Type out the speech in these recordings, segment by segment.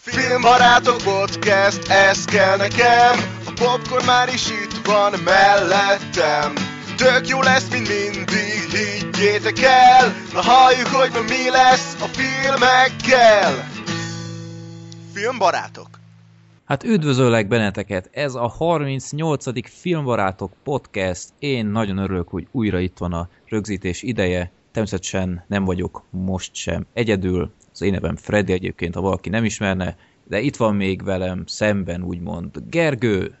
Filmbarátok podcast, ez kell nekem A popcorn már is itt van mellettem Tök jó lesz, mint mindig, higgyétek el Na halljuk, hogy ma mi lesz a filmekkel Filmbarátok Hát üdvözöllek benneteket, ez a 38. Filmbarátok podcast. Én nagyon örülök, hogy újra itt van a rögzítés ideje. Természetesen nem vagyok most sem egyedül. Az én nevem Freddy egyébként, ha valaki nem ismerne, de itt van még velem szemben úgymond Gergő.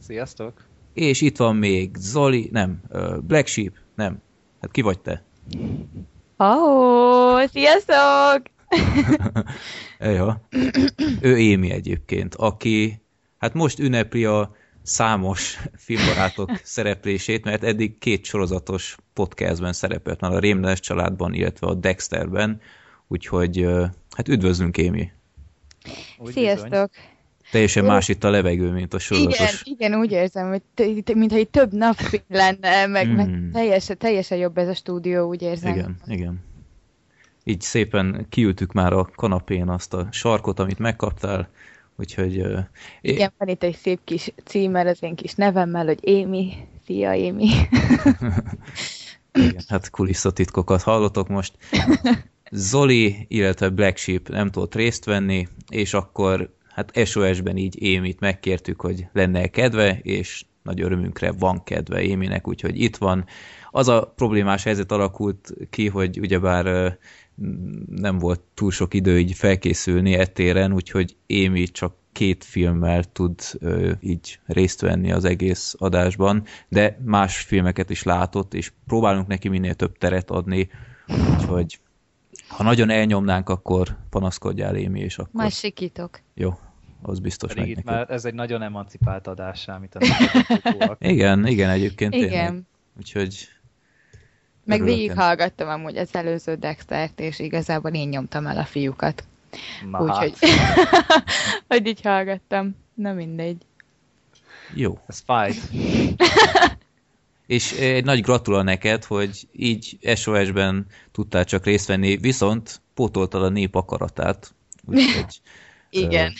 Sziasztok! És itt van még Zoli, nem, Black Sheep, nem. Hát ki vagy te? Oh, sziasztok! ja. Ő Émi egyébként, aki hát most ünnepli a számos filmbarátok szereplését, mert eddig két sorozatos podcastben szerepelt már a Rémlenes családban, illetve a Dexterben, úgyhogy hát üdvözlünk Émi! Sziasztok! Teljesen más itt a levegő, mint a sorozatos. Igen, igen úgy érzem, hogy mintha itt több nap lenne, meg, mm. meg teljesen, teljesen jobb ez a stúdió, úgy érzem. Igen, igen így szépen kiültük már a kanapén azt a sarkot, amit megkaptál, úgyhogy... Uh, Igen, é... van itt egy szép kis címer az én kis nevemmel, hogy Émi. Szia, Émi. Igen, hát kulisszatitkokat hallotok most. Zoli, illetve Black Sheep nem tudott részt venni, és akkor hát SOS-ben így Émit megkértük, hogy lenne -e kedve, és nagy örömünkre van kedve Éminek, úgyhogy itt van. Az a problémás helyzet alakult ki, hogy ugyebár nem volt túl sok idő így felkészülni ettéren, úgyhogy Émi csak két filmmel tud ö, így részt venni az egész adásban, de más filmeket is látott, és próbálunk neki minél több teret adni, úgyhogy ha nagyon elnyomnánk, akkor panaszkodjál Émi, és akkor... Majd sikítok. Jó, az biztos Pedig itt már ez egy nagyon emancipált adás, amit a Igen, igen, egyébként igen. tényleg. Úgyhogy meg végighallgattam amúgy az előző Dextert, és igazából én nyomtam el a fiúkat. Úgyhogy, hogy így hallgattam. Na mindegy. Jó. Ez fájt. és egy nagy gratula neked, hogy így SOS-ben tudtál csak részt venni, viszont pótoltad a nép akaratát. Úgyhogy igen.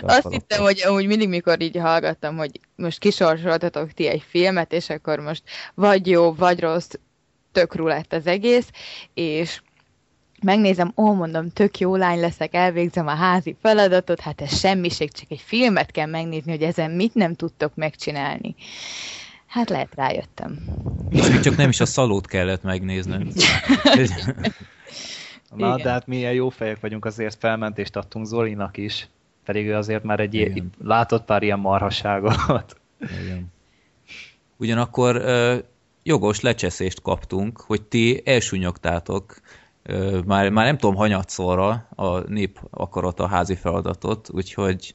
Azt hittem, hogy amúgy mindig, mikor így hallgattam, hogy most kisorsoltatok ti egy filmet, és akkor most vagy jó, vagy rossz, tök lett az egész, és megnézem, ó, mondom, tök jó lány leszek, elvégzem a házi feladatot, hát ez semmiség, csak egy filmet kell megnézni, hogy ezen mit nem tudtok megcsinálni. Hát lehet rájöttem. És csak nem is a szalót kellett megnéznem. Na, Igen. de hát milyen jó fejek vagyunk, azért felmentést adtunk Zolinak is, pedig ő azért már egy ilyen, látott pár ilyen marhaságot. Igen. Ugyanakkor jogos lecseszést kaptunk, hogy ti elsúnyogtátok már, már nem tudom hanyatszorra a nép akarata házi feladatot, úgyhogy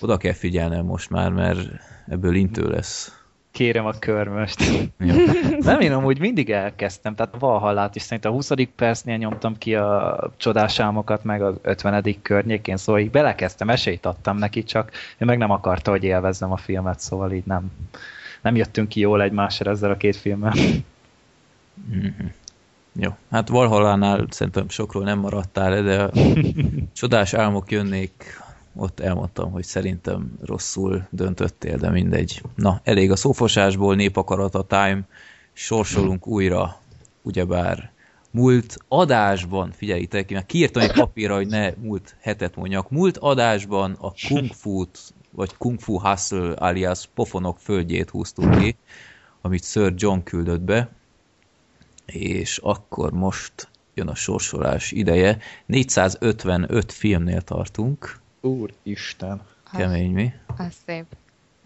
oda kell figyelnem most már, mert ebből intő lesz. Kérem a körmöst. Ja. Nem, én amúgy mindig elkezdtem, tehát Valhallát is szerintem a 20. percnél nyomtam ki a csodás álmokat, meg az 50. környékén, szóval így belekezdtem, esélyt adtam neki, csak ő meg nem akarta, hogy élvezzem a filmet, szóval így nem, nem jöttünk ki jól egymásra ezzel a két filmmel. Mm-hmm. Jó, hát Valhallánál szerintem sokról nem maradtál, de a csodás álmok jönnék, ott elmondtam, hogy szerintem rosszul döntöttél, de mindegy. Na, elég a szófosásból, népakarata time, sorsolunk újra, ugyebár múlt adásban, figyeljétek mert kiírtam egy papírra, hogy ne múlt hetet mondjak, múlt adásban a Kung Fu-t vagy Kung Fu Hustle alias Pofonok földjét húztuk ki, amit Sir John küldött be, és akkor most jön a sorsolás ideje. 455 filmnél tartunk. Úristen. Kemény mi? Az szép.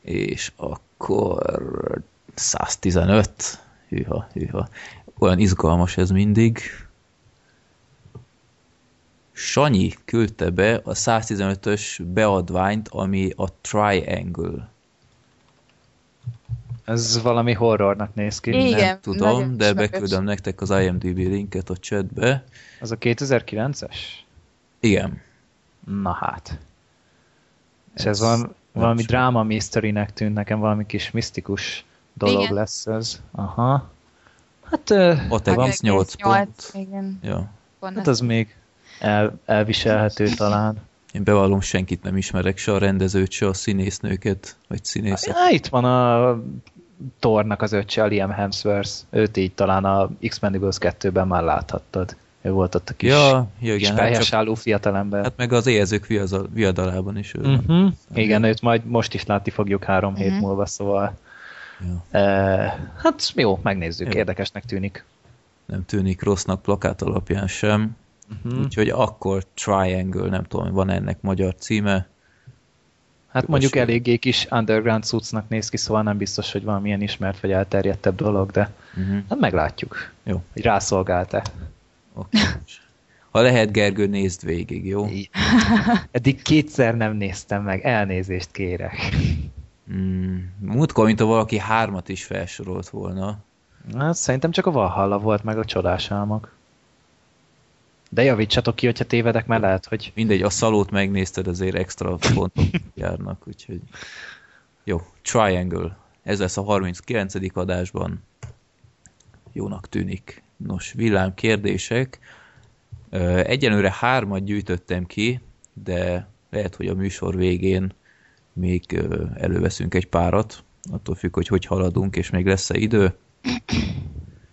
És akkor 115. Hűha, hűha. Olyan izgalmas ez mindig. Sanyi küldte be a 115-ös beadványt, ami a Triangle. Ez valami horrornak néz ki. Igen, Nem tudom, de beküldöm nektek az IMDb linket a chatbe. Az a 2009-es? Igen. Na hát. És ez, ez van, valami so. dráma mysterynek tűnt nekem, valami kis misztikus dolog igen. lesz ez. Aha. Hát... Ott egész 8 pont. Igen. Ja. Hát az még el, elviselhető talán. Én bevallom, senkit nem ismerek, se a rendezőt, se a színésznőket, vagy színészet. Ja, itt van a Tornak az öccse, a Liam Hemsworth. Őt így talán a X-Mendibles 2-ben már láthattad. Ő volt ott a kis, ja, ja, igen, kis hát álló fiatalember. Hát meg az éjezők viadalában is ő uh-huh. van. Mhm. Igen, őt majd most is látni fogjuk három uh-huh. hét múlva, szóval Ja. E, hát jó, megnézzük, jó. érdekesnek tűnik. Nem tűnik rossznak plakát alapján sem. Uh-huh. Úgyhogy akkor Triangle, nem tudom, van ennek magyar címe. Hát mondjuk eléggé kis underground cuccnak néz ki, szóval nem biztos, hogy valamilyen ismert vagy elterjedtebb dolog, de uh-huh. hát meglátjuk, jó. hogy rászolgál-e. Okay. Ha lehet, Gergő, nézd végig, jó? Eddig kétszer nem néztem meg, elnézést kérek. Mm, múltkor, mint a valaki hármat is felsorolt volna. Hát szerintem csak a Valhalla volt meg a csodás álmok. De javítsatok ki, hogyha tévedek, mert lehet, hogy... Mindegy, a szalót megnézted, azért extra pontok járnak, úgyhogy... Jó, Triangle. Ez lesz a 39. adásban. Jónak tűnik. Nos, villám kérdések. Egyenőre hármat gyűjtöttem ki, de lehet, hogy a műsor végén még előveszünk egy párat, attól függ, hogy hogy haladunk, és még lesz-e idő.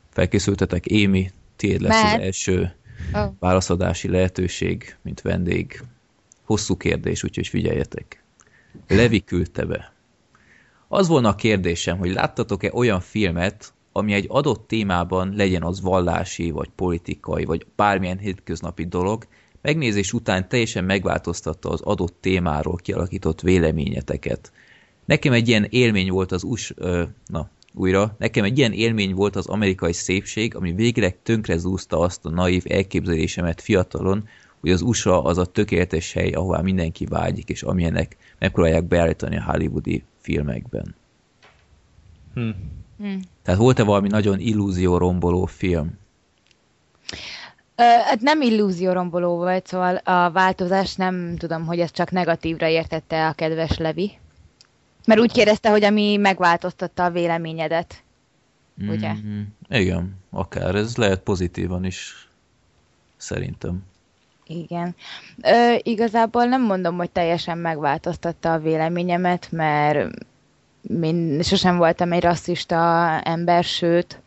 Felkészültetek, Émi, tiéd lesz Mert... az első oh. válaszadási lehetőség, mint vendég. Hosszú kérdés, úgyhogy figyeljetek. Levi küldte be. Az volna a kérdésem, hogy láttatok-e olyan filmet, ami egy adott témában legyen az vallási, vagy politikai, vagy bármilyen hétköznapi dolog, megnézés után teljesen megváltoztatta az adott témáról kialakított véleményeteket. Nekem egy ilyen élmény volt az US... Ö, na, újra. Nekem egy ilyen élmény volt az amerikai szépség, ami végleg zúzta azt a naív elképzelésemet fiatalon, hogy az USA az a tökéletes hely, ahová mindenki vágyik, és amilyenek megpróbálják beállítani a hollywoodi filmekben. Hm. Hm. Tehát volt-e valami nagyon illúzió romboló film? Hát nem illúzióromboló volt, szóval a változás nem tudom, hogy ez csak negatívra értette a kedves Levi. Mert úgy kérdezte, hogy ami megváltoztatta a véleményedet. Ugye? Mm-hmm. Igen, akár. Ez lehet pozitívan is. Szerintem. Igen. Ö, igazából nem mondom, hogy teljesen megváltoztatta a véleményemet, mert én sosem voltam egy rasszista ember, sőt,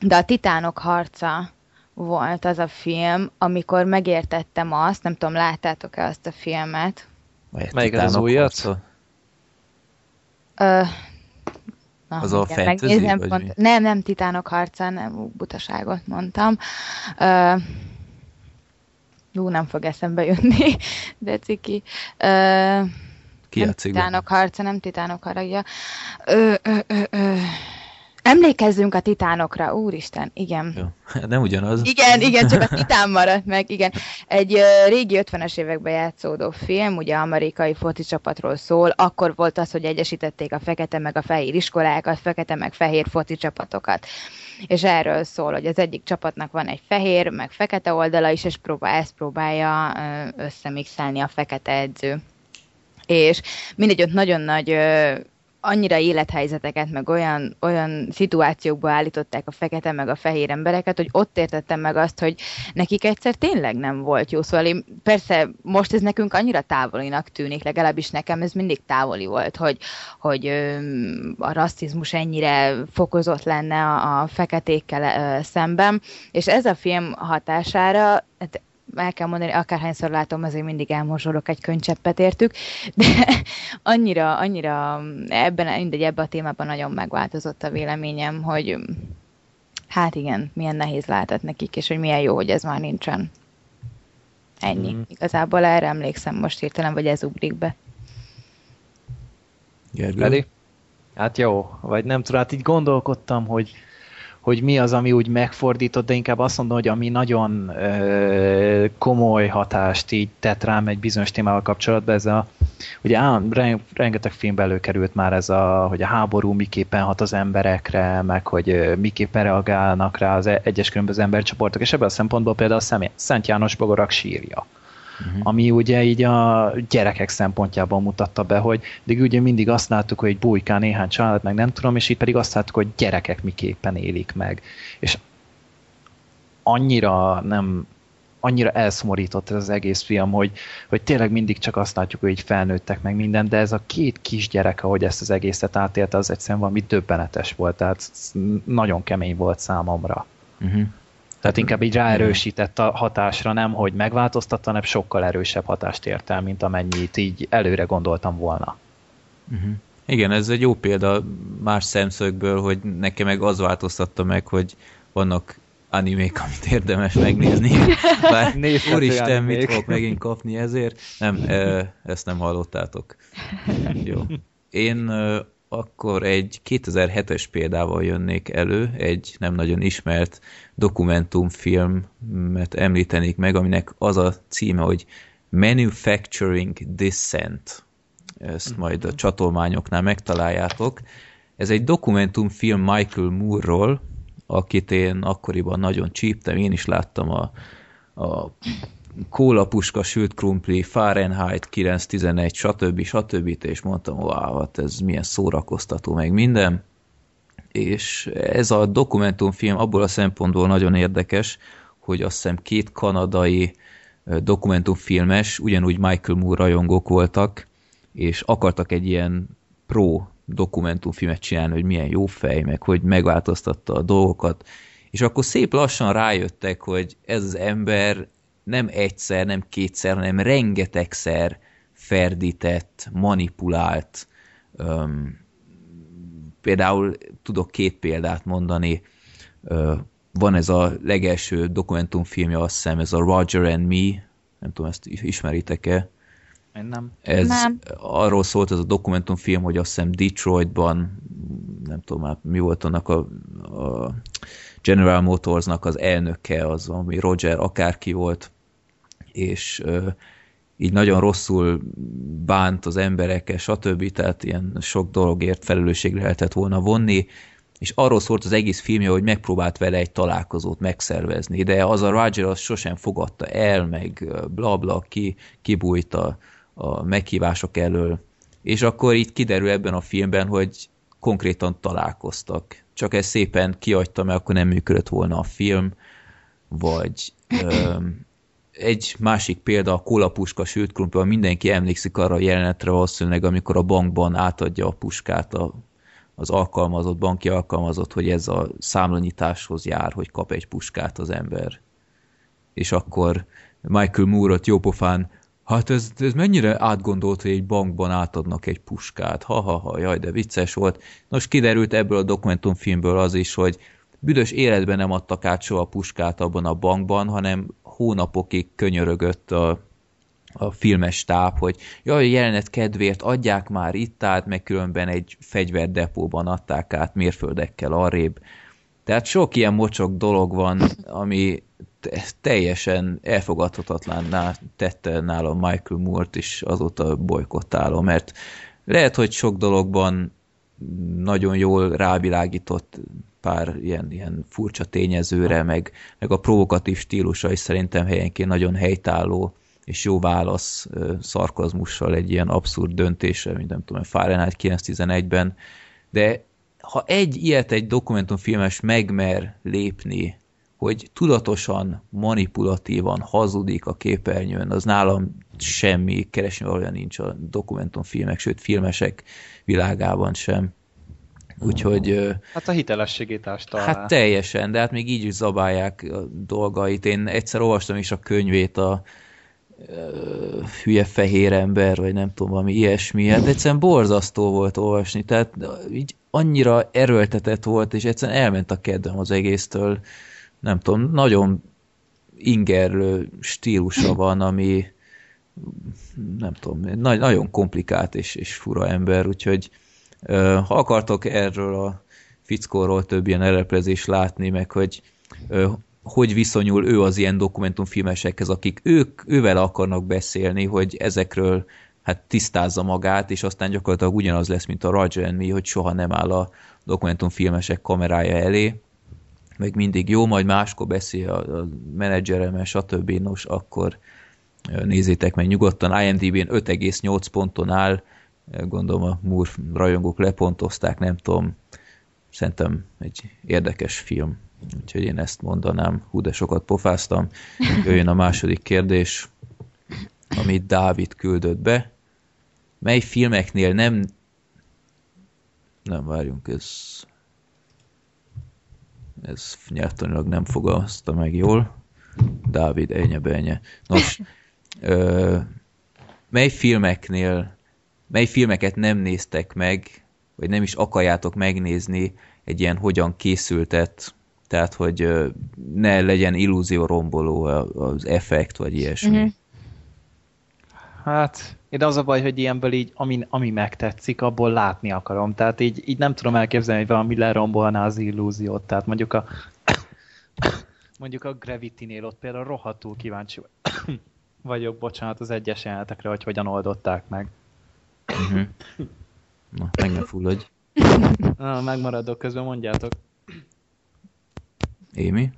de a titánok harca volt az a film, amikor megértettem azt, nem tudom, láttátok-e azt a filmet? Melyik az újat? Ö, na, az igen, a fantasy, pont, Nem, nem, Titánok harca, nem, butaságot mondtam. Ö, Ú, nem fog eszembe jutni, de ciki. Ö, Ki nem Titánok harca, nem Titánok haragja. Ö, ö, ö, ö. Emlékezzünk a titánokra, úristen, igen. Jó. Nem ugyanaz. Igen, igen, csak a titán maradt meg, igen. Egy uh, régi 50-es években játszódó film, ugye amerikai foci csapatról szól, akkor volt az, hogy egyesítették a fekete meg a fehér iskolákat, fekete meg fehér foci csapatokat. És erről szól, hogy az egyik csapatnak van egy fehér, meg fekete oldala is, és próbál, ezt próbálja összemixelni a fekete edző. És mindegy, ott nagyon nagy annyira élethelyzeteket, meg olyan, olyan szituációkba állították a fekete meg a fehér embereket, hogy ott értettem meg azt, hogy nekik egyszer tényleg nem volt jó. Szóval én, persze most ez nekünk annyira távolinak tűnik, legalábbis nekem ez mindig távoli volt, hogy, hogy a rasszizmus ennyire fokozott lenne a, a feketékkel szemben, és ez a film hatására hát el kell mondani, akárhányszor látom, azért mindig elmosolok egy könycseppet értük, de annyira, annyira ebben, mindegy, ebben a témában nagyon megváltozott a véleményem, hogy hát igen, milyen nehéz lehetett nekik, és hogy milyen jó, hogy ez már nincsen. Ennyi. Mm. Igazából erre emlékszem most hirtelen, vagy ez ugrik be. Gergő? Hát jó, vagy nem tudom, hát így gondolkodtam, hogy hogy mi az, ami úgy megfordított, de inkább azt mondom, hogy ami nagyon ö, komoly hatást így tett rám egy bizonyos témával kapcsolatban, ez a, ugye ám, rengeteg filmbe előkerült már ez a, hogy a háború miképpen hat az emberekre, meg hogy miképpen reagálnak rá az e-, egyes különböző embercsoportok, és ebből a szempontból például a Szent János Bogorak sírja uh-huh. ami ugye így a gyerekek szempontjából mutatta be, hogy de ugye mindig azt láttuk, hogy bújká néhány család, meg nem tudom, és itt pedig azt láttuk, hogy gyerekek miképpen élik meg. És annyira nem annyira elszomorított ez az egész film, hogy, hogy tényleg mindig csak azt látjuk, hogy így felnőttek meg minden, de ez a két kisgyerek, ahogy ezt az egészet átélte, az egyszerűen valami döbbenetes volt, tehát nagyon kemény volt számomra. Uh-huh. Tehát inkább így ráerősített a hatásra, nem, hogy megváltoztatta, hanem sokkal erősebb hatást ért el, mint amennyit így előre gondoltam volna. Uh-huh. Igen, ez egy jó példa más szemszögből, hogy nekem meg az változtatta meg, hogy vannak animék, amit érdemes megnézni. Bár úristen, mit fogok megint kapni ezért? Nem, ezt nem hallottátok. Jó. Én akkor egy 2007-es példával jönnék elő, egy nem nagyon ismert dokumentumfilmet említenék meg, aminek az a címe, hogy Manufacturing Descent. Ezt mhm. majd a csatolmányoknál megtaláljátok. Ez egy dokumentumfilm Michael Moore-ról, akit én akkoriban nagyon csíptem, én is láttam a, a kólapuska, sült krumpli, Fahrenheit 911, stb. stb. és mondtam, wow, hát ez milyen szórakoztató, meg minden. És ez a dokumentumfilm abból a szempontból nagyon érdekes, hogy azt hiszem két kanadai dokumentumfilmes, ugyanúgy Michael Moore rajongók voltak, és akartak egy ilyen pro dokumentumfilmet csinálni, hogy milyen jó fej, meg hogy megváltoztatta a dolgokat, és akkor szép lassan rájöttek, hogy ez az ember nem egyszer, nem kétszer, hanem rengetegszer ferdített, manipulált. Um, például tudok két példát mondani. Van ez a legelső dokumentumfilmje, azt hiszem, ez a Roger and Me, nem tudom, ezt ismeritek-e? Én nem. Ez nem. arról szólt ez a dokumentumfilm, hogy azt hiszem Detroitban, nem tudom már mi volt annak a, a General Motorsnak az elnöke, az, ami Roger akárki volt, és így nagyon rosszul bánt az emberekkel, stb. Tehát ilyen sok dologért felelősségre lehetett volna vonni, és arról szólt az egész filmje, hogy megpróbált vele egy találkozót megszervezni, de az a Roger az sosem fogadta el, meg blabla, bla, ki, kibújt a, a meghívások elől, és akkor itt kiderül ebben a filmben, hogy konkrétan találkoztak. Csak ez szépen kiadta, mert akkor nem működött volna a film, vagy egy másik példa a kólapuska sült krumpli, mindenki emlékszik arra a jelenetre valószínűleg, amikor a bankban átadja a puskát a, az alkalmazott, banki alkalmazott, hogy ez a számlanyításhoz jár, hogy kap egy puskát az ember. És akkor Michael Moore-ot jópofán, hát ez, ez mennyire átgondolt, hogy egy bankban átadnak egy puskát. Ha-ha-ha, jaj, de vicces volt. Nos, kiderült ebből a dokumentumfilmből az is, hogy büdös életben nem adtak át soha puskát abban a bankban, hanem hónapokig könyörögött a, a filmes táp, hogy jaj, jelenet kedvéért adják már itt át, meg különben egy fegyverdepóban adták át mérföldekkel arrébb. Tehát sok ilyen mocsok dolog van, ami teljesen elfogadhatatlan tette nálam Michael Moore-t is azóta bolykottálom, mert lehet, hogy sok dologban nagyon jól rávilágított pár ilyen, ilyen furcsa tényezőre, meg, meg a provokatív stílusa is szerintem helyenként nagyon helytálló és jó válasz szarkazmussal egy ilyen abszurd döntésre, mint nem tudom, Fahrenheit 911-ben, de ha egy ilyet egy dokumentumfilmes megmer lépni, hogy tudatosan, manipulatívan hazudik a képernyőn, az nálam semmi keresni valójában nincs a dokumentumfilmek, sőt filmesek világában sem. Úgyhogy... Hát a hitelességét ásta Hát teljesen, de hát még így is zabálják a dolgait. Én egyszer olvastam is a könyvét a hülye fehér ember, vagy nem tudom, valami ilyesmi. Hát egyszerűen borzasztó volt olvasni, tehát így annyira erőltetett volt, és egyszerűen elment a kedvem az egésztől. Nem tudom, nagyon ingerlő stílusa van, ami nem tudom, nagyon komplikált és, és fura ember, úgyhogy ha akartok erről a fickóról több ilyen eleplezést látni, meg hogy hogy viszonyul ő az ilyen dokumentumfilmesekhez, akik ők, ővel akarnak beszélni, hogy ezekről hát tisztázza magát, és aztán gyakorlatilag ugyanaz lesz, mint a Roger and Me, hogy soha nem áll a dokumentumfilmesek kamerája elé, meg mindig jó, majd máskor beszél a, a menedzseremmel, stb. Nos, akkor nézzétek meg nyugodtan, IMDb-n 5,8 ponton áll, gondolom a Moore rajongók lepontozták, nem tudom, szerintem egy érdekes film. Úgyhogy én ezt mondanám, hú, de sokat pofáztam. Jöjjön a második kérdés, amit Dávid küldött be. Mely filmeknél nem... Nem, várjunk, ez... Ez nyelvtanilag nem fogalmazta meg jól. Dávid, ennye, benye. Nos, ö, mely filmeknél, mely filmeket nem néztek meg, vagy nem is akarjátok megnézni egy ilyen hogyan készültet, tehát hogy ne legyen illúzió romboló az effekt, vagy ilyesmi. Mm-hmm. Hát, én az a baj, hogy ilyenből így, ami, ami megtetszik, abból látni akarom. Tehát így, így nem tudom elképzelni, hogy valami lerombolná az illúziót. Tehát mondjuk a mondjuk a Gravity-nél ott például rohadtul kíváncsi vagyok, bocsánat, az egyes jelenetekre, hogy hogyan oldották meg. Uh-huh. Na, meg ne fulladj. Na, megmaradok közben, mondjátok. Émi?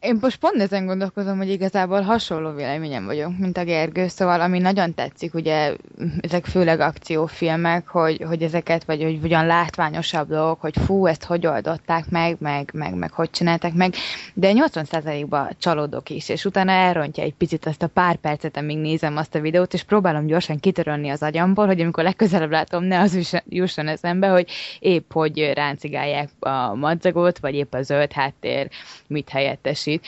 Én most pont ezen gondolkozom, hogy igazából hasonló véleményem vagyok, mint a Gergő, szóval ami nagyon tetszik, ugye ezek főleg akciófilmek, hogy, hogy ezeket, vagy hogy ugyan látványosabb dolgok, hogy fú, ezt hogy oldották meg, meg, meg, meg hogy csinálták meg, de 80%-ban csalódok is, és utána elrontja egy picit azt a pár percet, amíg nézem azt a videót, és próbálom gyorsan kitörölni az agyamból, hogy amikor legközelebb látom, ne az jusson eszembe, hogy épp hogy ráncigálják a madzagot, vagy épp a zöld háttér mit helyettes kicsit.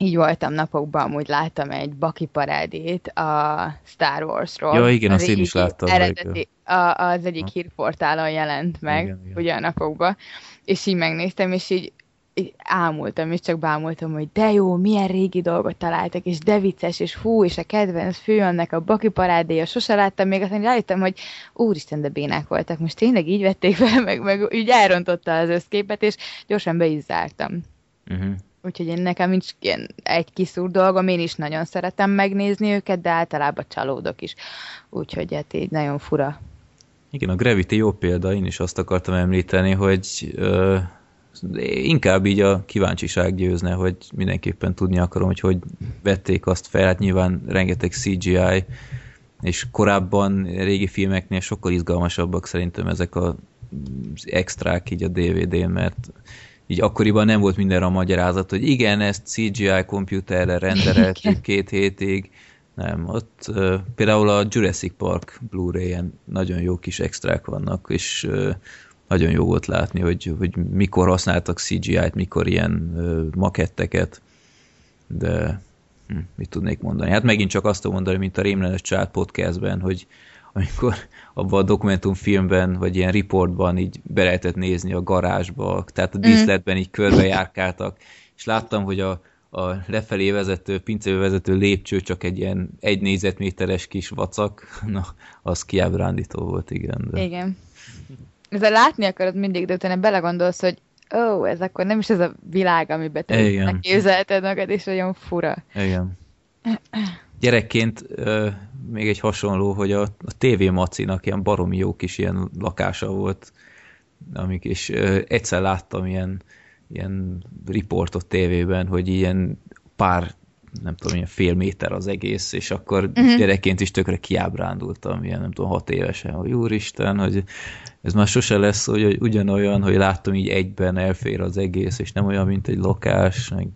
Így voltam napokban, amúgy láttam egy baki parádét a Star Wars-ról. Ja, igen, azt én is láttam. Eredeti, a, az egyik ha. hírportálon jelent meg, igen, igen. ugye a napokban, és így megnéztem, és így, így ámultam, és csak bámultam, hogy de jó, milyen régi dolgot találtak, és de vicces, és fú, és a kedvenc főönnek a baki parádéja, sose láttam még, aztán rájöttem, hogy úristen, de bénák voltak, most tényleg így vették fel, meg, meg úgy elrontotta az összképet, és gyorsan be is zártam. Uh-huh. Úgyhogy én nekem nincs ilyen egy kiszúr dolgom, én is nagyon szeretem megnézni őket, de általában csalódok is. Úgyhogy hát így nagyon fura. Igen, a Gravity jó példa, én is azt akartam említeni, hogy ö, inkább így a kíváncsiság győzne, hogy mindenképpen tudni akarom, hogy hogy vették azt fel, hát nyilván rengeteg CGI, és korábban régi filmeknél sokkal izgalmasabbak szerintem ezek a, az extrák így a DVD-n, mert így akkoriban nem volt mindenre a magyarázat, hogy igen, ezt CGI komputerre rendereltük két hétig. Nem, ott uh, például a Jurassic Park Blu-ray-en nagyon jó kis extrák vannak, és uh, nagyon jó volt látni, hogy, hogy mikor használtak CGI-t, mikor ilyen uh, maketteket, de hm, mit tudnék mondani? Hát megint csak azt mondani, mint a Rémlenes Család podcastben, hogy amikor abban a dokumentumfilmben, vagy ilyen riportban így be lehetett nézni a garázsba, tehát a díszletben így körbejárkáltak, és láttam, hogy a, a lefelé vezető, pincébe vezető lépcső csak egy ilyen egy négyzetméteres kis vacak, na, az kiábrándító volt, igen. De... Igen. Ezzel látni akarod mindig, de utána belegondolsz, hogy ó, oh, ez akkor nem is ez a világ, amiben te képzelted magad, és olyan fura. Igen. Gyerekként még egy hasonló, hogy a, a TV Macinak ilyen baromi jó kis ilyen lakása volt, amik, és egyszer láttam ilyen, ilyen riportot tévében, hogy ilyen pár nem tudom, ilyen fél méter az egész, és akkor uh-huh. gyerekként is tökre kiábrándultam, ilyen nem tudom, hat évesen, hogy úristen, hogy ez már sose lesz, hogy ugyanolyan, hogy láttam így egyben elfér az egész, és nem olyan, mint egy lokás, meg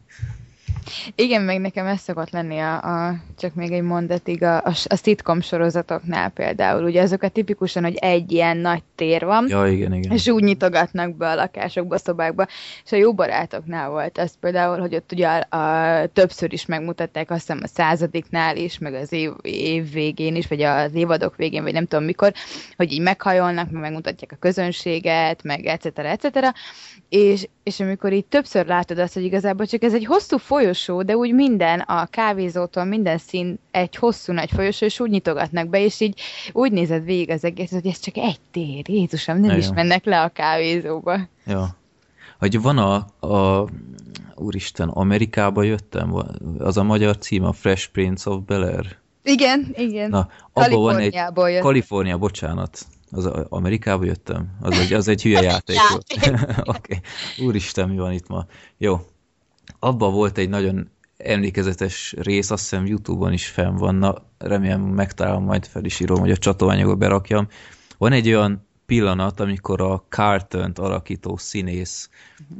igen, meg nekem ez szokott lenni a, a csak még egy mondatig a, a, a sitcom sorozatoknál például. Ugye azok a tipikusan, hogy egy ilyen nagy tér van, ja, igen, igen. és úgy nyitogatnak be a lakásokba, szobákba, és a jó barátoknál volt ez például, hogy ott ugye a, a, többször is megmutatták, azt hiszem a századiknál is, meg az év, év végén is, vagy az évadok végén, vagy nem tudom mikor, hogy így meghajolnak, meg megmutatják a közönséget, meg etc. etc. És, és amikor így többször látod azt, hogy igazából csak ez egy hosszú folyosó, de úgy minden a kávézótól, minden szín egy hosszú nagy folyosó, és úgy nyitogatnak be, és így úgy nézed végig az egész, hogy ez csak egy tér, Jézusom, nem Na is jó. mennek le a kávézóba. Ja. Hogy van a, a úristen, Amerikába jöttem, az a magyar cím, a Fresh Prince of Bel-Air. Igen, igen. Na, abban van egy... Kalifornia, bocsánat az Amerikába jöttem? Az egy, az egy hülye játék volt. Oké. okay. Úristen, mi van itt ma? Jó. Abban volt egy nagyon emlékezetes rész, azt hiszem Youtube-on is fenn van, na remélem megtalálom, majd fel is írom, hogy a csatóanyagba berakjam. Van egy olyan pillanat, amikor a carton alakító színész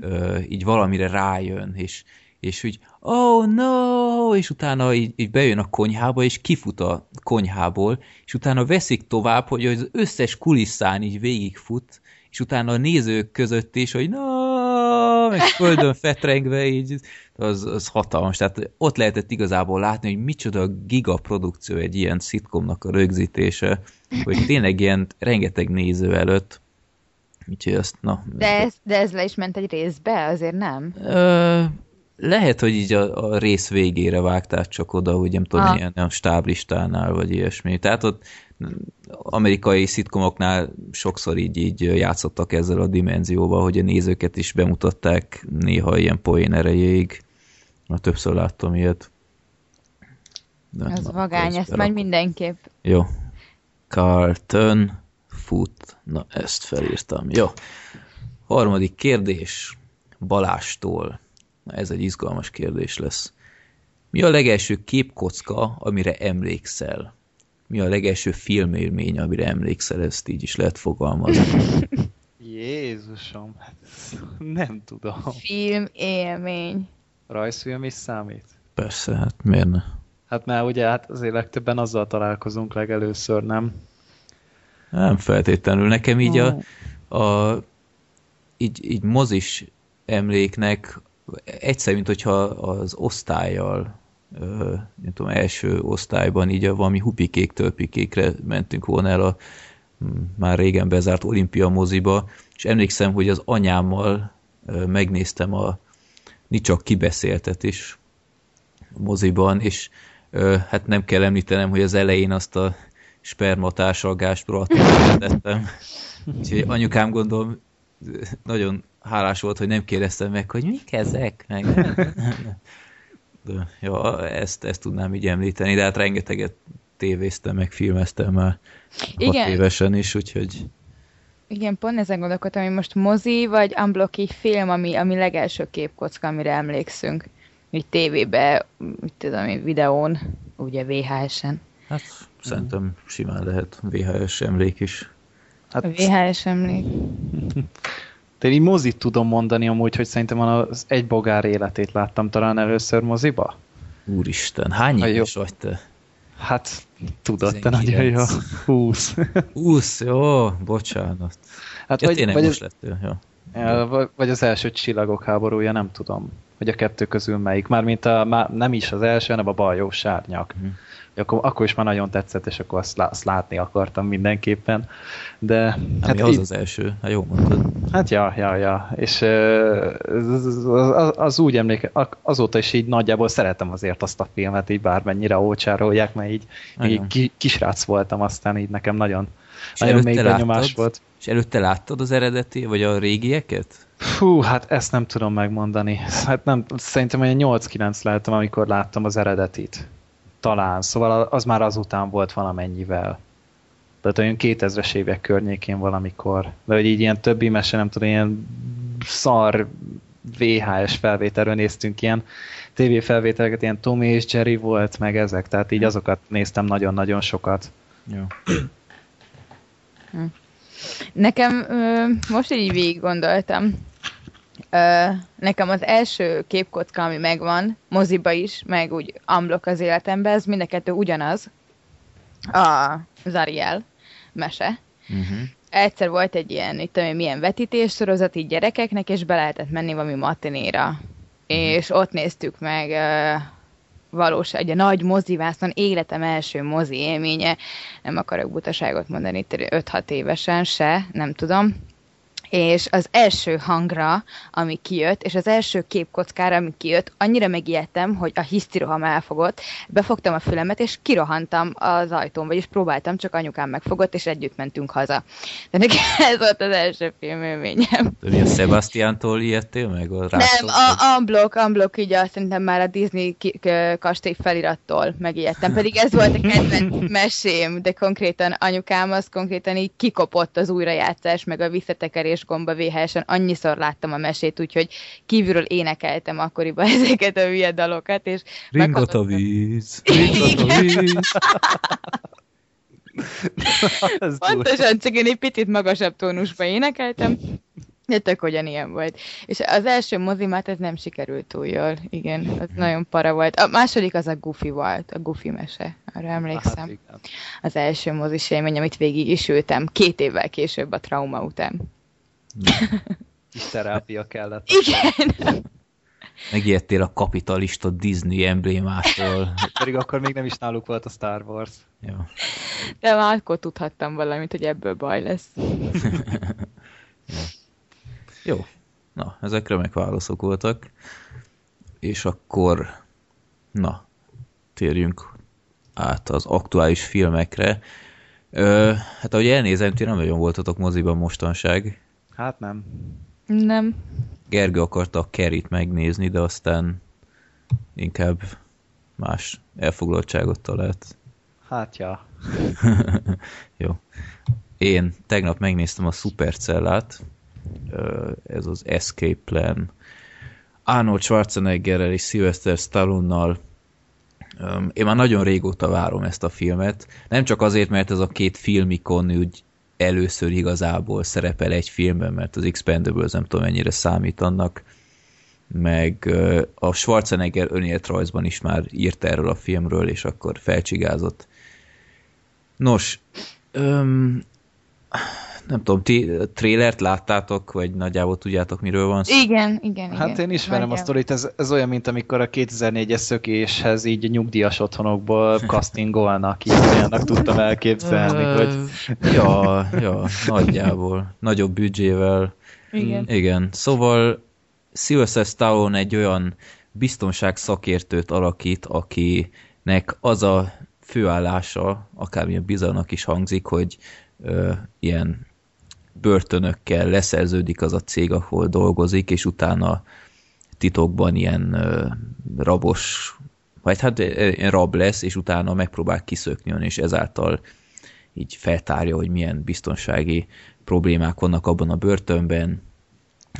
uh-huh. így valamire rájön, és, és úgy, oh no, és utána így, így bejön a konyhába, és kifut a konyhából, és utána veszik tovább, hogy az összes kulisszán így végigfut, és utána a nézők között is, hogy na, meg földön fetrengve, így, az, az hatalmas. Tehát ott lehetett igazából látni, hogy micsoda gigaprodukció egy ilyen szitkomnak a rögzítése, hogy tényleg ilyen rengeteg néző előtt. Úgyhogy azt, na. De ez, de ez le is ment egy részbe, azért nem? Ö, lehet, hogy így a, a rész végére vágták csak oda, hogy nem tudom, ah. ilyen a stáblistánál, vagy ilyesmi. Tehát ott amerikai szitkomoknál sokszor így, így játszottak ezzel a dimenzióval, hogy a nézőket is bemutatták néha ilyen poén erejéig. Na, többször láttam ilyet. De, Ez na, vagány, ezt majd mindenképp. Jó. Carlton Foot. Na, ezt felírtam. Jó. Harmadik kérdés. Balástól. Na, ez egy izgalmas kérdés lesz. Mi a legelső képkocka, amire emlékszel? Mi a legelső filmélmény, amire emlékszel? Ezt így is lehet fogalmazni. Jézusom, hát nem tudom. Filmélmény. Rajzfilm is számít? Persze, hát miért ne? Hát mert ugye hát azért legtöbben azzal találkozunk legelőször, nem? Nem feltétlenül. Nekem így a, a így, így mozis emléknek egyszer, mint hogyha az osztályjal nem tudom, első osztályban így a valami hupikék tölpikékre mentünk volna el a már régen bezárt olimpia moziba, és emlékszem, hogy az anyámmal megnéztem a Nicsak kibeszéltet is moziban, és hát nem kell említenem, hogy az elején azt a spermatársalgást tettem. Úgyhogy anyukám gondolom nagyon hálás volt, hogy nem kérdeztem meg, hogy mik ezek? Meg, ja, ezt, ezt tudnám így említeni, de hát rengeteget tévéztem, meg filmeztem már Igen. hat évesen is, úgyhogy... Igen, pont ezen gondolkodtam, hogy most mozi vagy unblocki film, ami, ami legelső képkocka, amire emlékszünk. Így tévébe, mit tudom, videón, ugye VHS-en. Hát szerintem simán lehet VHS emlék is. Hát... VHS emlék. De így mozit tudom mondani amúgy, hogy szerintem az egy bogár életét láttam talán először moziba. Úristen, hány éves vagy te? Hát, tudod, te nagyon jó. 20. 20, jó, bocsánat. Hát ja, vagy, tényleg vagy most az, lettél, jó. Ja, vagy az első csillagok háborúja, nem tudom, hogy a kettő közül melyik. Mármint a, már nem is az első, hanem a baljó sárnyak. Uh-huh akkor, akkor is már nagyon tetszett, és akkor azt, azt látni akartam mindenképpen. De, hát, hát az így, az első, hát jó mondtad. Hát ja, ja, ja. És az, az, az úgy emléke, azóta is így nagyjából szeretem azért azt a filmet, így bármennyire ócsárolják, mert így, így kisrác voltam, aztán így nekem nagyon, és nagyon még benyomás volt. És előtte láttad az eredeti, vagy a régieket? Fú, hát ezt nem tudom megmondani. Hát nem, szerintem olyan 8-9 lehetem, amikor láttam az eredetit talán, szóval az már azután volt valamennyivel. Tehát olyan 2000-es évek környékén valamikor. De hogy így ilyen többi mese, nem tudom, ilyen szar VHS felvételről néztünk ilyen TV felvételeket, ilyen Tommy és Jerry volt, meg ezek, tehát így azokat néztem nagyon-nagyon sokat. Jó. Nekem most így végig gondoltam, nekem az első képkocka, ami megvan, moziba is, meg úgy amblok az életemben, ez mind a kettő ugyanaz, a Zariel mese. Uh-huh. Egyszer volt egy ilyen, itt tudom, milyen vetítés sorozat így gyerekeknek, és be lehetett menni valami matinéra. Uh-huh. És ott néztük meg uh, valós, egy nagy mozivászon életem első mozi élménye, nem akarok butaságot mondani, 5-6 évesen se, nem tudom és az első hangra, ami kijött, és az első képkockára, ami kijött, annyira megijedtem, hogy a hisztiroham elfogott, befogtam a fülemet, és kirohantam az ajtón, vagyis próbáltam, csak anyukám megfogott, és együtt mentünk haza. De nekem ez volt az első filmélményem. De mi a Sebastiántól ijedtél meg? A Nem, a Unblock, Unblock így azt szerintem már a Disney kastély felirattól megijedtem, pedig ez volt a kedvenc mesém, de konkrétan anyukám az konkrétan így kikopott az újrajátszás, meg a visszatekerés gomba VHS-en annyiszor láttam a mesét, úgyhogy kívülről énekeltem akkoriban ezeket a hülye dalokat, és Ringot a víz, ringot a víz. Pontosan, csak én egy picit magasabb tónusba énekeltem. De tök ilyen volt. És az első mozimát ez nem sikerült túl jól. Igen, az mhm. nagyon para volt. A második az a Goofy volt, a Goofy mese. Arra emlékszem. Hát, az első mozis élmény, amit végig is ültem. Két évvel később a trauma után. Kis terápia kellett. Igen. Megijedtél a kapitalista Disney emblémától. Pedig akkor még nem is náluk volt a Star Wars. Ja. De már akkor tudhattam valamit, hogy ebből baj lesz. ja. Jó. Na, ezek remek válaszok voltak. És akkor, na, térjünk át az aktuális filmekre. Ö, hát ahogy elnézem, ti nem nagyon voltatok moziban mostanság. Hát nem. Nem. Gergő akarta a Kerit megnézni, de aztán inkább más elfoglaltságot talált. Hát ja. Jó. Én tegnap megnéztem a Supercellát, ez az Escape Plan. Arnold Schwarzeneggerrel és Sylvester Stallone-nal én már nagyon régóta várom ezt a filmet. Nem csak azért, mert ez a két filmikon úgy először igazából szerepel egy filmben, mert az Expendables nem tudom mennyire számít annak, meg a Schwarzenegger önéletrajzban is már írt erről a filmről, és akkor felcsigázott. Nos, öm, nem tudom, ti trélert láttátok, vagy nagyjából tudjátok, miről van szó? Igen, igen, Hát igen. én ismerem a sztorit, ez, ez olyan, mint amikor a 2004-es szökéshez így nyugdíjas otthonokból castingolnak, így olyannak tudtam elképzelni, hogy... Ja, ja, nagyjából. Nagyobb büdzsével. Igen. Igen, szóval Sylvester Stallone egy olyan biztonság szakértőt alakít, akinek az a főállása, akármilyen bizonynak is hangzik, hogy ö, ilyen börtönökkel leszerződik az a cég, ahol dolgozik, és utána titokban ilyen rabos, vagy hát rab lesz, és utána megpróbál kiszökni, és ezáltal így feltárja, hogy milyen biztonsági problémák vannak abban a börtönben,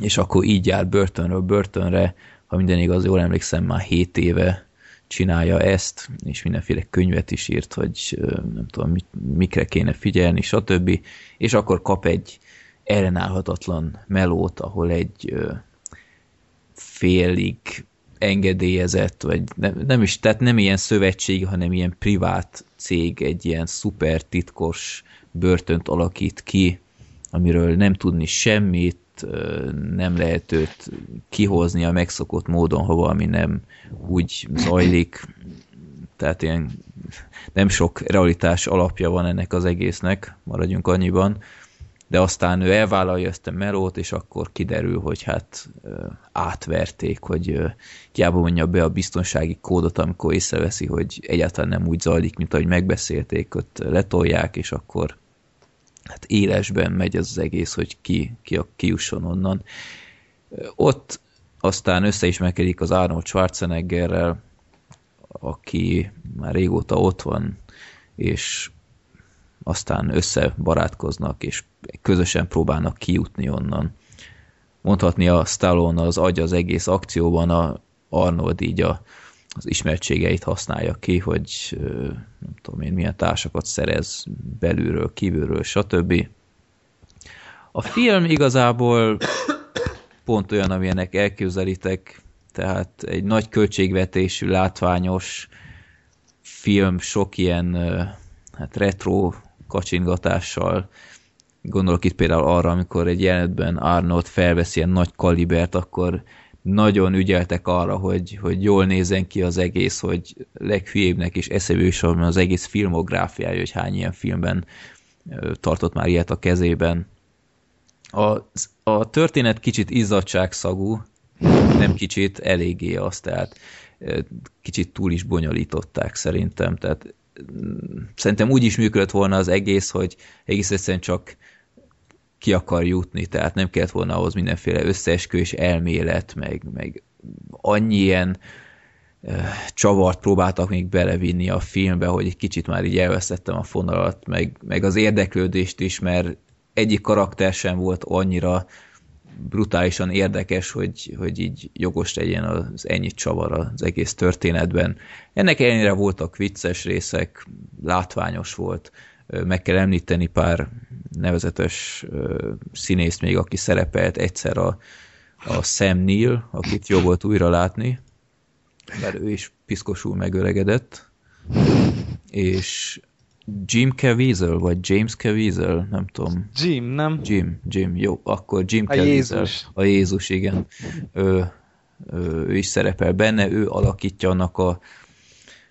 és akkor így jár börtönről börtönre, ha minden igaz, jól emlékszem, már 7 éve csinálja ezt, és mindenféle könyvet is írt, hogy nem tudom, mikre kéne figyelni, stb. És akkor kap egy ellenállhatatlan melót, ahol egy félig engedélyezett, vagy nem, nem is, tehát nem ilyen szövetség, hanem ilyen privát cég, egy ilyen szuper titkos börtönt alakít ki, amiről nem tudni semmit, nem lehet őt kihozni a megszokott módon, ha valami nem úgy zajlik. Tehát ilyen nem sok realitás alapja van ennek az egésznek, maradjunk annyiban. De aztán ő elvállalja ezt a melót, és akkor kiderül, hogy hát átverték, hogy hiába mondja be a biztonsági kódot, amikor észreveszi, hogy egyáltalán nem úgy zajlik, mint ahogy megbeszélték, ott letolják, és akkor hát élesben megy az, az egész, hogy ki, ki a kiusson onnan. Ott aztán összeismerkedik az Arnold Schwarzeneggerrel, aki már régóta ott van, és aztán összebarátkoznak, és közösen próbálnak kijutni onnan. Mondhatni a Stallone az agya az egész akcióban, a Arnold így a, az ismertségeit használja ki, hogy nem tudom én milyen társakat szerez belülről, kívülről, stb. A film igazából pont olyan, amilyenek elképzelitek, tehát egy nagy költségvetésű, látványos film, sok ilyen hát retro kacsingatással, gondolok itt például arra, amikor egy jelenetben Arnold felveszi ilyen nagy kalibert, akkor nagyon ügyeltek arra, hogy, hogy jól nézen ki az egész, hogy leghülyébbnek és eszevősorban az egész filmográfiája, hogy hány ilyen filmben tartott már ilyet a kezében. A, a történet kicsit izzadságszagú, nem kicsit, eléggé az, tehát kicsit túl is bonyolították szerintem, tehát szerintem úgy is működött volna az egész, hogy egész egyszerűen csak ki akar jutni, tehát nem kellett volna ahhoz mindenféle összeesküvés elmélet, meg, meg annyi ilyen csavart próbáltak még belevinni a filmbe, hogy egy kicsit már így elvesztettem a fonalat, meg, meg az érdeklődést is, mert egyik karakter sem volt annyira brutálisan érdekes, hogy, hogy így jogos legyen az ennyi csavar az egész történetben. Ennek ellenére voltak vicces részek, látványos volt. meg kell említeni pár nevezetes színészt még, aki szerepelt egyszer a, a Sam Neill, akit jó volt újra látni, mert ő is piszkosul megöregedett, és Jim Caviezel, vagy James Caviezel, nem tudom. Jim, nem? Jim, Jim, jó, akkor Jim a Caviezel. Jézus. A Jézus, igen. Ő, ő, ő is szerepel benne, ő alakítja annak a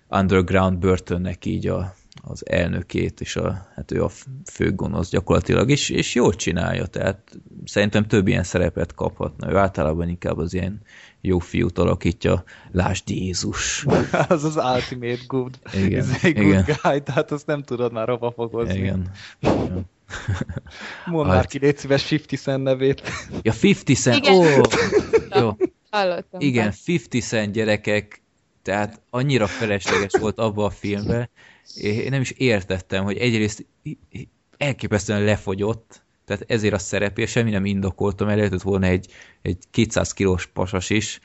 underground börtönnek így a, az elnökét, és a, hát ő a fő gonosz gyakorlatilag, és, és jól csinálja, tehát szerintem több ilyen szerepet kaphatna. Ő általában inkább az ilyen jó fiút alakítja, lásd Jézus. az az ultimate good. Igen. Egy good igen. guy, tehát azt nem tudod már hova fogozni. Igen. Mondd már ki, légy szíves 50 Cent nevét. Ja, 50 Cent, ó! Oh, jó. Hallottam. Igen, 50 Cent gyerekek, tehát annyira felesleges volt abba a filmbe, én nem is értettem, hogy egyrészt elképesztően lefogyott, tehát ezért a szerepért semmi nem indokoltam, el lehetett volna egy, egy 200 kilós pasas is,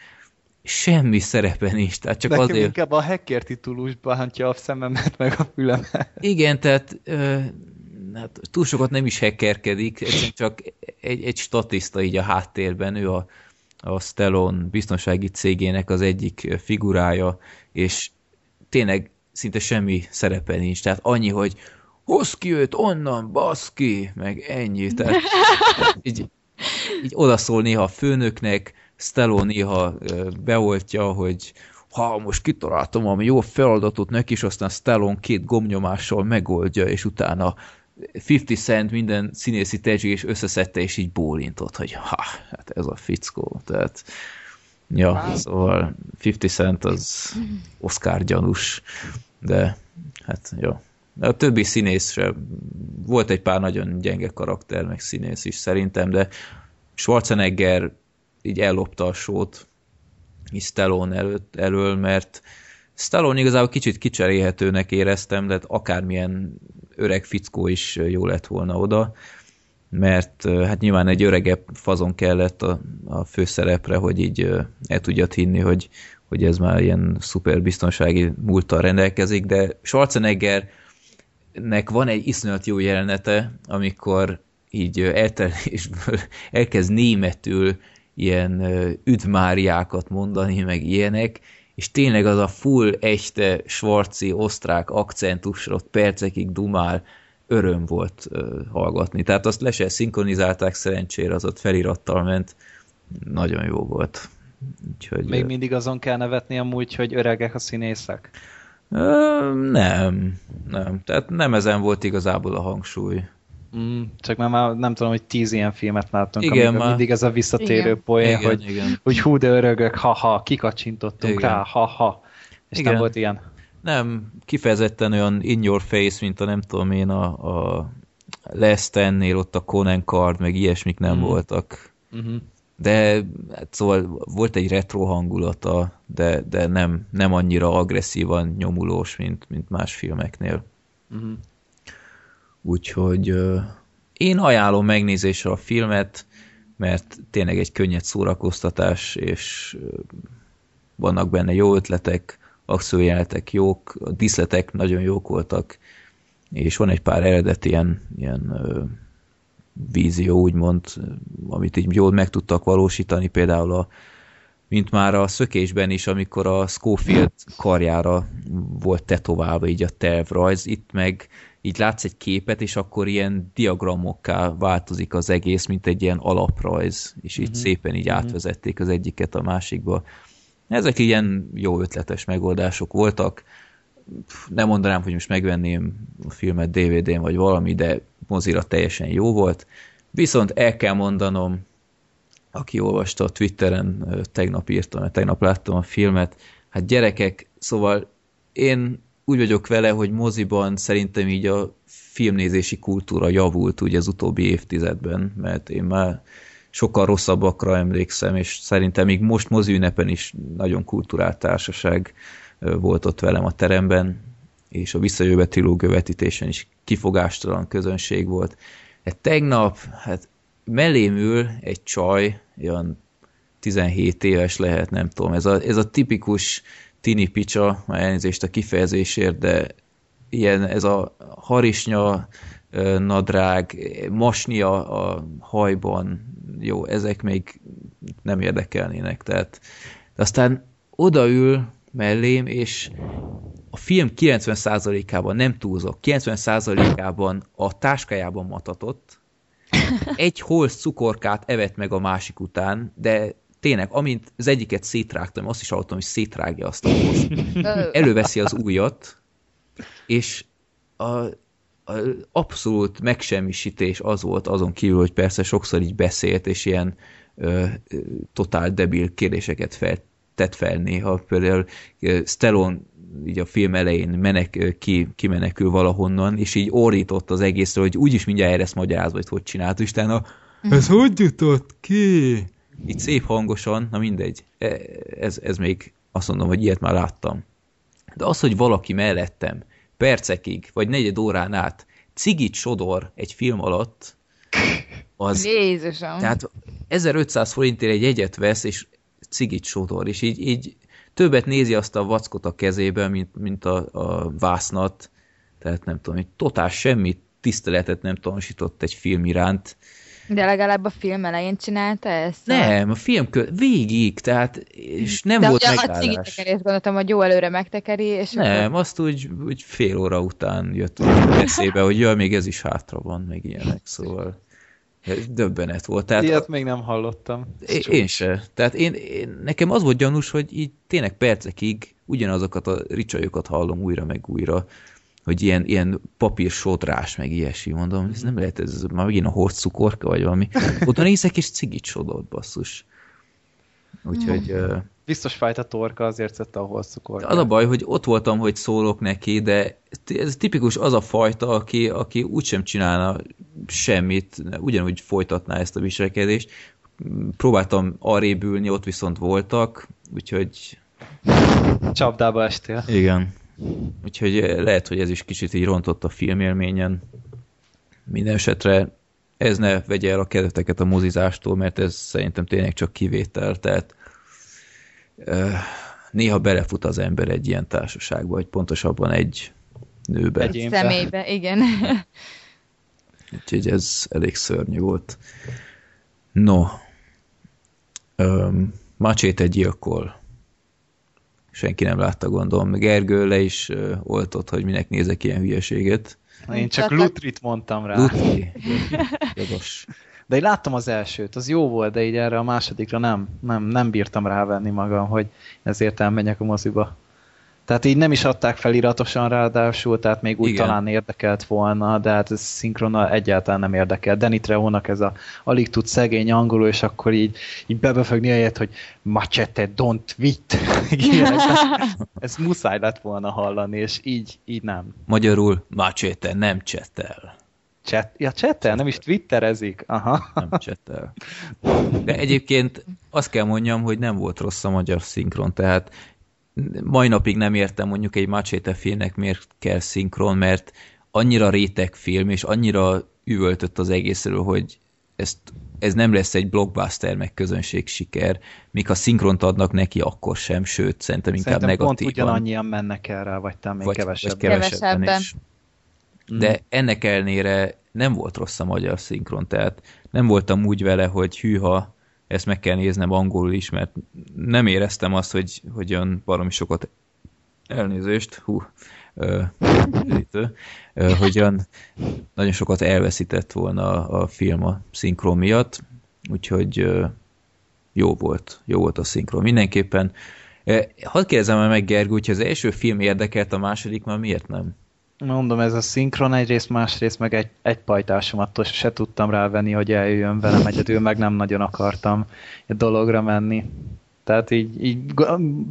semmi szerepe nincs, tehát csak Nekem azért... inkább a hacker titulus bántja a szememet meg a fülemet. Igen, tehát ö, hát túl sokat nem is hackerkedik, csak egy, egy statiszta így a háttérben, ő a, a Stellon biztonsági cégének az egyik figurája, és tényleg szinte semmi szerepe nincs, tehát annyi, hogy hozz ki őt onnan, baszki, meg ennyi, tehát így, így odaszól néha a főnöknek, Stallone néha beoltja, hogy ha most kitaláltam ami jó feladatot neki, és aztán Stallone két gomnyomással megoldja, és utána 50 Cent minden színészi és összeszedte, és így bólintott, hogy ha, hát ez a fickó, tehát ja, wow. szóval 50 Cent az Oscar gyanús, de hát jó. De a többi színész sem, volt egy pár nagyon gyenge karakter, meg színész is szerintem, de Schwarzenegger így ellopta a sót Stallone előtt, elől, mert Stallone igazából kicsit kicserélhetőnek éreztem, de hát akármilyen öreg fickó is jó lett volna oda, mert hát nyilván egy öregebb fazon kellett a, a főszerepre, hogy így el tudjat hinni, hogy, hogy ez már ilyen szuper biztonsági múlttal rendelkezik, de Schwarzeneggernek van egy iszonyat jó jelenete, amikor így elterésből elkezd németül ilyen üdmáriákat mondani, meg ilyenek, és tényleg az a full echte svarci osztrák akcentusra ott percekig dumál, öröm volt hallgatni. Tehát azt le se szinkronizálták szerencsére, az ott felirattal ment. Nagyon jó volt. Úgyhogy, Még mindig azon kell nevetni amúgy, hogy öregek a színészek? Ö, nem, nem. Tehát nem ezen volt igazából a hangsúly. Mm, csak már, már nem tudom, hogy tíz ilyen filmet láttunk, igen, már... mindig ez a visszatérő igen. poén, igen, hogy, igen. hogy hú, de örögök, ha-ha, kikacsintottunk igen. rá, ha-ha. És igen. nem volt ilyen. Nem, kifejezetten olyan in your face, mint a nem tudom én, a, a Lestennél ott a Conan Card, meg ilyesmik nem mm. voltak. Mm -hmm de hát szóval volt egy retro hangulata, de, de nem, nem annyira agresszívan nyomulós, mint, mint más filmeknél. Uh-huh. Úgyhogy uh, én ajánlom megnézésre a filmet, mert tényleg egy könnyed szórakoztatás, és uh, vannak benne jó ötletek, akciójeletek jók, a diszletek nagyon jók voltak, és van egy pár eredeti ilyen, ilyen uh, vízió, úgymond, amit így jól meg tudtak valósítani, például a, mint már a szökésben is, amikor a Schofield karjára volt tetoválva így a tervrajz, itt meg így látsz egy képet, és akkor ilyen diagramokká változik az egész, mint egy ilyen alaprajz, és így uh-huh. szépen így uh-huh. átvezették az egyiket a másikba. Ezek ilyen jó ötletes megoldások voltak. Nem mondanám, hogy most megvenném a filmet DVD-n vagy valami, de mozira teljesen jó volt. Viszont el kell mondanom, aki olvasta a Twitteren, tegnap írtam, mert tegnap láttam a filmet, hát gyerekek, szóval én úgy vagyok vele, hogy moziban szerintem így a filmnézési kultúra javult ugye az utóbbi évtizedben, mert én már sokkal rosszabbakra emlékszem, és szerintem még most mozi ünnepen is nagyon kulturált társaság volt ott velem a teremben, és a visszajövő trilógia vetítésen is kifogástalan közönség volt. Hát tegnap, hát mellém ül egy csaj, olyan 17 éves lehet, nem tudom, ez a, ez a tipikus tini picsa, már elnézést a kifejezésért, de ilyen ez a harisnya nadrág, masnia a hajban, jó, ezek még nem érdekelnének, tehát de aztán odaül mellém, és a film 90%-ában, nem túlzok, 90%-ában a táskájában matatott, egy holsz cukorkát evett meg a másik után, de tényleg, amint az egyiket szétrágtam, azt is hallottam, hogy szétrágja azt a holsz. Előveszi az újat, és a, a abszolút megsemmisítés az volt, azon kívül, hogy persze sokszor így beszélt, és ilyen ö, totál debil kérdéseket fel, tett fel néha. Például Stallone így a film elején menek, ki, kimenekül valahonnan, és így orrított az egészről, hogy úgyis mindjárt ezt magyarázva, hogy hogy csinált, és utána ez hogy jutott ki? Így szép hangosan, na mindegy. E, ez, ez még azt mondom, hogy ilyet már láttam. De az, hogy valaki mellettem percekig, vagy negyed órán át cigit sodor egy film alatt, az... Jézusom! Tehát 1500 forintért egy jegyet vesz, és cigit sodor, és így, így többet nézi azt a vackot a kezébe, mint, mint a, a vásznat, tehát nem tudom, hogy totál semmi tiszteletet nem tanúsított egy film iránt. De legalább a film elején csinálta ezt? Nem, a film kö... végig, tehát, és nem De volt ugye megállás. a cigitekerést gondoltam, hogy jó előre megtekeri, és Nem, akkor... azt úgy, úgy fél óra után jött eszébe, hogy jaj, még ez is hátra van, meg ilyenek, szóval döbbenet volt. Tehát Ilyet még nem hallottam. Én, én se. Tehát én, én, nekem az volt gyanús, hogy így tényleg percekig ugyanazokat a ricsajokat hallom újra meg újra, hogy ilyen, ilyen papír sodrás, meg ilyesmi, mondom, ez nem lehet, ez már megint a hord cukorka, vagy valami. Oda nézek, és cigit sodort, basszus. Úgyhogy... Uh, Biztos fájt a torka, azért szedte a holszukor. az a baj, hogy ott voltam, hogy szólok neki, de ez tipikus az a fajta, aki, aki úgysem csinálna semmit, ugyanúgy folytatná ezt a viselkedést. Próbáltam arrébb ülni, ott viszont voltak, úgyhogy... Csapdába estél. Igen. Úgyhogy lehet, hogy ez is kicsit így rontott a filmélményen. Minden esetre ez ne vegye el a kedveteket a mozizástól, mert ez szerintem tényleg csak kivétel, tehát néha belefut az ember egy ilyen társaságba, vagy pontosabban egy nőbe. Egy. Személybe, igen. Úgyhogy ez elég szörnyű volt. No. Um, Macséte gyilkol. Senki nem látta, gondolom. Gergő le is oltott, hogy minek nézek ilyen hülyeséget. Én csak Lutrit mondtam rá. Lutri. Jogos. De én láttam az elsőt, az jó volt, de így erre a másodikra nem, nem, nem bírtam rávenni magam, hogy ezért elmenjek a moziba. Tehát így nem is adták feliratosan ráadásul, tehát még úgy Igen. talán érdekelt volna, de hát ez szinkrona egyáltalán nem érdekel. Danny Trejónak ez a alig tud szegény angolul, és akkor így, így bebefögni helyet, hogy machete don't wit. Ez muszáj lett volna hallani, és így, így nem. Magyarul Macséte nem csetel. Chat, ja, csetel, nem is twitterezik. Aha. Nem csetel. De egyébként azt kell mondjam, hogy nem volt rossz a magyar szinkron, tehát mai napig nem értem mondjuk egy Macséte filmnek miért kell szinkron, mert annyira réteg film, és annyira üvöltött az egészről, hogy ezt, ez nem lesz egy blockbuster, meg közönség siker, míg ha szinkront adnak neki, akkor sem, sőt, szerintem inkább Szerintem pont negatívan. ugyanannyian mennek el rá, vagy talán még vagy, kevesebb. vagy kevesebben, Kevesebben. is. De ennek ellenére nem volt rossz a magyar szinkron, tehát nem voltam úgy vele, hogy hűha, ezt meg kell néznem angolul is, mert nem éreztem azt, hogy, hogy olyan baromi sokat elnézést, hú, ö, ö, hogy olyan nagyon sokat elveszített volna a, a film a szinkron miatt, úgyhogy ö, jó volt, jó volt a szinkron. Mindenképpen, ö, hadd kérdezem meg Gergő, hogyha az első film érdekelt, a második már miért nem? Mondom, ez a szinkron egyrészt, másrészt meg egy, egy pajtásomat se tudtam rávenni, hogy eljöjjön velem egyedül, meg nem nagyon akartam egy dologra menni. Tehát így, így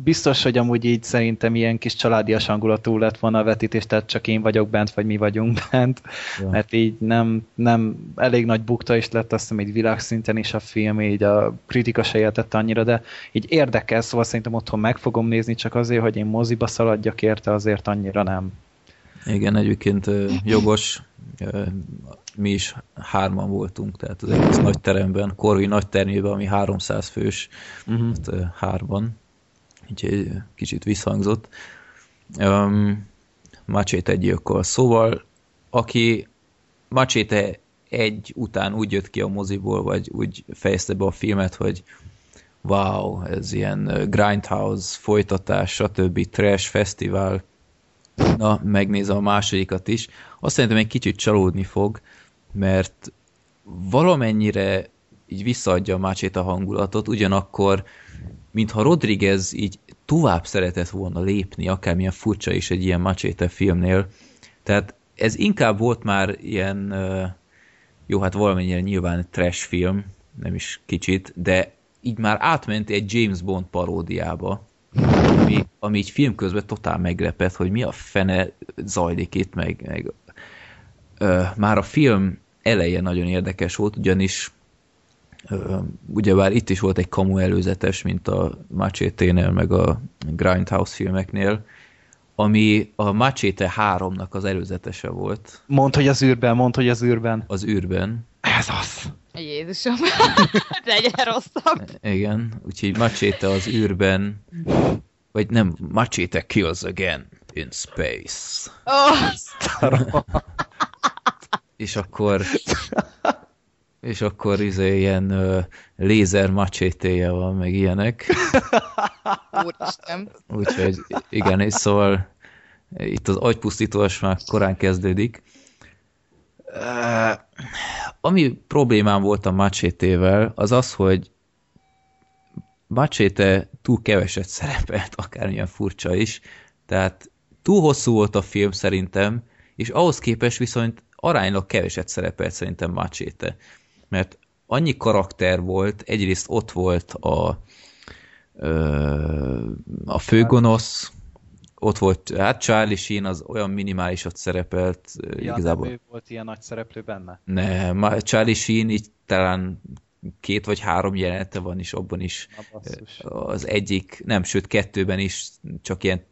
biztos, hogy amúgy így szerintem ilyen kis családias hangulatú lett volna a vetítés, tehát csak én vagyok bent, vagy mi vagyunk bent, Ja. mert így nem, nem elég nagy bukta is lett, azt hiszem így világszinten is a film, így a kritika se értett annyira, de így érdekel, szóval szerintem otthon meg fogom nézni, csak azért, hogy én moziba szaladjak érte, azért annyira nem. Igen, egyébként jogos, mi is hárman voltunk, tehát az egész nagy teremben, Korvi nagy termében, ami 300 fős, Uh-huh. hát, hárman, úgyhogy kicsit visszhangzott. Um, Machete gyilkol. Szóval, aki Machete egy után úgy jött ki a moziból, vagy úgy fejezte be a filmet, hogy wow, ez ilyen Grindhouse folytatás, stb. Trash Festival, na, megnézem a másodikat is. Azt szerintem egy kicsit csalódni fog, mert valamennyire így visszaadja a mácsét a hangulatot, ugyanakkor, mintha Rodriguez így tovább szeretett volna lépni, akármilyen furcsa is egy ilyen Macséte filmnél. Tehát ez inkább volt már ilyen, jó, hát valamennyire nyilván trash film, nem is kicsit, de így már átment egy James Bond paródiába, ami, ami így film közben totál meglepett, hogy mi a fene zajlik itt, meg, meg ö, már a film eleje nagyon érdekes volt, ugyanis ö, ugyebár itt is volt egy kamu előzetes, mint a Machete-nél, meg a Grindhouse filmeknél, ami a Machete 3-nak az előzetese volt. Mondd, hogy az űrben, mondd, hogy az űrben. Az űrben. Ez az. Jézusom, legyen rosszabb. Igen, úgyhogy Machete az űrben, vagy nem, Machete kills again in space. Oh. és akkor és akkor izé ilyen uh, lézer macsétéje van, meg ilyenek. Úristen. Úgyhogy igen, és szóval itt az agypusztítós már korán kezdődik. Uh, ami problémám volt a macsétével, az az, hogy Macséte túl keveset szerepelt, akármilyen furcsa is, tehát túl hosszú volt a film szerintem, és ahhoz képest viszont aránylag keveset szerepelt szerintem Macséte. Mert annyi karakter volt, egyrészt ott volt a, a főgonosz, ott volt, hát Charlie Sheen az olyan minimálisat szerepelt. Ja, igazából. ő volt ilyen nagy szereplő benne? Nem, Charlie Sheen így talán két vagy három jelenete van is, abban is az egyik, nem, sőt kettőben is csak ilyen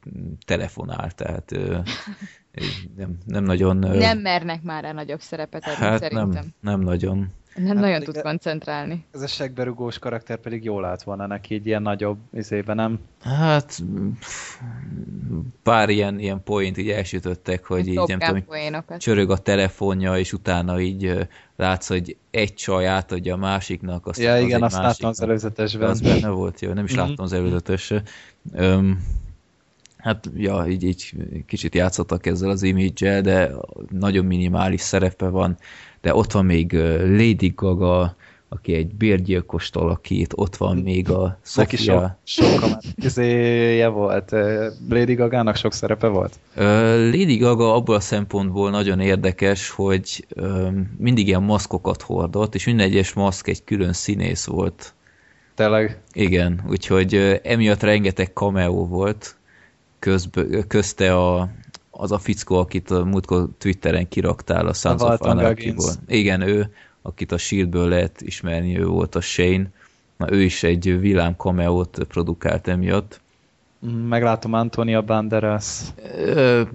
telefonál, tehát nem, nem nagyon... Nem mernek már el nagyobb szerepet adni, hát szerintem. Nem, nem nagyon. Nem hát nagyon tud koncentrálni. Ez a segberugós karakter pedig jól állt volna neki egy ilyen nagyobb izében, nem? Hát pár ilyen, ilyen point így elsütöttek, hogy így nem tudom, csörög a telefonja, és utána így látsz, hogy egy csaj átadja a másiknak. Aztán ja, az igen, azt láttam az előzetesben. Az benne volt, jó, nem is mm-hmm. láttam az előzetesre. Um, hát, ja, így, így kicsit játszottak ezzel az image de nagyon minimális szerepe van de ott van még Lady Gaga, aki egy bérgyilkost alakít, ott van még a Sofia. Sok, sok volt. Lady Gaga-nak sok szerepe volt? Lady Gaga abból a szempontból nagyon érdekes, hogy mindig ilyen maszkokat hordott, és minden egyes maszk egy külön színész volt. Tényleg? Igen, úgyhogy emiatt rengeteg cameo volt, közbe, közte a, az a fickó, akit a múltkor Twitteren kiraktál a Sons a of Anarchy-ból. Igen, ő, akit a Shieldből lehet ismerni, ő volt a Shane. Na, ő is egy villám cameo-t produkált emiatt. Meglátom Antonia Banderas.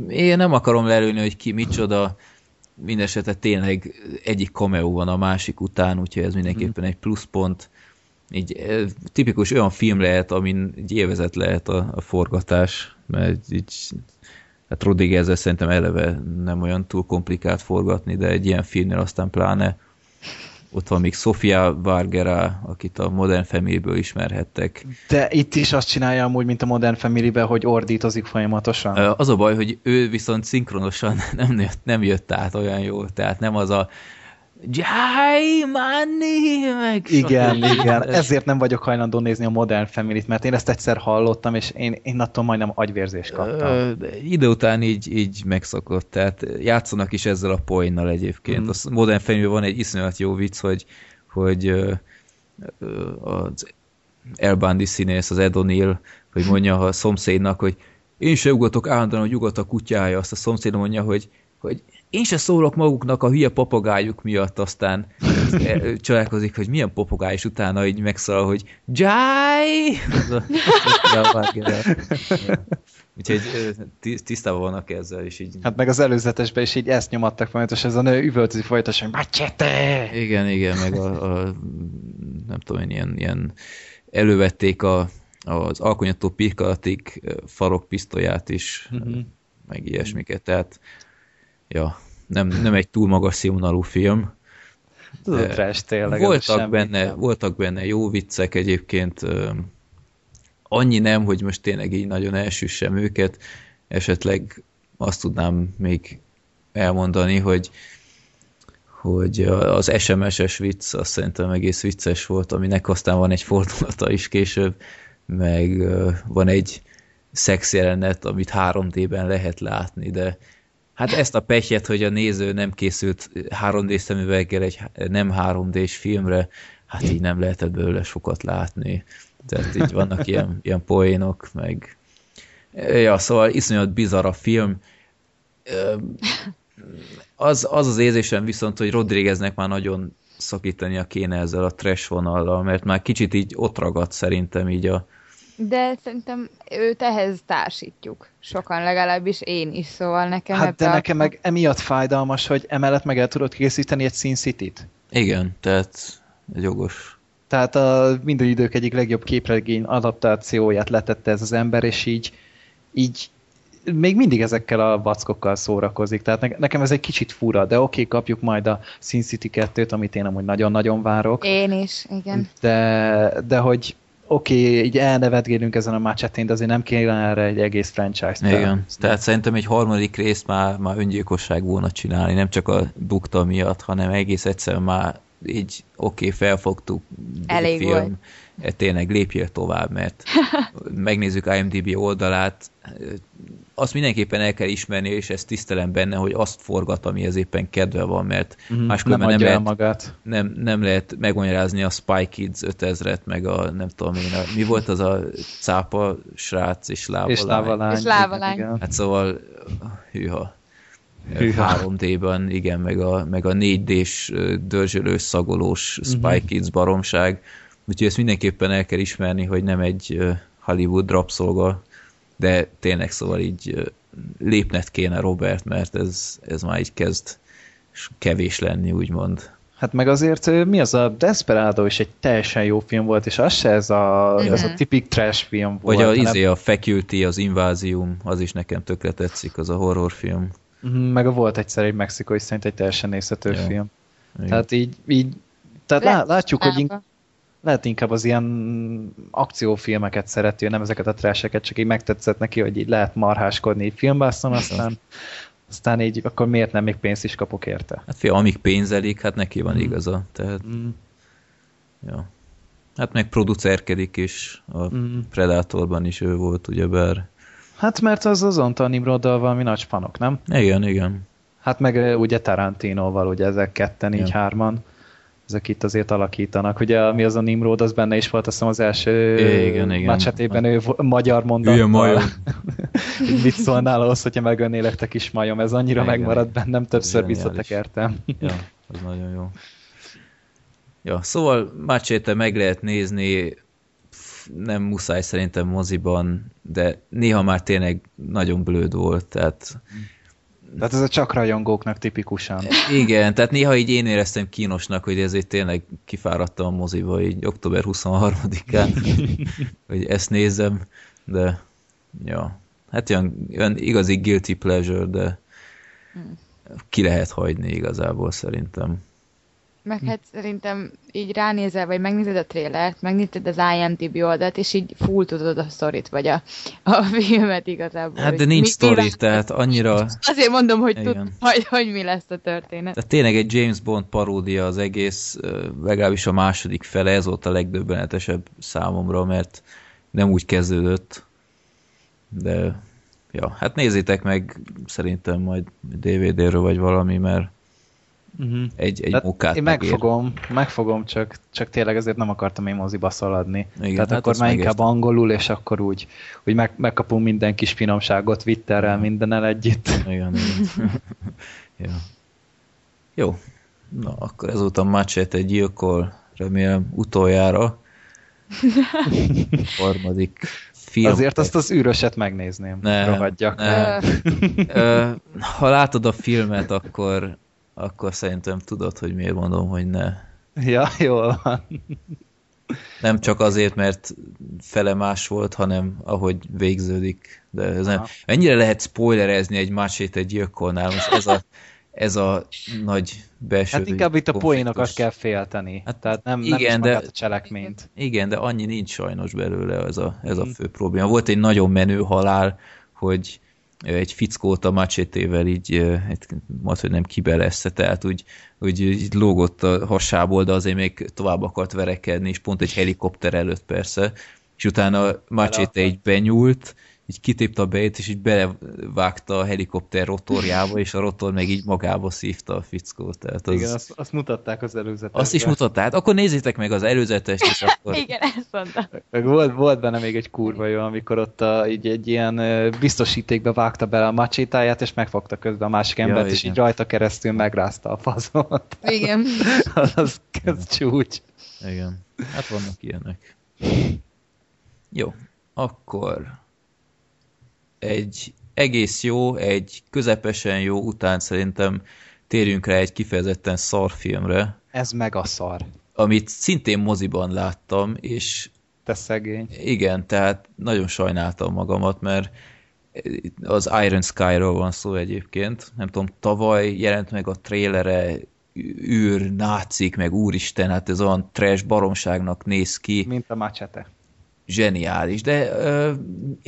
Én nem akarom lelőni, hogy ki micsoda. Mindenesetre tényleg egyik cameo van a másik után, úgyhogy ez mindenképpen egy pluszpont. Így tipikus olyan film lehet, amin egy évezet lehet a, a forgatás, mert így hát Rodriguez szerintem eleve nem olyan túl komplikált forgatni, de egy ilyen filmnél aztán pláne ott van még Sofia Vargera, akit a Modern Family-ből ismerhettek. De itt is azt csinálja amúgy, mint a Modern Family-ben, hogy ordítozik folyamatosan. Az a baj, hogy ő viszont szinkronosan nem, jött, nem jött át olyan jól, tehát nem az a Jai, money, meg Igen, igen. Ezért nem vagyok hajlandó nézni a Modern Family-t, mert én ezt egyszer hallottam, és én, én attól majdnem agyvérzést kaptam. Ö, ide után így, így megszokott, tehát játszanak is ezzel a poénnal egyébként. Mm. A Modern family van egy iszonyat jó vicc, hogy, hogy az Elbandi színész, az Ed O'Neill, hogy mondja a szomszédnak, hogy én se ugatok állandóan, hogy ugat a kutyája, azt a szomszéd mondja, hogy, hogy én se szólok maguknak a hülye papagájuk miatt, aztán csodálkozik, hogy milyen papagáj, és utána így megszól, hogy Jai! Úgyhogy tisztában vannak ezzel, és így... Hát meg az előzetesben is így ezt nyomattak folyamatosan, ez a nő üvöltözik folyamatosan, Machete! Igen, igen, meg a, a nem tudom én, ilyen, ilyen elővették a, az alkonyató pirkalatik farokpisztolyát is, mm-hmm meg ilyesmiket, tehát ja, nem, nem egy túl magas színvonalú film. Tudod, trash tényleg. Voltak benne, nem. voltak benne jó viccek egyébként, annyi nem, hogy most tényleg így nagyon elsüssem őket, esetleg azt tudnám még elmondani, hogy hogy az SMS-es vicc azt szerintem egész vicces volt, aminek aztán van egy fordulata is később, meg van egy szex jelenet, amit 3D-ben lehet látni, de hát ezt a pechet, hogy a néző nem készült 3D szemüveggel egy nem 3D-s filmre, hát így nem lehetett belőle sokat látni. Tehát így vannak ilyen, ilyen poénok, meg ja, szóval iszonyat bizarr a film. Az, az az érzésem viszont, hogy Rodrigueznek már nagyon szakítania kéne ezzel a trash vonallal, mert már kicsit így ott ragadt szerintem így a, de szerintem őt ehhez társítjuk. Sokan legalábbis én is, szóval nekem Hát de a... nekem meg emiatt fájdalmas, hogy emellett meg el tudod készíteni egy Sin City-t. Igen, tehát jogos. Tehát a minden idők egyik legjobb képregény adaptációját letette ez az ember, és így, így még mindig ezekkel a vackokkal szórakozik. Tehát nekem ez egy kicsit fura, de oké, okay, kapjuk majd a Sin City 2-t, amit én amúgy nagyon-nagyon várok. Én is, igen. De, de hogy oké, okay, így elnevetgélünk ezen a macsetén, de azért nem kéne erre egy egész franchise-t. Igen, tehát szerintem egy harmadik részt már, már öngyilkosság volna csinálni, nem csak a bukta miatt, hanem egész egyszerűen már így oké, okay, felfogtuk. Elég film, volt. E, tényleg lépjél tovább, mert megnézzük IMDB oldalát, azt mindenképpen el kell ismerni, és ezt tisztelem benne, hogy azt forgat, ami ez éppen kedve van, mert mm-hmm, máskülönben nem, nem, lehet, magát. Nem, nem lehet megmagyarázni a Spy Kids 5000-et, meg a nem tudom én, a, mi volt az a cápa srác és lávalány. És lávalány. És lávalány. Hát szóval, hűha. hűha. 3D-ben, igen, meg a, meg a 4D-s dörzsölős, szagolós Spy mm-hmm. Kids baromság. Úgyhogy ezt mindenképpen el kell ismerni, hogy nem egy Hollywood rabszolga de tényleg szóval így lépnet kéne Robert, mert ez, ez már így kezd kevés lenni, úgymond. Hát meg azért mi az a Desperado is egy teljesen jó film volt, és az se ez a, uh-huh. az a tipik trash film volt. Vagy a, hanem... izé, a Faculty, az Invázium, az is nekem tökre tetszik, az a horrorfilm. Uh-huh, meg volt egyszer egy mexikói szerint egy teljesen nézhető ja. film. Igen. Tehát így, így tehát lá, látjuk, hogy in, lehet inkább az ilyen akciófilmeket szereti, nem ezeket a trasheket, csak így megtetszett neki, hogy így lehet marháskodni így filmbászon, aztán, aztán így, akkor miért nem még pénzt is kapok érte? Hát fél, amíg pénzelik, hát neki van mm. igaza. Tehát, mm. ja. Hát meg producerkedik is, a mm. Predatorban is ő volt, ugyebár. Hát mert az az Anton Nimroddal valami nagy panok, nem? Igen, igen. Hát meg ugye Tarantinoval, ugye ezek ketten, így ja. hárman ezek itt azért alakítanak. Ugye mi az a Nimrod, az benne is volt, azt hiszem az első igen, igen. macsetében ő magyar mondattal. Mit szólnál ahhoz, hogyha megönnélek te kis majom? Ez annyira igen. megmaradt bennem, többször visszatekertem. ja, az nagyon jó. Ja, szóval Machete meg lehet nézni, nem muszáj szerintem moziban, de néha már tényleg nagyon blőd volt, tehát tehát ez a csak rajongóknak tipikusan. Igen, tehát néha így én éreztem kínosnak, hogy ezért tényleg kifáradtam a moziba, így október 23-án, hogy ezt nézem, de ja, hát olyan, olyan igazi guilty pleasure, de ki lehet hagyni igazából szerintem. Meg hát szerintem így ránézel, vagy megnézed a trélert, megnézed az IMDb oldalt, és így full tudod a sztorit, vagy a, a filmet igazából. Hát de nincs sztori, tehát annyira... Azért mondom, hogy tud, hogy, hogy mi lesz a történet. Tehát tényleg egy James Bond paródia az egész, legalábbis a második fele, ez volt a legdöbbenetesebb számomra, mert nem úgy kezdődött, de ja, hát nézzétek meg szerintem majd DVD-ről vagy valami, mert Uh-huh. Egy, egy munkát Én megfogom, megfogom, csak, csak tényleg ezért nem akartam én moziba szaladni. Igen, Tehát hát akkor már inkább angolul, és akkor úgy, úgy meg, megkapunk minden kis finomságot Twitterrel, uh-huh. mindennel együtt. Igen, igen. ja. Jó. Na, akkor ezúttal Machete egy gyilkol, remélem utoljára. harmadik film. Azért azt az űröset megnézném. Nem, rohadjak. Nem. ha látod a filmet, akkor akkor szerintem tudod, hogy miért mondom, hogy ne. Ja, jól van. Nem csak azért, mert fele más volt, hanem ahogy végződik. De ez nem. Ennyire lehet spoilerezni egy egy gyilkolnál, most ez a, ez a nagy belső... Hát inkább itt a poénokat kell félteni. Hát Tehát nem, igen, nem de, a cselekményt. Igen, de annyi nincs sajnos belőle ez a, ez a mhm. fő probléma. Volt egy nagyon menő halál, hogy egy fickót a macsétével így, majd, hogy nem kibelezte, tehát úgy, úgy, úgy lógott a hasából, de azért még tovább akart verekedni, és pont egy helikopter előtt persze, és utána macséte így benyúlt, így kitépte a bejét, és így belevágta a helikopter rotorjába, és a rotor meg így magába szívta a fickót. Tehát az... Igen, azt, azt mutatták az előzetesben. Azt is mutatták. Hát akkor nézzétek meg az előzetest, és akkor... Igen, ezt mondtam. Meg volt, volt benne még egy kurva jó, amikor ott a, így egy ilyen biztosítékbe vágta bele a macsétáját, és megfogta közben a másik embert, ja, és így rajta keresztül megrázta a fazont. Igen. az, az, az csúcs. Igen. Hát vannak ilyenek. Jó, akkor egy egész jó, egy közepesen jó után szerintem térjünk rá egy kifejezetten szar filmre. Ez meg a szar. Amit szintén moziban láttam, és... Te szegény. Igen, tehát nagyon sajnáltam magamat, mert az Iron Sky-ról van szó egyébként. Nem tudom, tavaly jelent meg a trélere, űr, nácik, meg úristen, hát ez olyan trash baromságnak néz ki. Mint a Machete zseniális, de ö,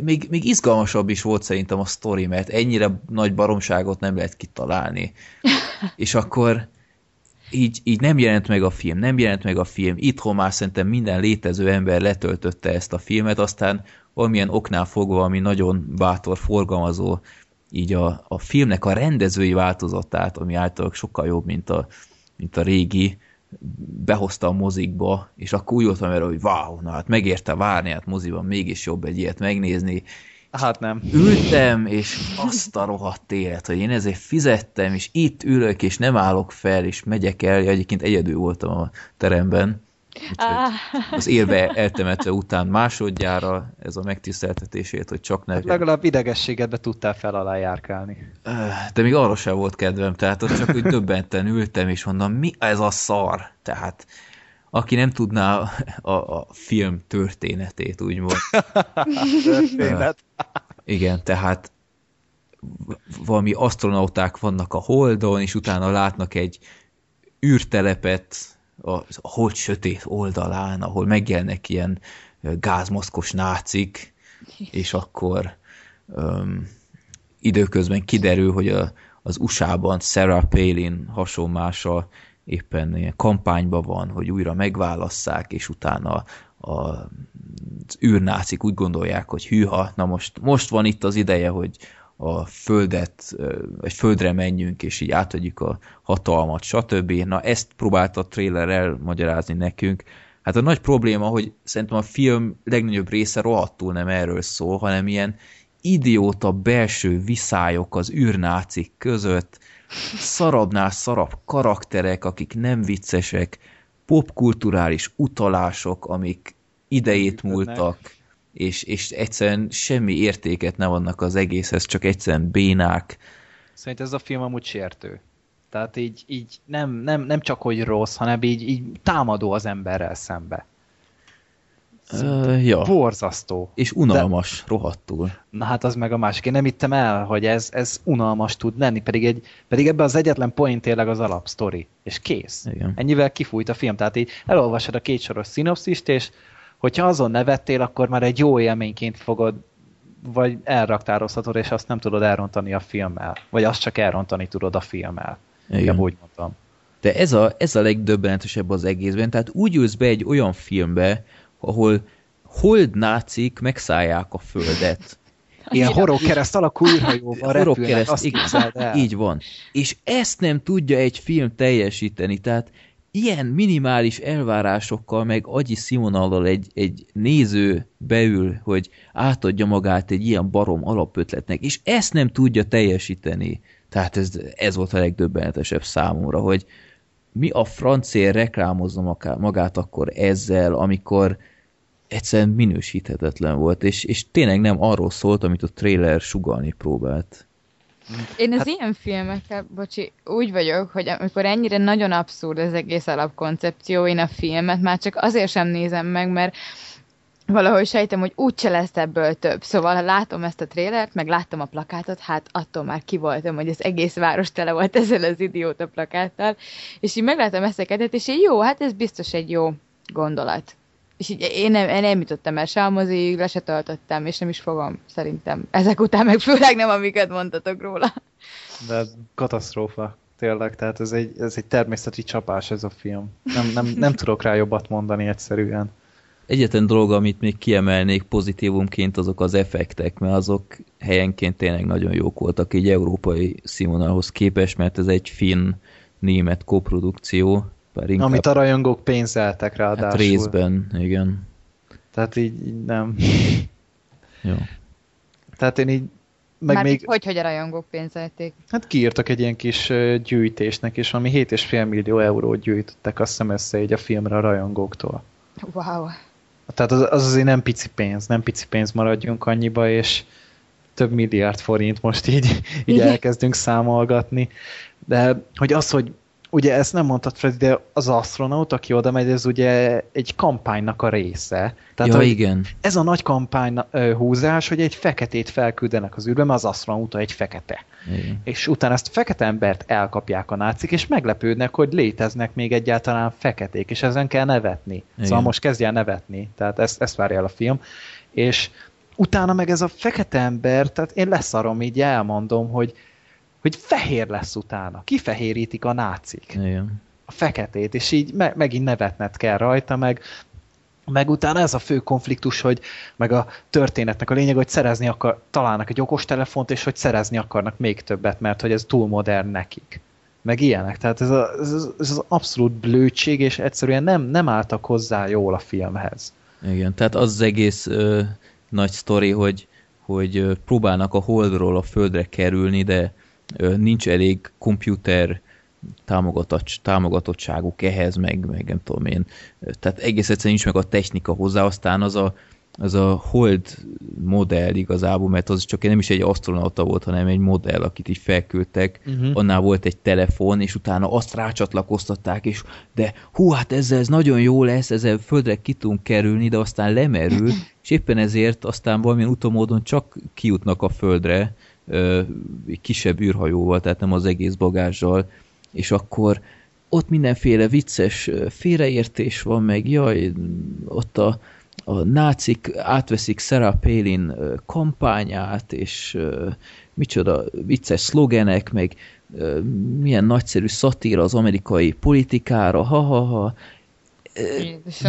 még, még izgalmasabb is volt szerintem a sztori, mert ennyire nagy baromságot nem lehet kitalálni. És akkor így, így nem jelent meg a film, nem jelent meg a film. Itthon már szerintem minden létező ember letöltötte ezt a filmet, aztán valamilyen oknál fogva, ami nagyon bátor forgalmazó, így a, a filmnek a rendezői változatát, ami általában sokkal jobb, mint a, mint a régi, behozta a mozikba, és akkor úgy voltam erre, hogy wow, na hát megérte várni, hát moziban mégis jobb egy ilyet megnézni. Hát nem. Ültem, és azt a rohadt élet, hogy én ezért fizettem, és itt ülök, és nem állok fel, és megyek el, egyébként egyedül voltam a teremben, ah. az élve eltemetve után másodjára ez a megtiszteltetését, hogy csak ne... Hát legalább idegességedbe tudtál fel alá járkálni. De még arra sem volt kedvem, tehát ott csak úgy döbbenten ültem, és mondom, mi ez a szar? Tehát aki nem tudná a, a film történetét, úgymond. Történet. Igen, tehát valami astronauták vannak a Holdon, és utána látnak egy űrtelepet, a, hold sötét oldalán, ahol megjelennek ilyen gázmaszkos nácik, és akkor um, időközben kiderül, hogy a, az USA-ban Sarah Palin hasonmása éppen ilyen kampányban van, hogy újra megválasszák, és utána a, az űrnácik úgy gondolják, hogy hűha, na most, most van itt az ideje, hogy a földet, egy földre menjünk, és így átadjuk a hatalmat, stb. Na ezt próbálta a trailer elmagyarázni nekünk. Hát a nagy probléma, hogy szerintem a film legnagyobb része rohadtul nem erről szól, hanem ilyen idióta belső viszályok az űrnácik között, szarabnál szarab karakterek, akik nem viccesek, popkulturális utalások, amik idejét múltak, és, és egyszerűen semmi értéket nem vannak az egészhez, csak egyszerűen bénák. Szerintem ez a film amúgy sértő. Tehát így, így nem, nem, nem csak, hogy rossz, hanem így, így támadó az emberrel szembe. Uh, ja. Borzasztó. És unalmas, De... rohadtul. Na hát az meg a másik. Én nem hittem el, hogy ez, ez unalmas tud lenni, pedig, egy, pedig ebben az egyetlen point tényleg az alapsztori. És kész. Igen. Ennyivel kifújt a film. Tehát így elolvasod a kétsoros szinopszist, és hogyha azon nevettél, akkor már egy jó élményként fogod, vagy elraktározhatod, és azt nem tudod elrontani a filmmel. Vagy azt csak elrontani tudod a filmmel. Igen. úgy mondtam. De ez a, ez a legdöbbenetesebb az egészben. Tehát úgy ülsz be egy olyan filmbe, ahol hold nácik megszállják a földet. Ilyen horror kereszt alakú űrhajóval repülnek, azt igen, el. Így van. És ezt nem tudja egy film teljesíteni, tehát ilyen minimális elvárásokkal, meg agyi színvonallal egy, egy néző beül, hogy átadja magát egy ilyen barom alapötletnek, és ezt nem tudja teljesíteni. Tehát ez, ez volt a legdöbbenetesebb számomra, hogy mi a francia reklámozza magát akkor ezzel, amikor egyszerűen minősíthetetlen volt, és, és tényleg nem arról szólt, amit a trailer sugalni próbált. Én az hát... ilyen filmekkel, bocsi, úgy vagyok, hogy amikor ennyire nagyon abszurd az egész alapkoncepció, én a filmet már csak azért sem nézem meg, mert valahogy sejtem, hogy úgyse lesz ebből több. Szóval, ha látom ezt a trélert, meg láttam a plakátot, hát attól már kivoltam, hogy az egész város tele volt ezzel az idióta plakáttal, és így megláttam ezt a kettőt, és így jó, hát ez biztos egy jó gondolat. És így én nem, én nem jutottam el se a mozig, le se töltöttem, és nem is fogom, szerintem. Ezek után meg főleg nem, amiket mondtatok róla. De katasztrófa, tényleg, tehát ez egy, ez egy természeti csapás ez a film. Nem, nem, nem tudok rá jobbat mondani egyszerűen. Egyetlen dolog, amit még kiemelnék pozitívumként, azok az effektek, mert azok helyenként tényleg nagyon jók voltak így európai színvonalhoz képest, mert ez egy finn-német koprodukció. Inkább... Amit a rajongók pénzeltek ráadásul. Hát részben, igen. Tehát így, így nem. Jó. Tehát én így meg Már még... hogy, hogy a rajongók pénzelték? Hát kiírtak egy ilyen kis gyűjtésnek, és ami 7,5 millió eurót gyűjtöttek azt hiszem össze így a filmre a rajongóktól. Wow. Tehát az, az azért nem pici pénz, nem pici pénz maradjunk annyiba, és több milliárd forint most így, így elkezdünk számolgatni. De hogy az, hogy ugye ezt nem mondtad Freddy, de az astronaut, aki oda megy, ez ugye egy kampánynak a része. Tehát ja, igen. Ez a nagy kampány húzás, hogy egy feketét felküldenek az űrbe, mert az astronauta egy fekete. Igen. És utána ezt a fekete embert elkapják a nácik, és meglepődnek, hogy léteznek még egyáltalán feketék, és ezen kell nevetni. Szóval igen. Szóval most kezdje el nevetni, tehát ezt, ezt várja el a film. És utána meg ez a fekete ember, tehát én leszarom, így elmondom, hogy hogy fehér lesz utána. Kifehérítik a nácik. Igen. A feketét, és így me- megint nevetned kell rajta, meg, meg utána ez a fő konfliktus, hogy meg a történetnek a lényeg, hogy szerezni akar, találnak egy okostelefont, és hogy szerezni akarnak még többet, mert hogy ez túl modern nekik. Meg ilyenek. Tehát ez, a, ez, ez az abszolút blödség, és egyszerűen nem, nem álltak hozzá jól a filmhez. Igen, tehát az, az egész ö, nagy sztori, hogy, hogy próbálnak a holdról a földre kerülni, de nincs elég komputer támogatottságuk ehhez, meg, meg nem tudom én. Tehát egész egyszerűen nincs meg a technika hozzá, aztán az a, az a hold modell igazából, mert az csak nem is egy astronauta volt, hanem egy modell, akit így felküldtek, uh-huh. annál volt egy telefon, és utána azt rácsatlakoztatták, és de hú, hát ezzel ez nagyon jó lesz, ezzel földre ki tudunk kerülni, de aztán lemerül, és éppen ezért aztán valamilyen utomódon csak kijutnak a földre, kisebb űrhajóval, tehát nem az egész bagázsal, és akkor ott mindenféle vicces félreértés van, meg jaj, ott a, a nácik átveszik Sarah Palin kampányát, és micsoda vicces szlogenek, meg milyen nagyszerű szatíra az amerikai politikára, ha-ha-ha.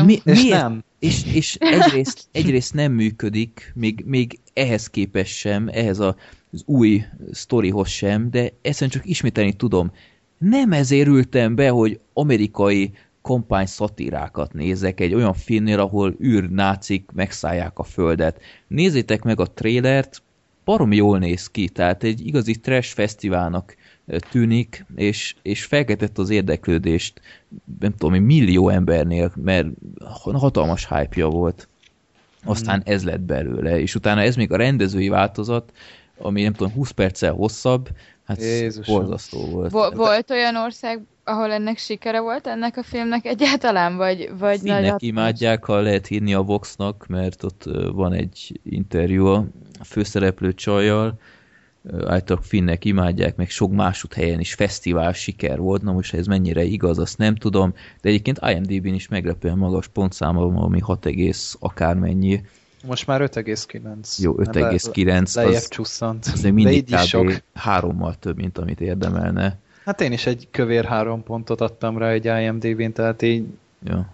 Mi, és miért? nem. És, és egyrészt, egyrészt nem működik, még, még ehhez képest sem, ehhez a az új sztorihoz sem, de egyszerűen csak ismételni tudom. Nem ezért ültem be, hogy amerikai kampány szatírákat nézek egy olyan filmnél, ahol űrnácik megszállják a földet. Nézzétek meg a trélert, barom jól néz ki, tehát egy igazi trash fesztiválnak tűnik, és, és felkeltett az érdeklődést, nem tudom, millió embernél, mert hatalmas hype volt. Aztán hmm. ez lett belőle, és utána ez még a rendezői változat, ami nem tudom, 20 perccel hosszabb, hát Jézusom. borzasztó volt. Vo- volt olyan ország, ahol ennek sikere volt ennek a filmnek egyáltalán, vagy, vagy Finnek nagy imádják, ha lehet hívni a Voxnak, mert ott van egy interjú a főszereplő csajjal, általában finnek imádják, meg sok másút helyen is fesztivál siker volt, na most ez mennyire igaz, azt nem tudom, de egyébként IMDb-n is meglepően magas pontszáma, ami 6, akármennyi, most már 5,9. Jó, 5,9. Le, lejjebb csusszant. Az még mindig kb. Sok. hárommal több, mint amit érdemelne. Hát én is egy kövér három pontot adtam rá egy IMDb-n, tehát így... Ja.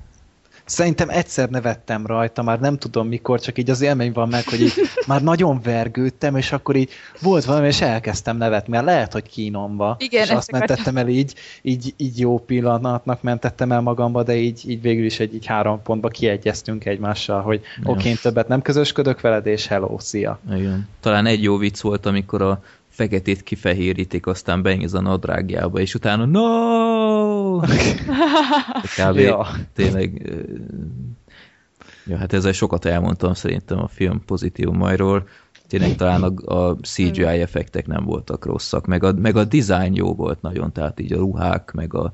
Szerintem egyszer nevettem rajta, már nem tudom mikor, csak így az élmény van meg, hogy így már nagyon vergődtem, és akkor így volt valami, és elkezdtem nevetni, mert lehet, hogy kínomba. Igen, és azt mentettem el így, így, így jó pillanatnak mentettem el magamba, de így, így végül is egy így három pontba kiegyeztünk egymással, hogy oké, okay, többet nem közösködök veled, és hello, szia. Igen. Talán egy jó vicc volt, amikor a feketét kifehérítik, aztán benéz a nadrágjába, és utána no! Kb. ja. tényleg ja, hát ezzel sokat elmondtam szerintem a film pozitívumairól. tényleg talán a, a CGI effektek nem voltak rosszak, meg a, meg a design jó volt nagyon, tehát így a ruhák, meg a,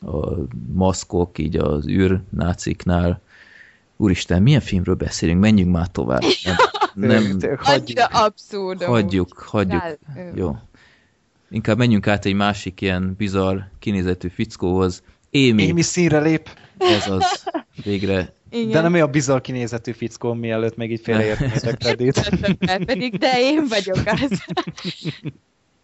a maszkok, így az űrnáciknál. Úristen, milyen filmről beszélünk? Menjünk már tovább. Nem, nem, hagyjuk. abszurd. Hagyjuk, hagyjuk. Jó. Inkább menjünk át egy másik ilyen bizarr kinézetű fickóhoz. Émi. Émi színre lép. Ez az. Végre igen. De nem olyan bizarr kinézetű fickó, mielőtt meg így félreértnétek Reddit. pedig, de én vagyok az.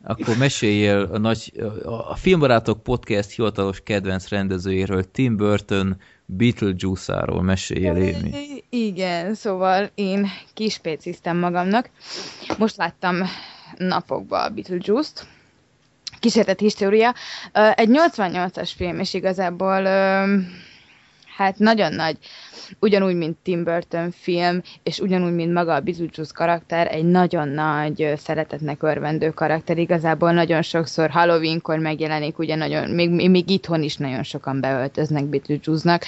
Akkor meséljél a, nagy, a Filmbarátok podcast hivatalos kedvenc rendezőjéről, Tim Burton Beetlejuice-áról meséljél, Émi. Igen, szóval én kispéciztem magamnak. Most láttam napokban a Beetlejuice-t. Kísértett história. Egy 88-as film, és igazából hát nagyon nagy, ugyanúgy, mint Tim Burton film, és ugyanúgy, mint maga a Beetlejuice karakter, egy nagyon nagy szeretetnek örvendő karakter. Igazából nagyon sokszor Halloweenkor megjelenik, ugye nagyon, még, még itthon is nagyon sokan beöltöznek Beetlejuice-nak.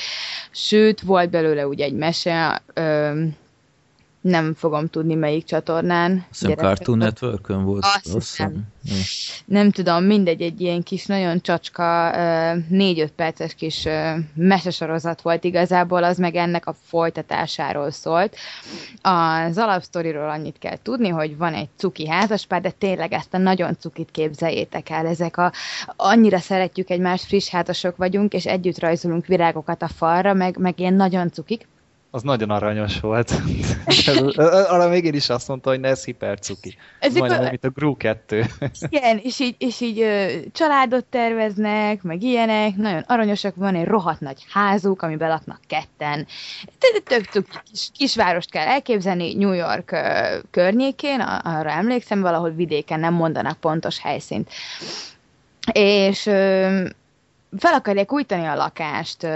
Sőt, volt belőle ugye egy mese, ö, nem fogom tudni melyik csatornán. Azt Cartoon network volt. Azt nem. nem tudom, mindegy, egy ilyen kis, nagyon csacska, négy-öt perces kis mesesorozat volt igazából, az meg ennek a folytatásáról szólt. Az alapsztoriról annyit kell tudni, hogy van egy cuki házaspár, de tényleg ezt a nagyon cukit képzeljétek el. Ezek a, annyira szeretjük egymást, friss házasok vagyunk, és együtt rajzolunk virágokat a falra, meg, meg ilyen nagyon cukik az nagyon aranyos volt. Arra még én is azt mondta, hogy ne, ez hipercuki. Ez Majdnem, a... mint a Gru 2. Igen, és így, és így családot terveznek, meg ilyenek, nagyon aranyosak, van egy rohadt nagy házuk, amiben laknak ketten. Tök, tök kis, kisvárost kell elképzelni, New York környékén, arra emlékszem, valahol vidéken nem mondanak pontos helyszínt. És fel akarják újítani a lakást,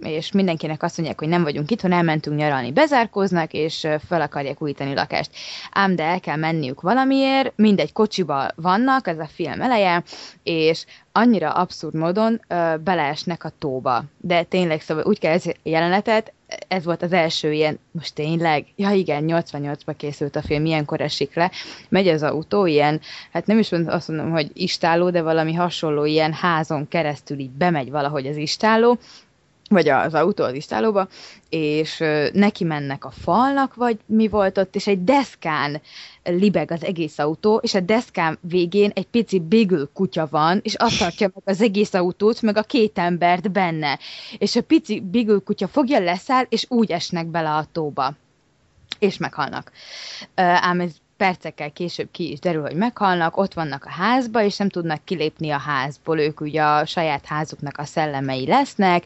és mindenkinek azt mondják, hogy nem vagyunk itthon, elmentünk nyaralni, bezárkóznak, és fel akarják újítani a lakást. Ám de el kell menniük valamiért, mindegy kocsiba vannak, ez a film eleje, és annyira abszurd módon ö, beleesnek a tóba. De tényleg, szóval úgy kell ez jelenetet, ez volt az első ilyen, most tényleg, ja igen, 88-ba készült a film, ilyenkor esik le, megy az autó, ilyen, hát nem is azt mondom, hogy istáló, de valami hasonló ilyen házon keresztül így bemegy valahogy az istáló, vagy az autó az istálóba, és neki mennek a falnak, vagy mi volt ott, és egy deszkán libeg az egész autó, és a deszkán végén egy pici bigül kutya van, és azt tartja meg az egész autót, meg a két embert benne. És a pici bigül kutya fogja, leszáll, és úgy esnek bele a tóba és meghalnak. Ám ez percekkel később ki is derül, hogy meghalnak, ott vannak a házba, és nem tudnak kilépni a házból, ők ugye a saját házuknak a szellemei lesznek,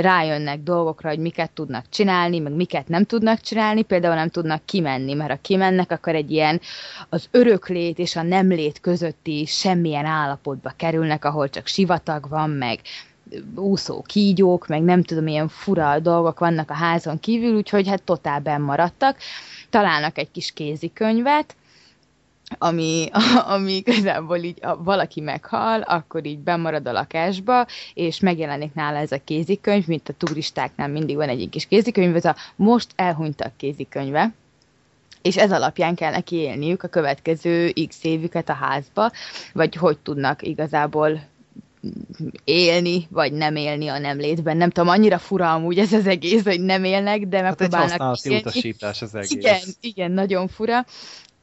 rájönnek dolgokra, hogy miket tudnak csinálni, meg miket nem tudnak csinálni, például nem tudnak kimenni, mert ha kimennek, akkor egy ilyen az öröklét és a nemlét közötti semmilyen állapotba kerülnek, ahol csak sivatag van, meg úszó kígyók, meg nem tudom, ilyen fura dolgok vannak a házon kívül, úgyhogy hát totál maradtak találnak egy kis kézikönyvet, ami, ami igazából így a, valaki meghal, akkor így bemarad a lakásba, és megjelenik nála ez a kézikönyv, mint a turistáknál mindig van egy kis kézikönyv, ez a most elhunytak kézikönyve, és ez alapján kell neki élniük a következő x évüket a házba, vagy hogy tudnak igazából élni, vagy nem élni a nem létben. Nem tudom, annyira fura amúgy ez az egész, hogy nem élnek, de megpróbálnak hát egy utasítás az egész. Igen, igen, nagyon fura.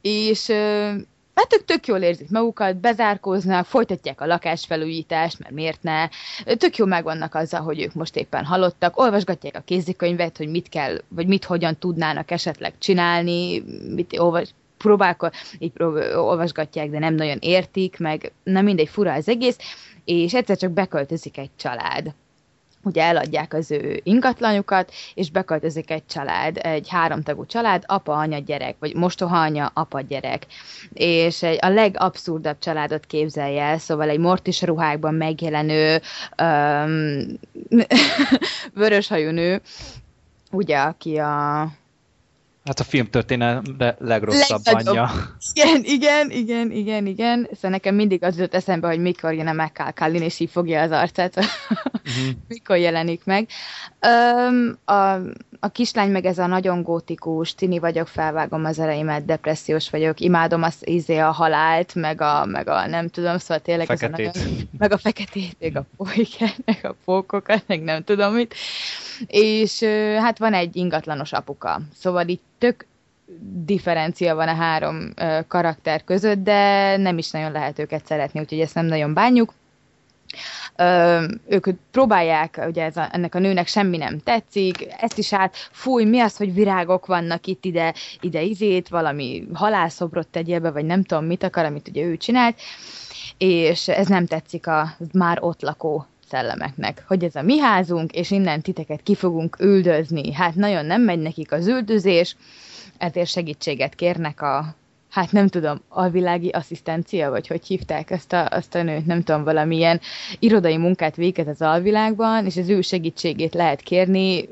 És hát ők tök jól érzik magukat, bezárkóznak, folytatják a lakásfelújítást, mert miért ne. Tök jó megvannak azzal, hogy ők most éppen halottak, olvasgatják a kézikönyvet, hogy mit kell, vagy mit hogyan tudnának esetleg csinálni, mit olvas, próbálkod, így olvasgatják, de nem nagyon értik, meg nem mindegy, fura az egész, és egyszer csak beköltözik egy család ugye eladják az ő ingatlanukat, és beköltözik egy család, egy háromtagú család, apa, anya, gyerek, vagy mostoha anya, apa, gyerek. És egy, a legabszurdabb családot képzelje el, szóval egy mortis ruhákban megjelenő um, vöröshajú nő, ugye, aki a Hát a film történelme legrosszabb anyja. Igen, igen, igen, igen, igen. Szóval nekem mindig az jutott eszembe, hogy mikor jön a McCall és így fogja az arcát, uh-huh. mikor jelenik meg. Um, a a kislány meg ez a nagyon gótikus, tini vagyok, felvágom az ereimet, depressziós vagyok, imádom az izé a halált, meg a, meg a nem tudom, szóval tényleg feketét. ez a nagyon, meg a feketét, meg a pólyket, meg a pókokat, meg nem tudom mit. És hát van egy ingatlanos apuka, szóval itt tök differencia van a három karakter között, de nem is nagyon lehet őket szeretni, úgyhogy ezt nem nagyon bánjuk. Ö, ők próbálják, ugye ez a, ennek a nőnek semmi nem tetszik, ezt is át, fúj, mi az, hogy virágok vannak itt ide, ide izét, valami halálszobrot tegyél be, vagy nem tudom mit akar, amit ugye ő csinált, és ez nem tetszik a már ott lakó szellemeknek, hogy ez a mi házunk, és innen titeket ki fogunk üldözni. Hát nagyon nem megy nekik az üldözés, ezért segítséget kérnek a, hát nem tudom, alvilági asszisztencia, vagy hogy hívták ezt a, azt a nőt, nem tudom, valamilyen irodai munkát végez az alvilágban, és az ő segítségét lehet kérni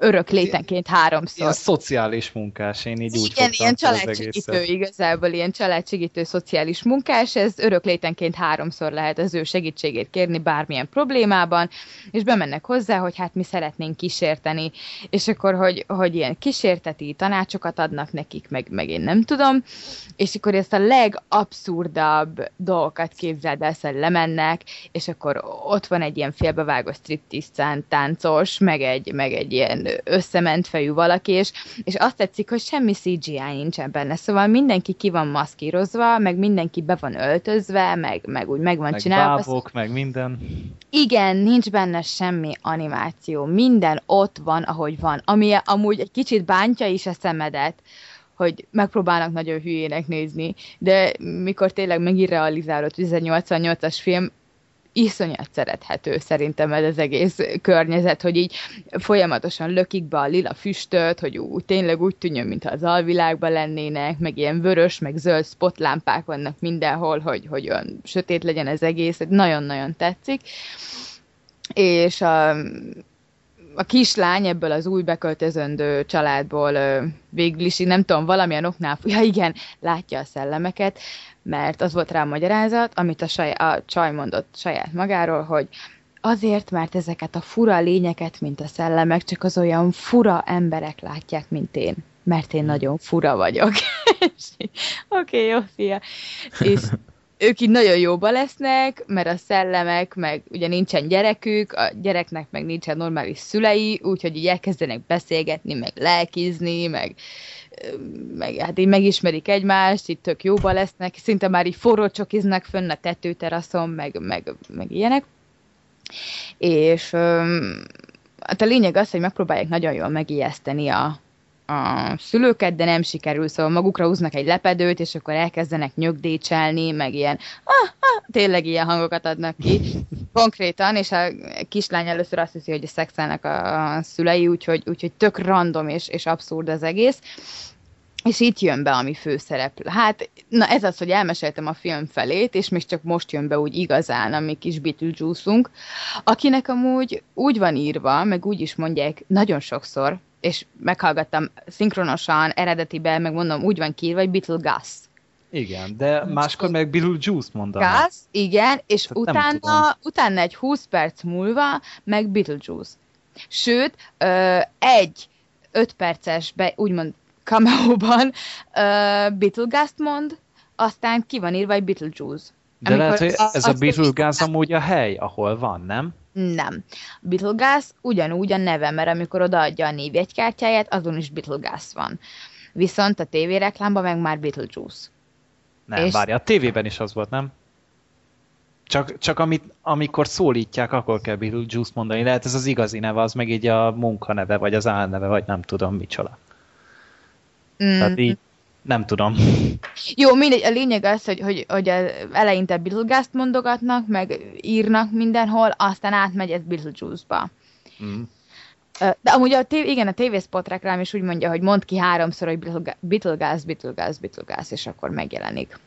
örök létenként háromszor. Ilyen szociális munkás, én így úgy Igen, ilyen családsegítő igazából, ilyen családsegítő szociális munkás, ez örök létenként háromszor lehet az ő segítségét kérni bármilyen problémában, és bemennek hozzá, hogy hát mi szeretnénk kísérteni, és akkor, hogy, hogy ilyen kísérteti tanácsokat adnak nekik, meg, meg én nem tudom, és akkor ezt a legabszurdabb dolgokat képzeld el, hogy lemennek, és akkor ott van egy ilyen félbevágott striptease táncos, meg egy, meg egy ilyen összement fejű valaki, és, és azt tetszik, hogy semmi CGI nincsen benne, szóval mindenki ki van maszkírozva, meg mindenki be van öltözve, meg, meg úgy meg van meg csinálva. Bábok, meg minden. Igen, nincs benne semmi animáció, minden ott van, ahogy van, ami amúgy egy kicsit bántja is a szemedet, hogy megpróbálnak nagyon hülyének nézni, de mikor tényleg megirrealizálott 1888-as film, iszonyat szerethető szerintem ez az egész környezet, hogy így folyamatosan lökik be a lila füstöt, hogy úgy, tényleg úgy tűnjön, mintha az alvilágban lennének, meg ilyen vörös, meg zöld spotlámpák vannak mindenhol, hogy, hogy olyan sötét legyen az egész, nagyon-nagyon tetszik. És a, a kislány ebből az új beköltözöndő családból végül is, nem tudom, valamilyen oknál, ja igen, látja a szellemeket, mert az volt rá a magyarázat, amit a, saj, a csaj mondott saját magáról, hogy azért, mert ezeket a fura lényeket, mint a szellemek, csak az olyan fura emberek látják, mint én. Mert én nagyon fura vagyok. Oké, okay, jó, fia. És ők így nagyon jóba lesznek, mert a szellemek, meg ugye nincsen gyerekük, a gyereknek meg nincsen normális szülei, úgyhogy így elkezdenek beszélgetni, meg lelkizni, meg meg, hát így megismerik egymást, itt tök jóba lesznek, szinte már így forró csokiznak fönn a tetőteraszon, meg, meg, meg ilyenek. És hát a lényeg az, hogy megpróbálják nagyon jól megijeszteni a, a szülőket, de nem sikerül, szóval magukra húznak egy lepedőt, és akkor elkezdenek nyögdécselni, meg ilyen, ah, ah, tényleg ilyen hangokat adnak ki, konkrétan, és a kislány először azt hiszi, hogy szexelnek a, a szülei, úgyhogy, úgyhogy tök random és, és abszurd az egész. És itt jön be a mi főszereplő. Hát, na ez az, hogy elmeséltem a film felét, és még csak most jön be úgy igazán a mi kis beetlejuice akinek amúgy úgy van írva, meg úgy is mondják nagyon sokszor, és meghallgattam szinkronosan, eredetiben, meg mondom, úgy van kiírva, hogy Beetle Gus. Igen, de máskor meg Beetlejuice mondanak. Gus, igen, és Tehát utána, utána egy 20 perc múlva meg Beetlejuice. Sőt, ö, egy 5 perces, be, úgymond cameo-ban uh, Beetlejuice mond, aztán ki van írva egy Beetlejuice. De lehet, hogy ez a, a Beetlejuice amúgy a hely, ahol van, nem? Nem. Beetlejuice ugyanúgy a neve, mert amikor odaadja a névjegykártyáját, azon is Beetlejuice van. Viszont a tévéreklámban meg már Beetlejuice. Nem, és... várja, a tévében is az volt, nem? Csak, csak amit, amikor szólítják, akkor kell Beetlejuice mondani. Lehet ez az igazi neve, az meg így a munkaneve, vagy az álneve, vagy nem tudom micsoda. Mm. Tehát így nem tudom. Jó, mindegy, a lényeg az, hogy, hogy, hogy eleinte Beetlejuice-t mondogatnak, meg írnak mindenhol, aztán átmegy ez Beetlejuice-ba. Mm. De amúgy a tév, igen, a tévészpot reklám is úgy mondja, hogy mond ki háromszor, hogy Beetlejuice, Beetlejuice, Beetlejuice, és akkor megjelenik.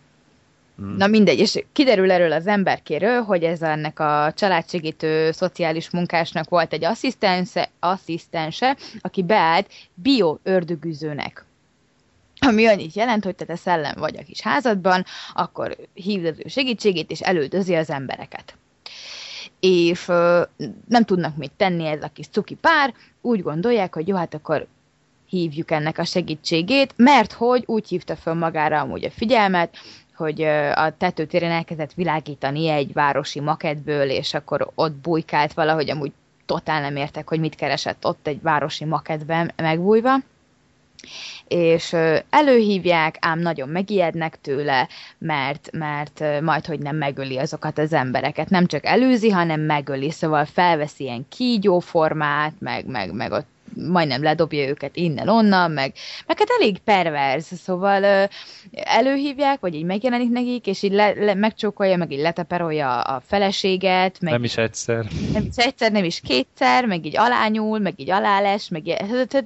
Mm. Na mindegy, és kiderül erről az emberkéről, hogy ez ennek a családsegítő szociális munkásnak volt egy asszisztense, asszisztense aki beállt bio ördögűzőnek ami annyit jelent, hogy te szellem vagy a kis házadban, akkor hívd az ő segítségét, és elődözi az embereket. és ö, nem tudnak mit tenni ez a kis cuki pár, úgy gondolják, hogy jó, hát akkor hívjuk ennek a segítségét, mert hogy úgy hívta föl magára amúgy a figyelmet, hogy a tetőtéren elkezdett világítani egy városi maketből, és akkor ott bujkált valahogy, amúgy totál nem értek, hogy mit keresett ott egy városi maketben megbújva és előhívják, ám nagyon megijednek tőle, mert, mert majd, hogy nem megöli azokat az embereket. Nem csak előzi, hanem megöli, szóval felveszi ilyen kígyóformát, meg, meg, meg ott majdnem ledobja őket innen-onnan, meg, meg hát elég perverz, szóval ö, előhívják, vagy így megjelenik nekik, és így le, le, megcsókolja, meg így leteperolja a feleséget. Meg, nem is egyszer. Nem is egyszer, nem is kétszer, meg így alányul, meg így aláles, meg így,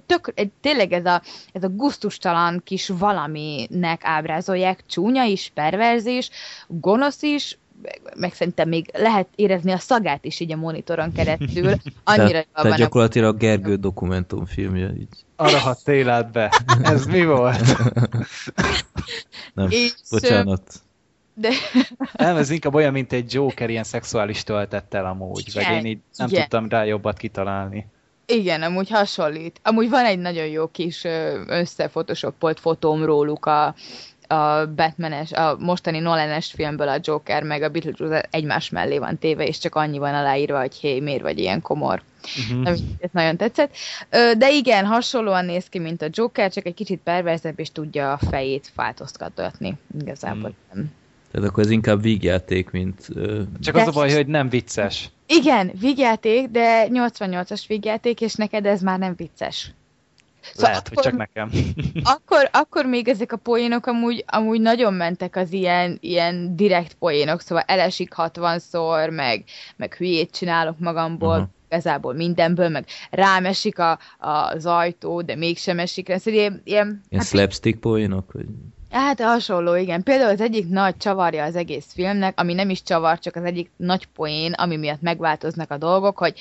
tök, tényleg ez a, ez a guztustalan kis valaminek ábrázolják, csúnya is, perverz is, gonosz is, meg szerintem még lehet érezni a szagát is így a monitoron keresztül. Annyira tehát, tehát gyakorlatilag a Gergő dokumentumfilmje. Így. Arra hat életbe. Ez mi volt? Nem, és, bocsánat. De... Nem, ez inkább olyan, mint egy Joker ilyen szexuális töltettel amúgy, vagy én így nem igen. tudtam rá jobbat kitalálni. Igen, amúgy hasonlít. Amúgy van egy nagyon jó kis összefotoshopolt fotóm róluk a, a Batmanes, a mostani Nolan-es filmből a Joker meg a Beetlejuice egymás mellé van téve, és csak annyi van aláírva, hogy hé, miért vagy ilyen komor. Uh-huh. Ez nagyon tetszett. De igen, hasonlóan néz ki, mint a Joker, csak egy kicsit perverzebb, és tudja a fejét változtatni. Igazából nem. Tehát akkor ez inkább vígjáték, mint... Uh... Csak az a baj, hogy nem vicces. Igen, vígjáték, de 88-as vígjáték, és neked ez már nem vicces. Szóval Lehet, akkor, hogy csak nekem. akkor, akkor még ezek a poénok amúgy, amúgy nagyon mentek az ilyen, ilyen direkt poénok, szóval elesik 60-szor, meg, meg hülyét csinálok magamból, uh-huh. igazából mindenből, meg rámesik a, a, az ajtó, de mégsem esik rá. Szóval ilyen, ilyen, ilyen hát, slapstick poénok? Vagy... Hát hasonló, igen. Például az egyik nagy csavarja az egész filmnek, ami nem is csavar, csak az egyik nagy poén, ami miatt megváltoznak a dolgok, hogy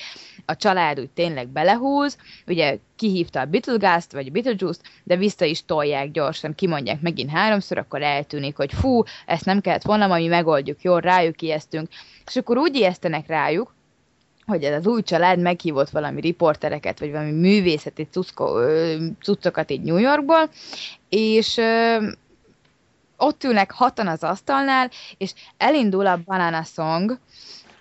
a család úgy tényleg belehúz, ugye kihívta a Beetlejuice-t, vagy a Beetlejuice-t, de vissza is tolják gyorsan, kimondják megint háromszor, akkor eltűnik, hogy fú, ezt nem kellett volna, mi megoldjuk, jól rájuk ijesztünk. És akkor úgy ijesztenek rájuk, hogy ez az új család meghívott valami riportereket, vagy valami művészeti cucko, cuccokat így New Yorkból, és ott ülnek hatan az asztalnál, és elindul a Banana Song,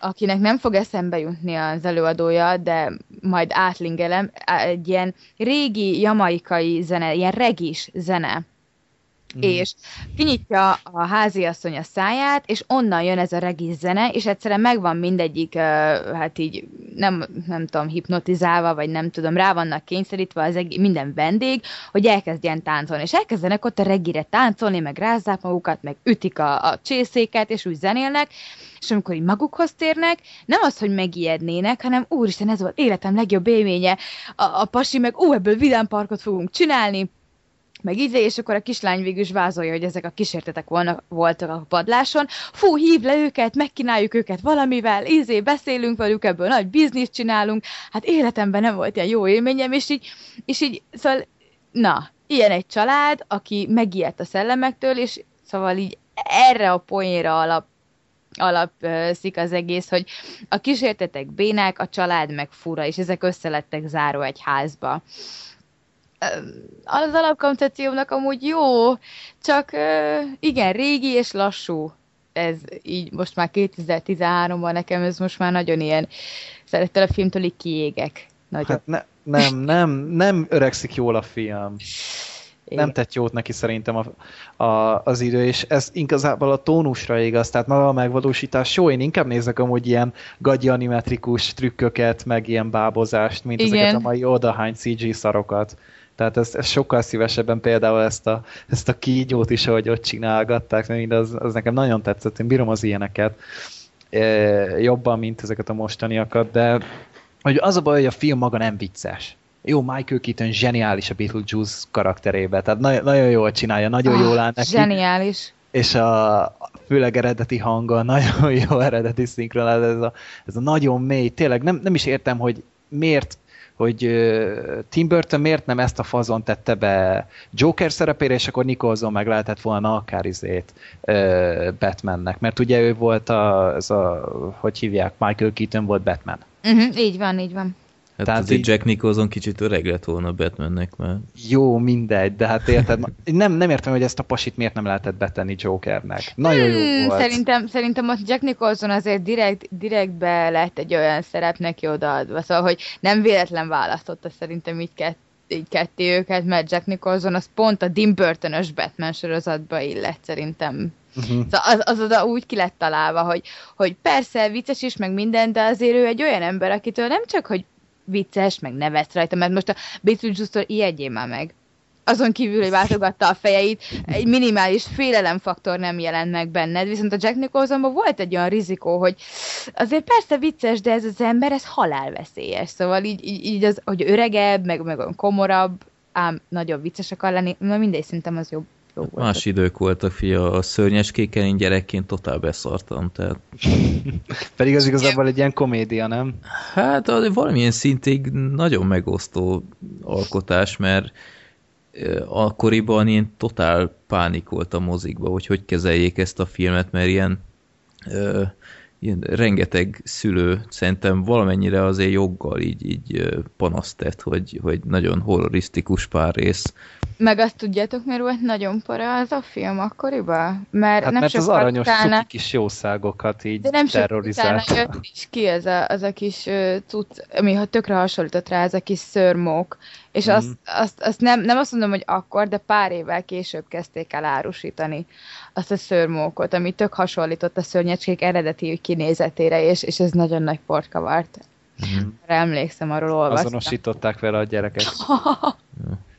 akinek nem fog eszembe jutni az előadója, de majd átlingelem, egy ilyen régi jamaikai zene, ilyen regis zene Mm. És kinyitja a háziasszony a száját, és onnan jön ez a regis zene, és egyszerűen megvan mindegyik, hát így nem, nem tudom, hipnotizálva, vagy nem tudom, rá vannak kényszerítve az egész, minden vendég, hogy elkezdjen táncolni. És elkezdenek ott a regire táncolni, meg rázzák magukat, meg ütik a, a csészéket, és úgy zenélnek, és amikor így magukhoz térnek, nem az, hogy megijednének, hanem úristen, ez volt életem legjobb élménye, a, a pasi meg, ó, ebből vidámparkot fogunk csinálni, meg így, és akkor a kislány végül is vázolja, hogy ezek a kísértetek volna, voltak a padláson. Fú, hív le őket, megkínáljuk őket valamivel, ízé, beszélünk velük, ebből nagy bizniszt csinálunk. Hát életemben nem volt ilyen jó élményem, és így, és így szóval, na, ilyen egy család, aki megijedt a szellemektől, és szóval így erre a poénra alap alapszik az egész, hogy a kísértetek bénák, a család meg fura, és ezek összelettek záró egy házba az alapkoncepciónak amúgy jó, csak igen, régi és lassú. Ez így most már 2013-ban nekem ez most már nagyon ilyen, szerettel a filmtől így kiégek. Nagyon. Hát ne, nem, nem, nem öregszik jól a film. Igen. Nem tett jót neki szerintem a, a, az idő, és ez igazából a tónusra igaz, tehát maga a megvalósítás jó, én inkább nézek amúgy ilyen gagyi animetrikus trükköket, meg ilyen bábozást, mint Igen. ezeket a mai odahány CG szarokat. Tehát ezt, ezt sokkal szívesebben például ezt a, ezt a kígyót is, ahogy ott csinálgatták, mert az, az nekem nagyon tetszett, én bírom az ilyeneket e, jobban, mint ezeket a mostaniakat, de hogy az a baj, hogy a film maga nem vicces. Jó, Michael Keaton zseniális a Beetlejuice karakterébe, tehát na- nagyon jól csinálja, nagyon ah, jól áll neki. Zseniális. És a, főleg eredeti hanga, nagyon jó eredeti szinkron, ez a, ez a nagyon mély, tényleg nem, nem is értem, hogy miért hogy Tim Burton miért nem ezt a fazon tette be Joker szerepére, és akkor Nicholson meg lehetett volna akár izét Batmannek, mert ugye ő volt a, az a, hogy hívják, Michael Keaton volt Batman. Uh-huh, így van, így van. Hát Tehát azért így... Jack Nicholson kicsit öreg lett volna Batmannek már. Jó, mindegy, de hát érted, nem, nem értem, hogy ezt a pasit miért nem lehetett betenni Jokernek. Nagyon hmm, jó volt. Szerintem, szerintem ott Jack Nicholson azért direkt, direktbe lett egy olyan szerep neki odaadva, szóval, hogy nem véletlen választotta szerintem így kett, így ketté őket, mert Jack Nicholson az pont a Tim burton Batman sorozatba illet szerintem. Uh-huh. Szóval az, az oda úgy ki lett találva, hogy, hogy persze vicces is, meg minden, de azért ő egy olyan ember, akitől nem csak, hogy vicces, meg nevetsz rajta, mert most a Beetlejuice-tól ijedjél már meg. Azon kívül, hogy váltogatta a fejeit, egy minimális félelemfaktor nem jelent meg benned, viszont a Jack Nicholsonban volt egy olyan rizikó, hogy azért persze vicces, de ez az ember, ez halálveszélyes. Szóval így, így, így az, hogy öregebb, meg, meg komorabb, ám nagyobb vicces akar lenni, na mindegy, szerintem az jobb jó hát volt. Más idők voltak, fia, a szörnyeskéken én gyerekként totál beszartam, tehát... Pedig az igazából egy ilyen komédia, nem? Hát valamilyen szintig nagyon megosztó alkotás, mert akkoriban én totál pánik volt a mozikba, hogy hogy kezeljék ezt a filmet, mert ilyen, ö, ilyen rengeteg szülő szerintem valamennyire azért joggal így, így panaszt tett, hogy, hogy nagyon horrorisztikus pár rész. Meg azt tudjátok, miért volt nagyon para az a film akkoriban? Mert hát nem mert az aranyos utána... kis jószágokat így De nem terrorizálta. De jött is ki ez a, az a kis uh, cucc, ami ha tökre hasonlított rá, ez a kis szörmók. És mm. azt, azt, azt nem, nem azt mondom, hogy akkor, de pár évvel később kezdték el árusítani azt a szörmókot, ami tök hasonlított a szörnyecskék eredeti kinézetére, és, és ez nagyon nagy port kavart. Mm. Emlékszem, arról olvastam. Azonosították vele a gyereket.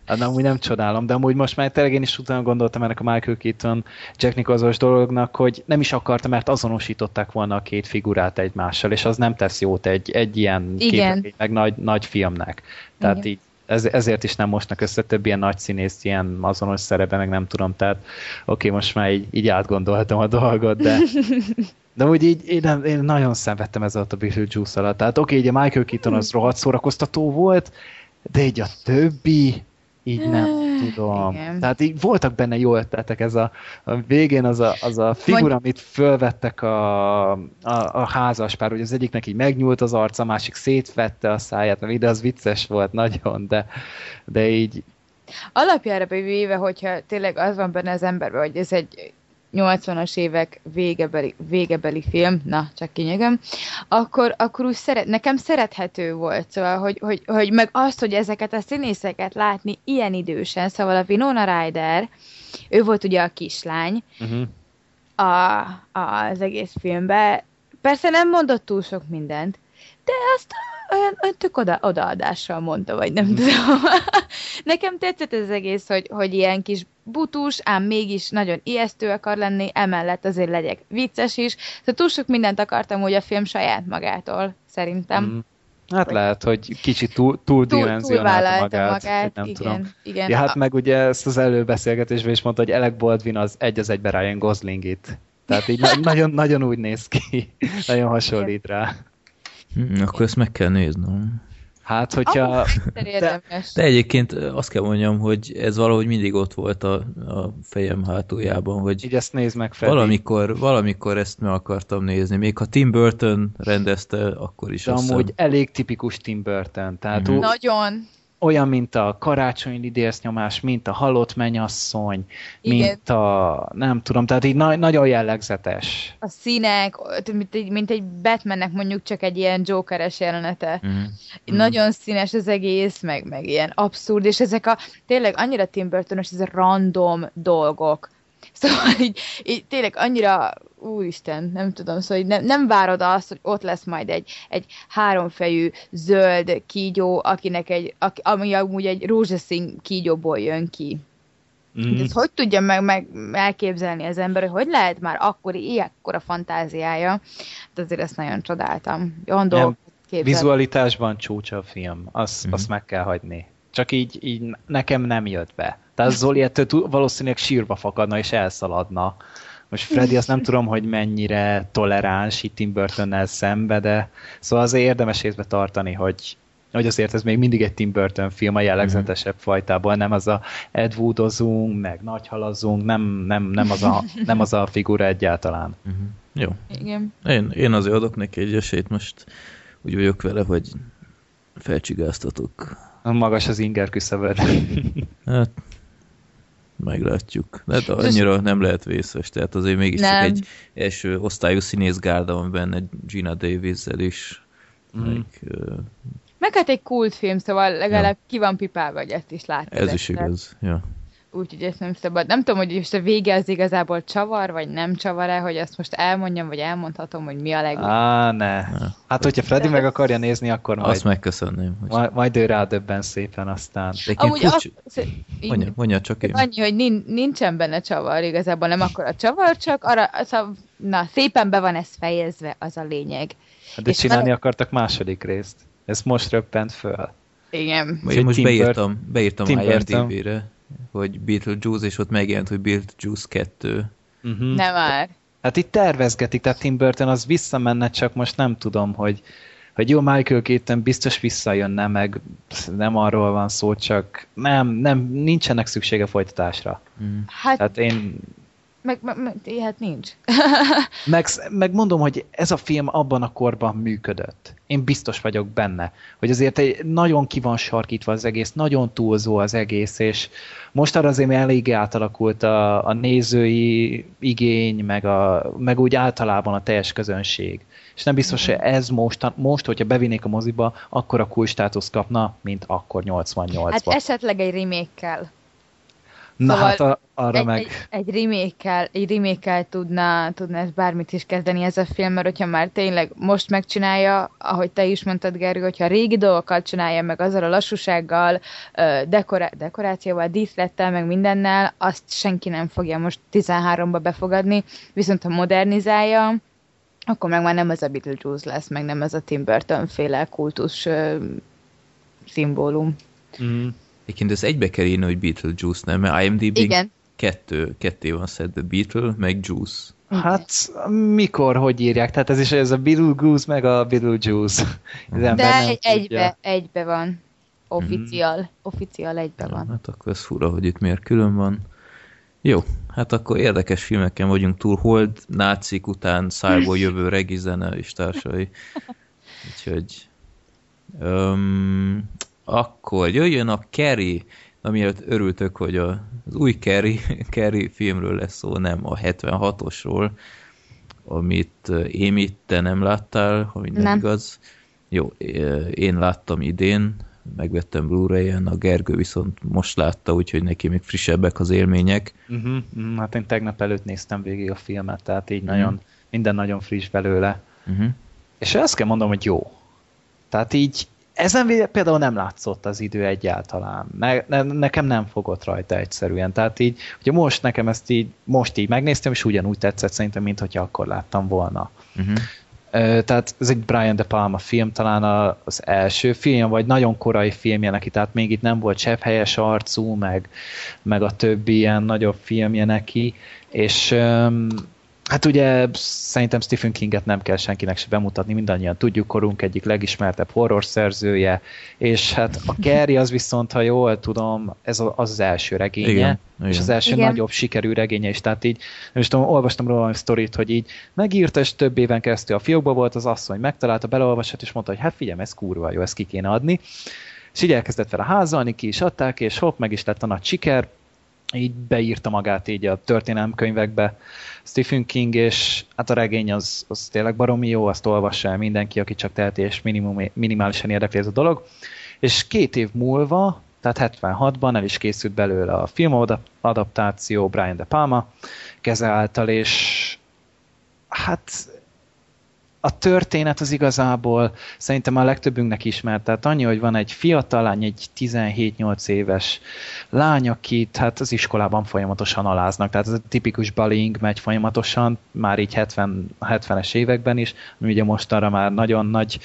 Hát nem, úgy nem csodálom, de amúgy most már tényleg én is utána gondoltam ennek a Michael Keaton Jack Nicholson dolognak, hogy nem is akartam, mert azonosították volna a két figurát egymással, és az nem tesz jót egy, egy ilyen képregény, meg nagy, nagy filmnek. Tehát Igen. így ez, ezért is nem mostnak össze több ilyen nagy színész, ilyen azonos szerepe, meg nem tudom, tehát oké, okay, most már így, így átgondolhatom a dolgot, de de úgy így én, nem, én nagyon szenvedtem ez alatt a Beetlejuice alatt. Tehát oké, okay, így a Michael Keaton az rohadt szórakoztató volt, de így a többi, így nem tudom. Igen. Tehát így voltak benne jó ötletek, ez a, a végén az a, az a figura, Mondj... amit fölvettek a, a, a házaspár, hogy az egyiknek így megnyúlt az arca, a másik szétvette a száját, ide az vicces volt nagyon, de, de így Alapjára véve, hogyha tényleg az van benne az emberben, hogy ez egy 80-as évek végebeli, végebeli film, na, csak kinyögöm, akkor, akkor úgy szeret, nekem szerethető volt, szóval, hogy, hogy, hogy meg azt, hogy ezeket a színészeket látni ilyen idősen, szóval a Winona Ryder, ő volt ugye a kislány uh-huh. a, a, az egész filmben, persze nem mondott túl sok mindent, de azt olyan, olyan tök oda, odaadással mondta, vagy nem tudom. Nekem tetszett ez az egész, hogy, hogy ilyen kis butus, ám mégis nagyon ijesztő akar lenni, emellett azért legyek vicces is. Szóval túl sok mindent akartam úgy a film saját magától, szerintem. Mm. Hát hogy lehet, hogy kicsit túl, túl, túl magát. magát. Nem igen, tudom. igen. Ja, hát meg ugye ezt az előbeszélgetésben is mondta, hogy Alec Baldwin az egy az egyben Ryan Gosling itt. Tehát így nagyon, nagyon úgy néz ki. nagyon hasonlít rá. Hm, akkor ezt meg kell néznem. Hát, hogyha... De, de egyébként azt kell mondjam, hogy ez valahogy mindig ott volt a, a fejem hátuljában, hogy Így ezt nézd meg, Freddy. Valamikor, valamikor ezt meg akartam nézni. Még ha Tim Burton rendezte, akkor is De amúgy hiszem. elég tipikus Tim Burton. Tehát mm-hmm. Nagyon olyan, mint a karácsony lidérsznyomás, mint a halott menyasszony, Igen. mint a, nem tudom, tehát így na- nagyon jellegzetes. A színek, mint egy, mint egy Batmannek mondjuk csak egy ilyen Jokeres jelenete. Mm. Nagyon színes az egész, meg, meg ilyen abszurd, és ezek a tényleg annyira Tim Burtonos, ez a random dolgok. Szóval így, így tényleg annyira úristen, nem tudom, szóval nem, nem várod azt, hogy ott lesz majd egy, egy háromfejű zöld kígyó, akinek egy, ami amúgy egy rózsaszín kígyóból jön ki. Mm. Ez hogy tudja meg, meg elképzelni az ember, hogy hogy lehet már akkori, ilyekkora fantáziája. De azért ezt nagyon csodáltam. Olyan Vizualitásban csúcsa a film, azt, mm. azt meg kell hagyni. Csak így, így nekem nem jött be. Tehát Zoli ettől valószínűleg sírva fakadna és elszaladna. Most Freddy azt nem tudom, hogy mennyire toleráns itt Tim Burtonnel szembe, de szóval azért érdemes észbe tartani, hogy hogy azért ez még mindig egy Tim Burton film a jellegzetesebb uh-huh. fajtából, nem az a Ed Woodozunk, meg nagy halazunk, nem, nem, nem, az a, nem az a figura egyáltalán. Uh-huh. Jó. Igen. Én, én azért adok neki egy esélyt, most úgy vagyok vele, hogy felcsigáztatok. Magas az inger küszöböd. hát, meglátjuk. De annyira nem lehet vészes, tehát azért mégis csak egy első osztályú színészgárda van benne Gina Davis-zel is. Mm. Meg, uh, meg hát egy kultfilm, szóval legalább ja. ki van pipálva, vagy ezt is látod. Ez is igaz, ja úgyhogy ezt nem szabad. Nem tudom, hogy most a vége az igazából csavar, vagy nem csavar-e, hogy ezt most elmondjam, vagy elmondhatom, hogy mi a legjobb. Á, ne. Hát, hogyha Freddy meg akarja nézni, akkor majd... Azt megköszönném. Hogy... Majd, majd ő rádöbben szépen aztán. Amúgy furcsi... az... mondja, mondja csak én. Annyi, hogy nincsen benne csavar, igazából nem akkor a csavar, csak arra, szóval, na, szépen be van ez fejezve, az a lényeg. Hát de És csinálni van... akartak második részt. Ez most röppent föl. Igen. Én most beírtam, beírtam IMDb-re hogy Beetlejuice, és ott megjelent, hogy Beetlejuice 2. Uh-huh. Nem már. Hát itt tervezgetik, tehát Tim Burton az visszamenne, csak most nem tudom, hogy, hogy jó, Michael Keaton biztos visszajönne, meg nem arról van szó, csak nem, nem nincsenek szüksége folytatásra. Mm. Hát, Tehát én meg, meg, meg hát nincs. meg, meg mondom, hogy ez a film abban a korban működött. Én biztos vagyok benne, hogy azért egy nagyon ki van sarkítva az egész, nagyon túlzó az egész, és most arra azért eléggé átalakult a, a nézői igény, meg, a, meg úgy általában a teljes közönség. És nem biztos, hogy ez most, most hogyha bevinnék a moziba, akkor a cool státusz kapna, mint akkor 88-ban. Hát esetleg egy remake Na szóval hát a, arra egy, meg... Egy, egy remake-kel, egy remake tudná, tudná ez bármit is kezdeni ez a film, mert hogyha már tényleg most megcsinálja, ahogy te is mondtad, Gergő, hogyha a régi dolgokat csinálja meg azzal a lassúsággal, dekorá- dekorációval, díszlettel, meg mindennel, azt senki nem fogja most 13-ba befogadni, viszont ha modernizálja, akkor meg már nem ez a Beetlejuice lesz, meg nem ez a Tim Burton féle kultusz uh, szimbólum. Mm. Egyébként ez egybe kell írni, hogy Beetlejuice, nem? Mert IMDb Igen. kettő, ketté van szedve, Beetle, meg Juice. Hát mikor, hogy írják? Tehát ez is ez a Beetlejuice, meg a Beetlejuice. De egy, egybe, egybe van. Official. Mm. Official egybe ja, van. Hát akkor ez fura, hogy itt miért külön van. Jó, hát akkor érdekes filmeken vagyunk túl. Hold, nácik után szájból jövő regizene és társai. Úgyhogy um, akkor jöjjön a Kerry, amiért örültök, hogy a, az új Kerry, Kerry filmről lesz szó, nem a 76-osról, amit én itt te nem láttál, ha minden nem. igaz. Jó, én láttam idén, megvettem Blu-ray-en, a Gergő viszont most látta, úgyhogy neki még frissebbek az élmények. Uh-huh, uh, hát én tegnap előtt néztem végig a filmet, tehát így uh-huh. nagyon, minden nagyon friss belőle. Uh-huh. És ezt kell mondom, hogy jó. Tehát így ezen például nem látszott az idő egyáltalán. Ne, ne, nekem nem fogott rajta egyszerűen. Tehát így, ugye most nekem ezt így, most így megnéztem, és ugyanúgy tetszett szerintem, mint hogyha akkor láttam volna. Uh-huh. Tehát ez egy Brian De Palma film, talán az első film, vagy nagyon korai filmje neki, tehát még itt nem volt helyes arcú, meg, meg a többi ilyen nagyobb filmje neki, és Hát ugye szerintem Stephen Kinget nem kell senkinek se bemutatni, mindannyian tudjuk, korunk egyik legismertebb horror szerzője, és hát a Kerry az viszont, ha jól tudom, ez az az első regénye, igen, és igen. az első igen. nagyobb sikerű regénye is, tehát így, nem is tudom, olvastam róla egy sztorit, hogy így megírta, és több éven keresztül a fiókban volt az asszony, megtalálta, beleolvasott, és mondta, hogy hát figyelj, ez kurva jó, ezt ki kéne adni, és így elkezdett vele házalni, ki is adták, és hopp, meg is lett a nagy siker, így beírta magát így a történelemkönyvekbe Stephen King, és hát a regény az, az tényleg baromi jó, azt olvassa el mindenki, aki csak teheti, és minimum, minimálisan érdekli ez a dolog. És két év múlva, tehát 76-ban el is készült belőle a filmadaptáció Brian De Palma keze által, és hát a történet az igazából szerintem a legtöbbünknek ismert. Tehát annyi, hogy van egy fiatal lány, egy 17-8 éves lány, akit hát az iskolában folyamatosan aláznak. Tehát ez a tipikus bullying megy folyamatosan, már így 70, 70-es években is, ami ugye most arra már nagyon nagy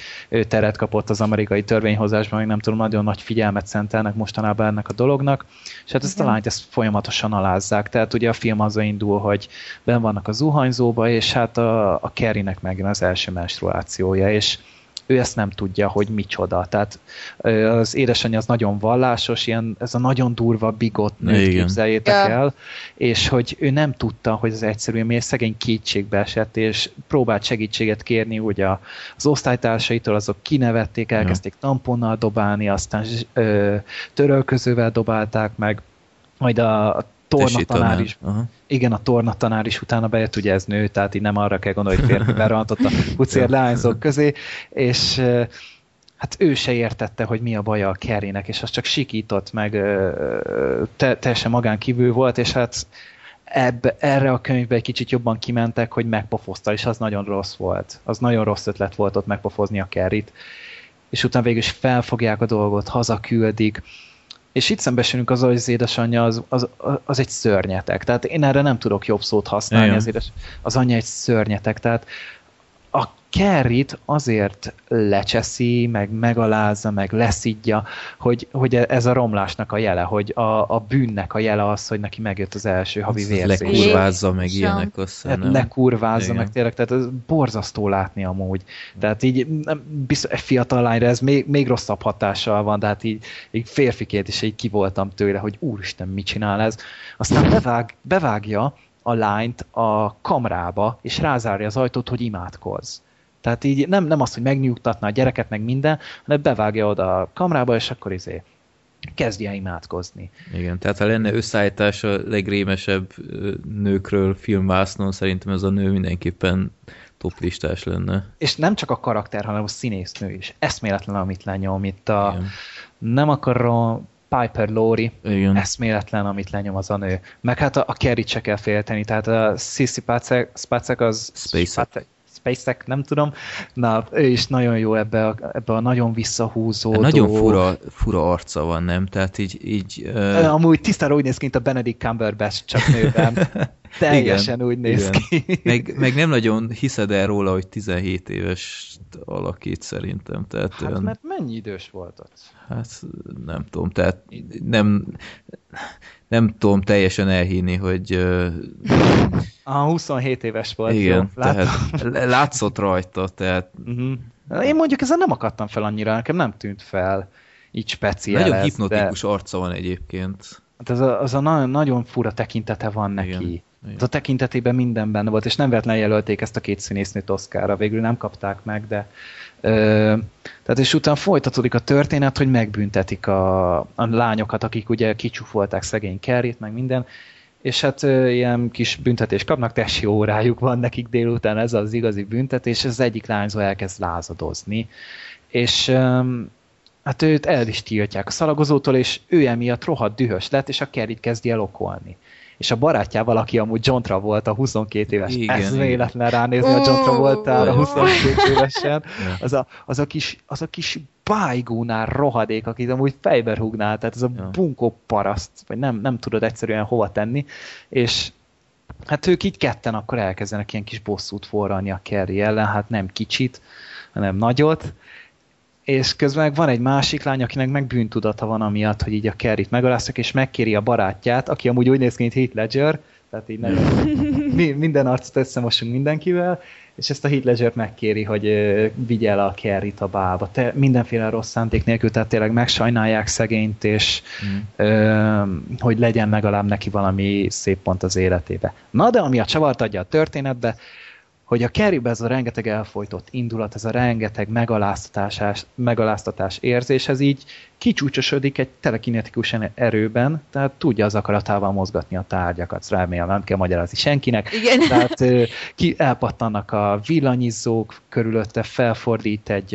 teret kapott az amerikai törvényhozásban, még nem tudom, nagyon nagy figyelmet szentelnek mostanában ennek a dolognak. És hát ezt a lányt ezt folyamatosan alázzák. Tehát ugye a film azzal indul, hogy ben vannak a zuhanyzóba, és hát a, a Kerrynek megjön az első menstruációja, és ő ezt nem tudja, hogy micsoda. Tehát az édesanyja az nagyon vallásos, ilyen, ez a nagyon durva bigott nőt képzeljétek ja. el, és hogy ő nem tudta, hogy ez egyszerűen miért szegény kétségbe esett, és próbált segítséget kérni, ugye az osztálytársaitól, azok kinevették, elkezdték ja. tamponnal dobálni, aztán ö, törölközővel dobálták meg, majd a tornatanár is. Aha. Igen, a tornatanár is utána bejött, ugye ez nő, tehát így nem arra kell gondolni, hogy férfi berontott a pucér leányzók közé, és hát ő se értette, hogy mi a baja a kerének, és az csak sikított, meg te, teljesen magán kívül volt, és hát ebbe, erre a könyvbe egy kicsit jobban kimentek, hogy megpofozta, és az nagyon rossz volt. Az nagyon rossz ötlet volt ott megpofozni a Kerrit. És utána végül is felfogják a dolgot, hazaküldik, és itt szembesülünk azzal, hogy az édesanyja az, az, az egy szörnyetek. Tehát én erre nem tudok jobb szót használni, az, édes, az anyja egy szörnyetek. Tehát Kerrit azért lecseszi, meg megalázza, meg leszidja, hogy, hogy ez a romlásnak a jele, hogy a, a bűnnek a jele az, hogy neki megjött az első havi vérzés. Lekurvázza meg ilyenek össze, nem? Lekurvázza meg tényleg, tehát ez borzasztó látni amúgy. Tehát így biztos, egy fiatal lányra ez még, még rosszabb hatással van, de hát így, így férfiként is így ki voltam tőle, hogy úristen, mit csinál ez. Aztán bevág, bevágja a lányt a kamrába, és rázárja az ajtót, hogy imádkozz. Tehát így nem, nem az, hogy megnyugtatna a gyereket, meg minden, hanem bevágja oda a kamrába, és akkor izé kezdje imádkozni. Igen, tehát ha lenne összeállítás a legrémesebb nőkről filmvásznon, szerintem ez a nő mindenképpen toplistás lenne. És nem csak a karakter, hanem a színésznő is. Eszméletlen, amit lenyom itt a... Igen. Nem akarom Piper Laurie, Igen. eszméletlen, amit lenyom az a nő. Meg hát a, a Kerry se kell félteni, tehát a Sissy Spacek az... Spacek. SpaceX, nem tudom. Na, ő is nagyon jó ebbe a, ebbe a nagyon visszahúzódó... Nagyon fura, fura arca van, nem? Tehát így... így uh... Amúgy tisztára úgy néz ki, mint a Benedict Cumberbatch, csak nőben. Teljesen igen, úgy néz igen. ki. Meg, meg nem nagyon hiszed el róla, hogy 17 éves alakít szerintem. Tehát hát olyan... mert mennyi idős volt ott? Hát nem tudom, tehát nem, nem tudom teljesen elhinni, hogy... A 27 éves volt. Igen, jó, tehát látszott rajta, tehát... Uh-huh. Én mondjuk ezzel nem akadtam fel annyira, nekem nem tűnt fel így speciális. Nagyon hipnotikus de... arca van egyébként. Hát az a, az a nagyon, nagyon fura tekintete van neki. Igen. Igen. A tekintetében minden benne volt, és nem véletlenül jelölték ezt a két színésznőt Oszkára, végül nem kapták meg, de ö, tehát és utána folytatódik a történet, hogy megbüntetik a, a lányokat, akik ugye kicsúfolták szegény Kerrit, meg minden, és hát ö, ilyen kis büntetés kapnak, tesi órájuk van nekik délután, ez az igazi büntetés, és az egyik lányzó elkezd lázadozni, és ö, hát őt el is tiltják a szalagozótól, és ő emiatt rohadt dühös lett, és a Kerrit kezdi el okolni és a barátjával, aki amúgy John Travolta 22 éves, igen, ez véletlen ránézni a John Travolta-ra 22 évesen, az a, az a kis, az a kis bájgónál rohadék, akit amúgy fejbe rúgnál, tehát ez a ja. bunkó paraszt, vagy nem, nem tudod egyszerűen hova tenni, és hát ők így ketten akkor elkezdenek ilyen kis bosszút forralni a Kerry ellen, hát nem kicsit, hanem nagyot, és közben van egy másik lány, akinek meg bűntudata van amiatt, hogy így a Kerrit megaláztak, és megkéri a barátját, aki amúgy úgy néz ki, mint Heath Ledger, tehát így nem, mi, minden arcot összemosunk mindenkivel, és ezt a Heath ledger megkéri, hogy vigye el a Kerrit a bába. Te, mindenféle rossz szánték nélkül, tehát tényleg megsajnálják szegényt, és mm. uh, hogy legyen legalább neki valami szép pont az életébe. Na, de ami a csavart adja a történetbe, hogy a kerrybe ez a rengeteg elfolytott indulat, ez a rengeteg megaláztatás, megaláztatás érzés, ez így kicsúcsosodik egy telekinetikus erőben, tehát tudja az akaratával mozgatni a tárgyakat, remélem nem kell magyarázni senkinek. Igen. Tehát ki elpattannak a villanyizók körülötte, felfordít egy...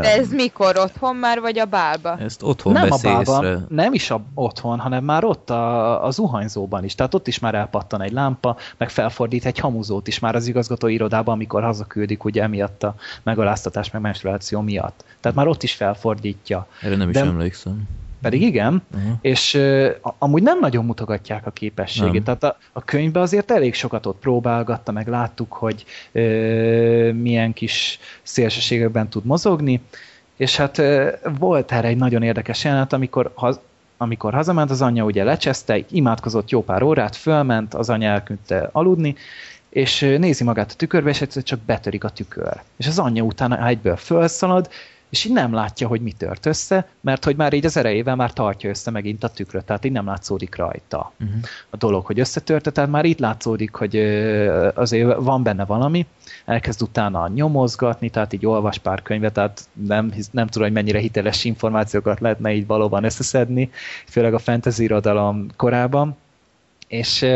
De ez mikor? Otthon már, vagy a bálba? Ezt otthon Nem a bálban, nem is a, otthon, hanem már ott a, a zuhanyzóban is. Tehát ott is már elpattan egy lámpa, meg felfordít egy hamuzót is már az igazgató irodában, amikor hazaküldik, ugye emiatt a megaláztatás, meg menstruáció miatt. Tehát már ott is felfordítja. Erre nem is De, emlékszem. Pedig igen, uh-huh. és uh, amúgy nem nagyon mutogatják a képességét. Nem. Tehát a, a könyvben azért elég sokat ott próbálgatta, meg láttuk, hogy uh, milyen kis szélsőségekben tud mozogni, és hát uh, volt erre egy nagyon érdekes jelenet, amikor haz, amikor hazament, az anyja ugye lecseszte, imádkozott jó pár órát, fölment, az anya elküldte aludni, és nézi magát a tükörbe, és egyszer csak betörik a tükör. És az anyja utána egyből felszalad, és így nem látja, hogy mi tört össze, mert hogy már így az erejével már tartja össze megint a tükröt, tehát így nem látszódik rajta uh-huh. a dolog, hogy összetörte, tehát már itt látszódik, hogy azért van benne valami, elkezd utána nyomozgatni, tehát így olvas pár könyvet, tehát nem, nem tudom, hogy mennyire hiteles információkat lehetne így valóban összeszedni, főleg a fantasy irodalom korában, és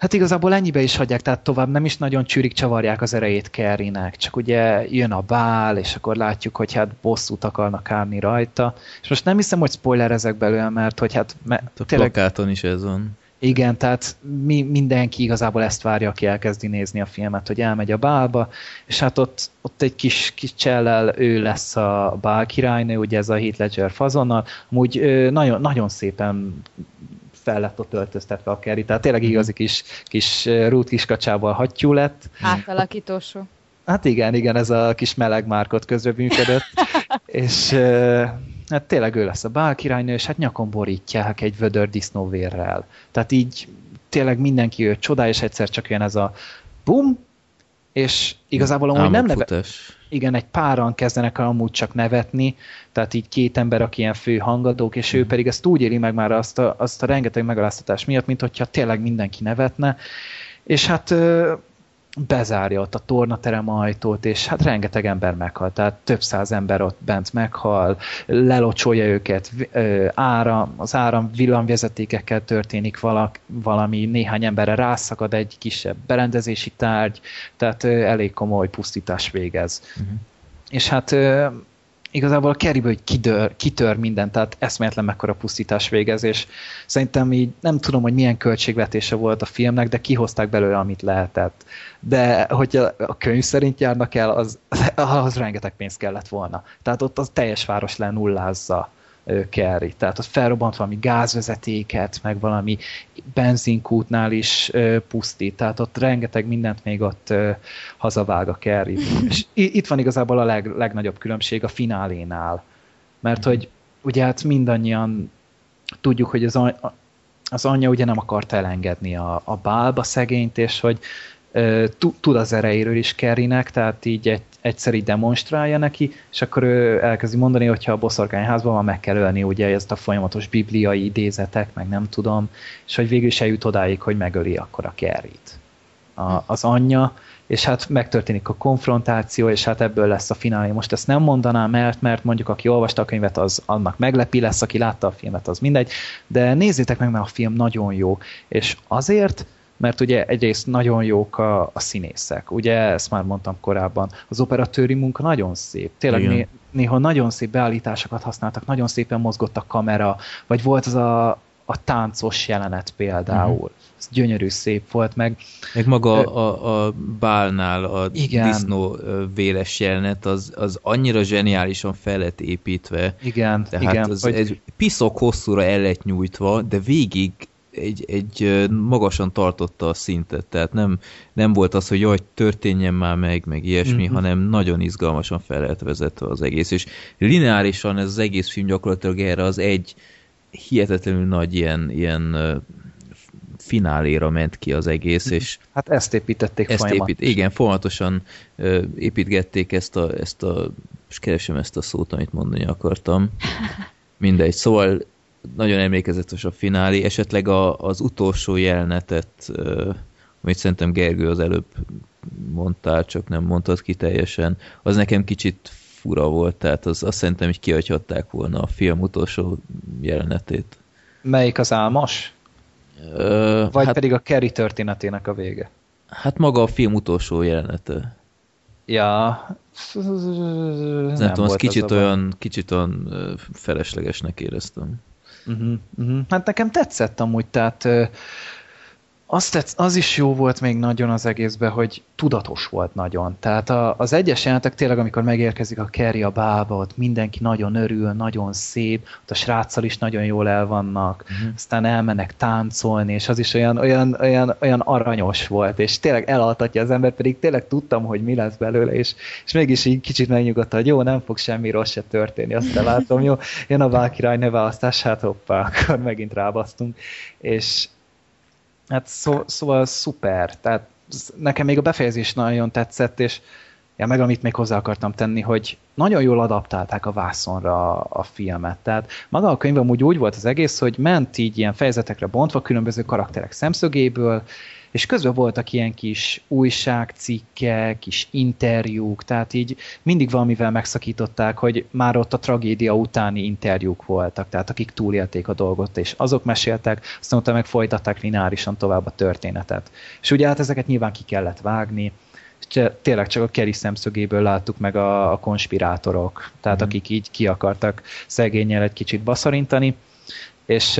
Hát igazából ennyibe is hagyják, tehát tovább nem is nagyon csűrik, csavarják az erejét Kerrynek, csak ugye jön a bál, és akkor látjuk, hogy hát bosszút akarnak állni rajta. És most nem hiszem, hogy spoiler ezek belőle, mert hogy hát... Mert hát a tényleg, plakáton is ez van. Igen, tehát mi, mindenki igazából ezt várja, aki elkezdi nézni a filmet, hogy elmegy a bálba, és hát ott, ott egy kis, kis csellel ő lesz a bál királynő, ugye ez a Heath Ledger fazonnal, amúgy nagyon, nagyon szépen fel lett ott öltöztetve a Kerry, tehát tényleg mhm. igazi kis, kis rút kiskacsával hattyú lett. Átalakítósó. Hát igen, igen, ez a kis meleg márkot közre működött, és hát tényleg ő lesz a bál királynő, és hát nyakon borítják egy vödör disznóvérrel. Tehát így tényleg mindenki őt csodál, és egyszer csak jön ez a bum, és igazából amúgy nem neve... Igen, egy páran kezdenek amúgy csak nevetni, tehát így két ember, aki ilyen fő hangadók, és ő mhm. pedig ezt úgy éli meg már azt a, azt a rengeteg megaláztatás miatt, mint hogyha tényleg mindenki nevetne, és hát bezárja ott a tornaterem ajtót, és hát rengeteg ember meghal, tehát több száz ember ott bent meghal, lelocsolja őket, áram, az áram villamvezetékekkel történik valak, valami, néhány emberre rászakad egy kisebb berendezési tárgy, tehát elég komoly pusztítás végez. Uh-huh. És hát igazából a keriből hogy kidör, kitör minden, tehát eszméletlen mekkora pusztítás végez, és szerintem így nem tudom, hogy milyen költségvetése volt a filmnek, de kihozták belőle, amit lehetett. De hogy a könyv szerint járnak el, az, az rengeteg pénz kellett volna. Tehát ott az teljes város lenullázza Kerry. Tehát ott felrobbant valami gázvezetéket, meg valami benzinkútnál is pusztít. Tehát ott rengeteg mindent még ott hazavág a Kerry. És itt van igazából a leg, legnagyobb különbség a finálénál. Mert hogy ugye hát mindannyian tudjuk, hogy az, az anyja ugye nem akarta elengedni a, a bálba szegényt, és hogy tud az erejéről is Kerrynek, tehát így egy, egyszer így demonstrálja neki, és akkor ő elkezdi mondani, hogyha a boszorkányházban van, meg kell ölni ugye ezt a folyamatos bibliai idézetek, meg nem tudom, és hogy végül is eljut odáig, hogy megöli akkor a Kerryt. A, az anyja, és hát megtörténik a konfrontáció, és hát ebből lesz a finálé. Most ezt nem mondanám, mert, mert mondjuk aki olvasta a könyvet, az annak meglepi lesz, aki látta a filmet, az mindegy, de nézzétek meg, mert a film nagyon jó, és azért, mert ugye egyrészt nagyon jók a, a színészek. Ugye ezt már mondtam korábban, az operatőri munka nagyon szép. Tényleg né, néha nagyon szép beállításokat használtak, nagyon szépen mozgott a kamera, vagy volt az a, a táncos jelenet például. Uh-huh. Ez gyönyörű szép volt, meg... Meg maga ö, a, a bálnál a igen. disznó véles jelenet, az, az annyira zseniálisan fel lett építve. Igen, tehát igen. Az, hogy... egy piszok hosszúra el lett nyújtva, de végig egy, egy magasan tartotta a szintet, tehát nem, nem volt az, hogy jaj, történjen már meg, meg ilyesmi, mm-hmm. hanem nagyon izgalmasan fel lehet vezetve az egész, és lineárisan ez az egész film gyakorlatilag erre az egy hihetetlenül nagy ilyen, ilyen fináléra ment ki az egész, mhm. és hát ezt építették ezt épít, Igen, folyamatosan építgették ezt a, ezt a, és keresem ezt a szót, amit mondani akartam. Mindegy, szóval nagyon emlékezetes a finálé, esetleg a, az utolsó jelenetet, amit szerintem Gergő az előbb mondtál, csak nem mondtad ki teljesen, az nekem kicsit fura volt, tehát az, azt szerintem, hogy kihagyhatták volna a film utolsó jelenetét. Melyik az álmos? Ö, Vagy hát, pedig a Kerry történetének a vége? Hát maga a film utolsó jelenete. Ja, nem, nem tudom, az kicsit olyan, kicsit olyan feleslegesnek éreztem. Uh-huh, uh-huh. Hát nekem tetszett amúgy, tehát az, tetsz, az is jó volt még nagyon az egészben, hogy tudatos volt nagyon. Tehát a, az egyes jelentek tényleg, amikor megérkezik a Kerry a bába, ott mindenki nagyon örül, nagyon szép, ott a sráccal is nagyon jól el vannak, uh-huh. aztán elmennek táncolni, és az is olyan, olyan, olyan, olyan aranyos volt, és tényleg elaltatja az ember, pedig tényleg tudtam, hogy mi lesz belőle, és, és mégis így kicsit megnyugodta, hogy jó, nem fog semmi rossz se történni, azt látom, jó, jön a Válkirály neválasztás, hát hoppá, akkor megint rábasztunk, és Hát szó, szóval szuper, tehát nekem még a befejezés nagyon tetszett, és ja, meg amit még hozzá akartam tenni, hogy nagyon jól adaptálták a vászonra a, a filmet. Tehát maga a könyv amúgy úgy volt az egész, hogy ment így ilyen fejezetekre bontva különböző karakterek szemszögéből, és közben voltak ilyen kis újságcikkek, kis interjúk, tehát így mindig valamivel megszakították, hogy már ott a tragédia utáni interjúk voltak, tehát akik túlélték a dolgot, és azok meséltek, aztán utána meg folytatták lineárisan tovább a történetet. És ugye hát ezeket nyilván ki kellett vágni, és tényleg csak a Kerry szemszögéből láttuk meg a, a konspirátorok, tehát mm. akik így ki akartak szegényel egy kicsit baszarintani, és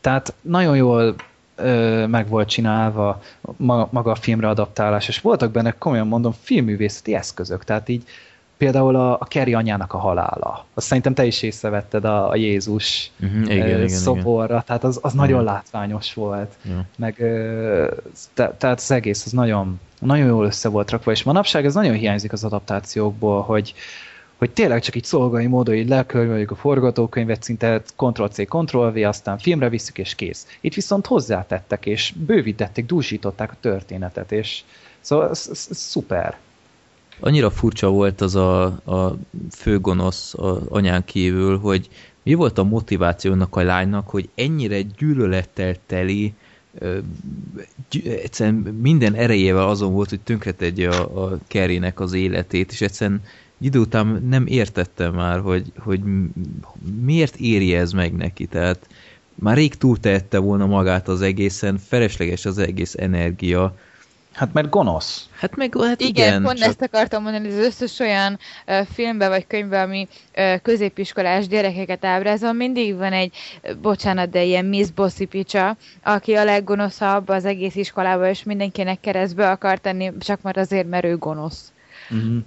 tehát nagyon jól ö, meg volt csinálva maga, maga a filmre adaptálás, és voltak benne, komolyan mondom, filmművészeti eszközök, tehát így például a, a Kerry anyának a halála. Azt szerintem te is észrevetted a, a Jézus uh-huh, igen, igen, szoborra, igen. tehát az, az uh-huh. nagyon látványos volt. Uh-huh. Meg, te, tehát az egész az nagyon, nagyon jól össze volt rakva, és manapság ez nagyon hiányzik az adaptációkból, hogy, hogy tényleg csak így szolgai módon így lekörveljük a forgatókönyvet, szinte Ctrl-C, Ctrl-V, aztán filmre visszük és kész. Itt viszont hozzátettek, és bővítették, dúsították a történetet, és szóval ez, ez, ez szuper. Annyira furcsa volt az a, a főgonosz a anyán kívül, hogy mi volt a motivációnak a lánynak, hogy ennyire gyűlölettel teli, egyszerűen minden erejével azon volt, hogy tönkretegye a, a Kerrynek az életét, és egyszerűen idő után nem értettem már, hogy, hogy miért éri ez meg neki, tehát már rég túltehette volna magát az egészen, felesleges az egész energia. Hát mert gonosz. Hát meg hát igen, igen pont csak... ezt akartam mondani, hogy az összes olyan uh, filmbe vagy könyvbe, ami uh, középiskolás gyerekeket ábrázol, mindig van egy, uh, bocsánat, de ilyen Miss Bossy Picsa, aki a leggonoszabb az egész iskolában, és mindenkinek keresztbe akar tenni, csak már azért, mert ő gonosz. Mm-hmm.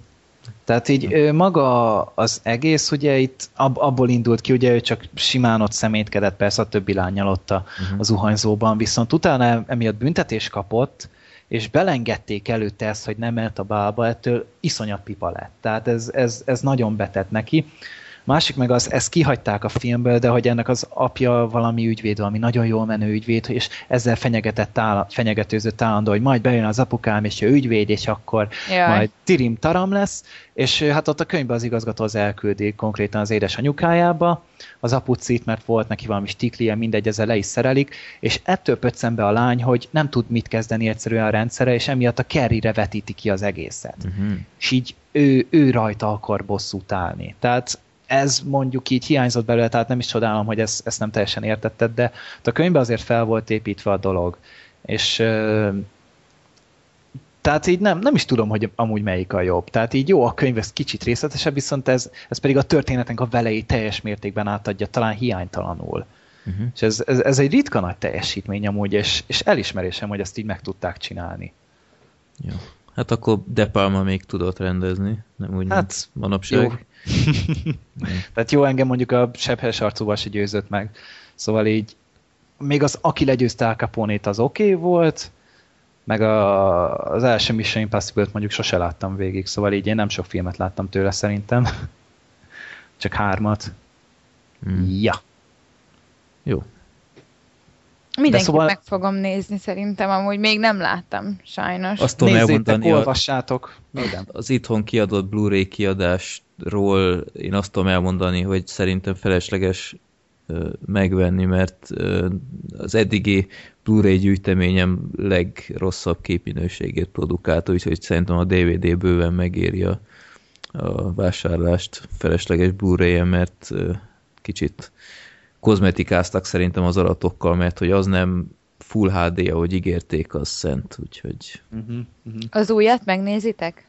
Tehát így maga az egész, ugye itt ab, abból indult ki, ugye ő csak simán ott szemétkedett, persze a többi lányjal ott a, uh-huh. az zuhanyzóban, viszont utána emiatt büntetés kapott, és belengedték előtte ezt, hogy nem ment a bálba, ettől iszonyat pipa lett. Tehát ez, ez, ez nagyon betett neki. Másik meg az, ezt kihagyták a filmből, de hogy ennek az apja valami ügyvéd, valami nagyon jól menő ügyvéd, és ezzel fenyegetett áll, fenyegetőzött állandó, hogy majd bejön az apukám, és ő ügyvéd, és akkor Jaj. majd tirim taram lesz, és hát ott a könyvben az igazgató az elküldi konkrétan az édesanyukájába, az apucit, mert volt neki valami stiklie, mindegy, ezzel le is szerelik, és ettől pöccen a lány, hogy nem tud mit kezdeni egyszerűen a rendszere, és emiatt a Kerryre vetíti ki az egészet. Uh-huh. És így ő, ő rajta akar bosszút állni. Tehát ez mondjuk így hiányzott belőle, tehát nem is csodálom, hogy ezt, ezt nem teljesen értetted, de a könyvben azért fel volt építve a dolog. És tehát így nem, nem is tudom, hogy amúgy melyik a jobb. Tehát így jó, a könyv ez kicsit részletesebb, viszont ez, ez pedig a történetnek a velei teljes mértékben átadja, talán hiánytalanul. Uh-huh. És ez, ez, ez egy ritka nagy teljesítmény amúgy, és, és elismerésem, hogy ezt így meg tudták csinálni. Jó. Hát akkor De Palma még tudott rendezni, nem úgy, hát, manapság. Jó. Tehát jó, engem mondjuk a sebhes arcúval se győzött meg. Szóval így még az, aki legyőzte Al Capone-t, az oké okay volt, meg a, az első Mission Impossible-t mondjuk sose láttam végig, szóval így én nem sok filmet láttam tőle szerintem. Csak hármat. Hmm. Ja. Jó. Mindenkit szóval... meg fogom nézni szerintem, amúgy még nem láttam, sajnos. Azt tudom elmondani, olvassátok. Minden. Az itthon kiadott Blu-ray kiadásról én azt tudom elmondani, hogy szerintem felesleges megvenni, mert az eddigi Blu-ray gyűjteményem legrosszabb képminőségét produkált, úgyhogy szerintem a DVD bőven megéri a, a vásárlást felesleges Blu-ray-en, mert kicsit kozmetikáztak szerintem az adatokkal, mert hogy az nem full HD, ahogy ígérték, az szent, úgyhogy... Uh-huh, uh-huh. Az újat megnézitek?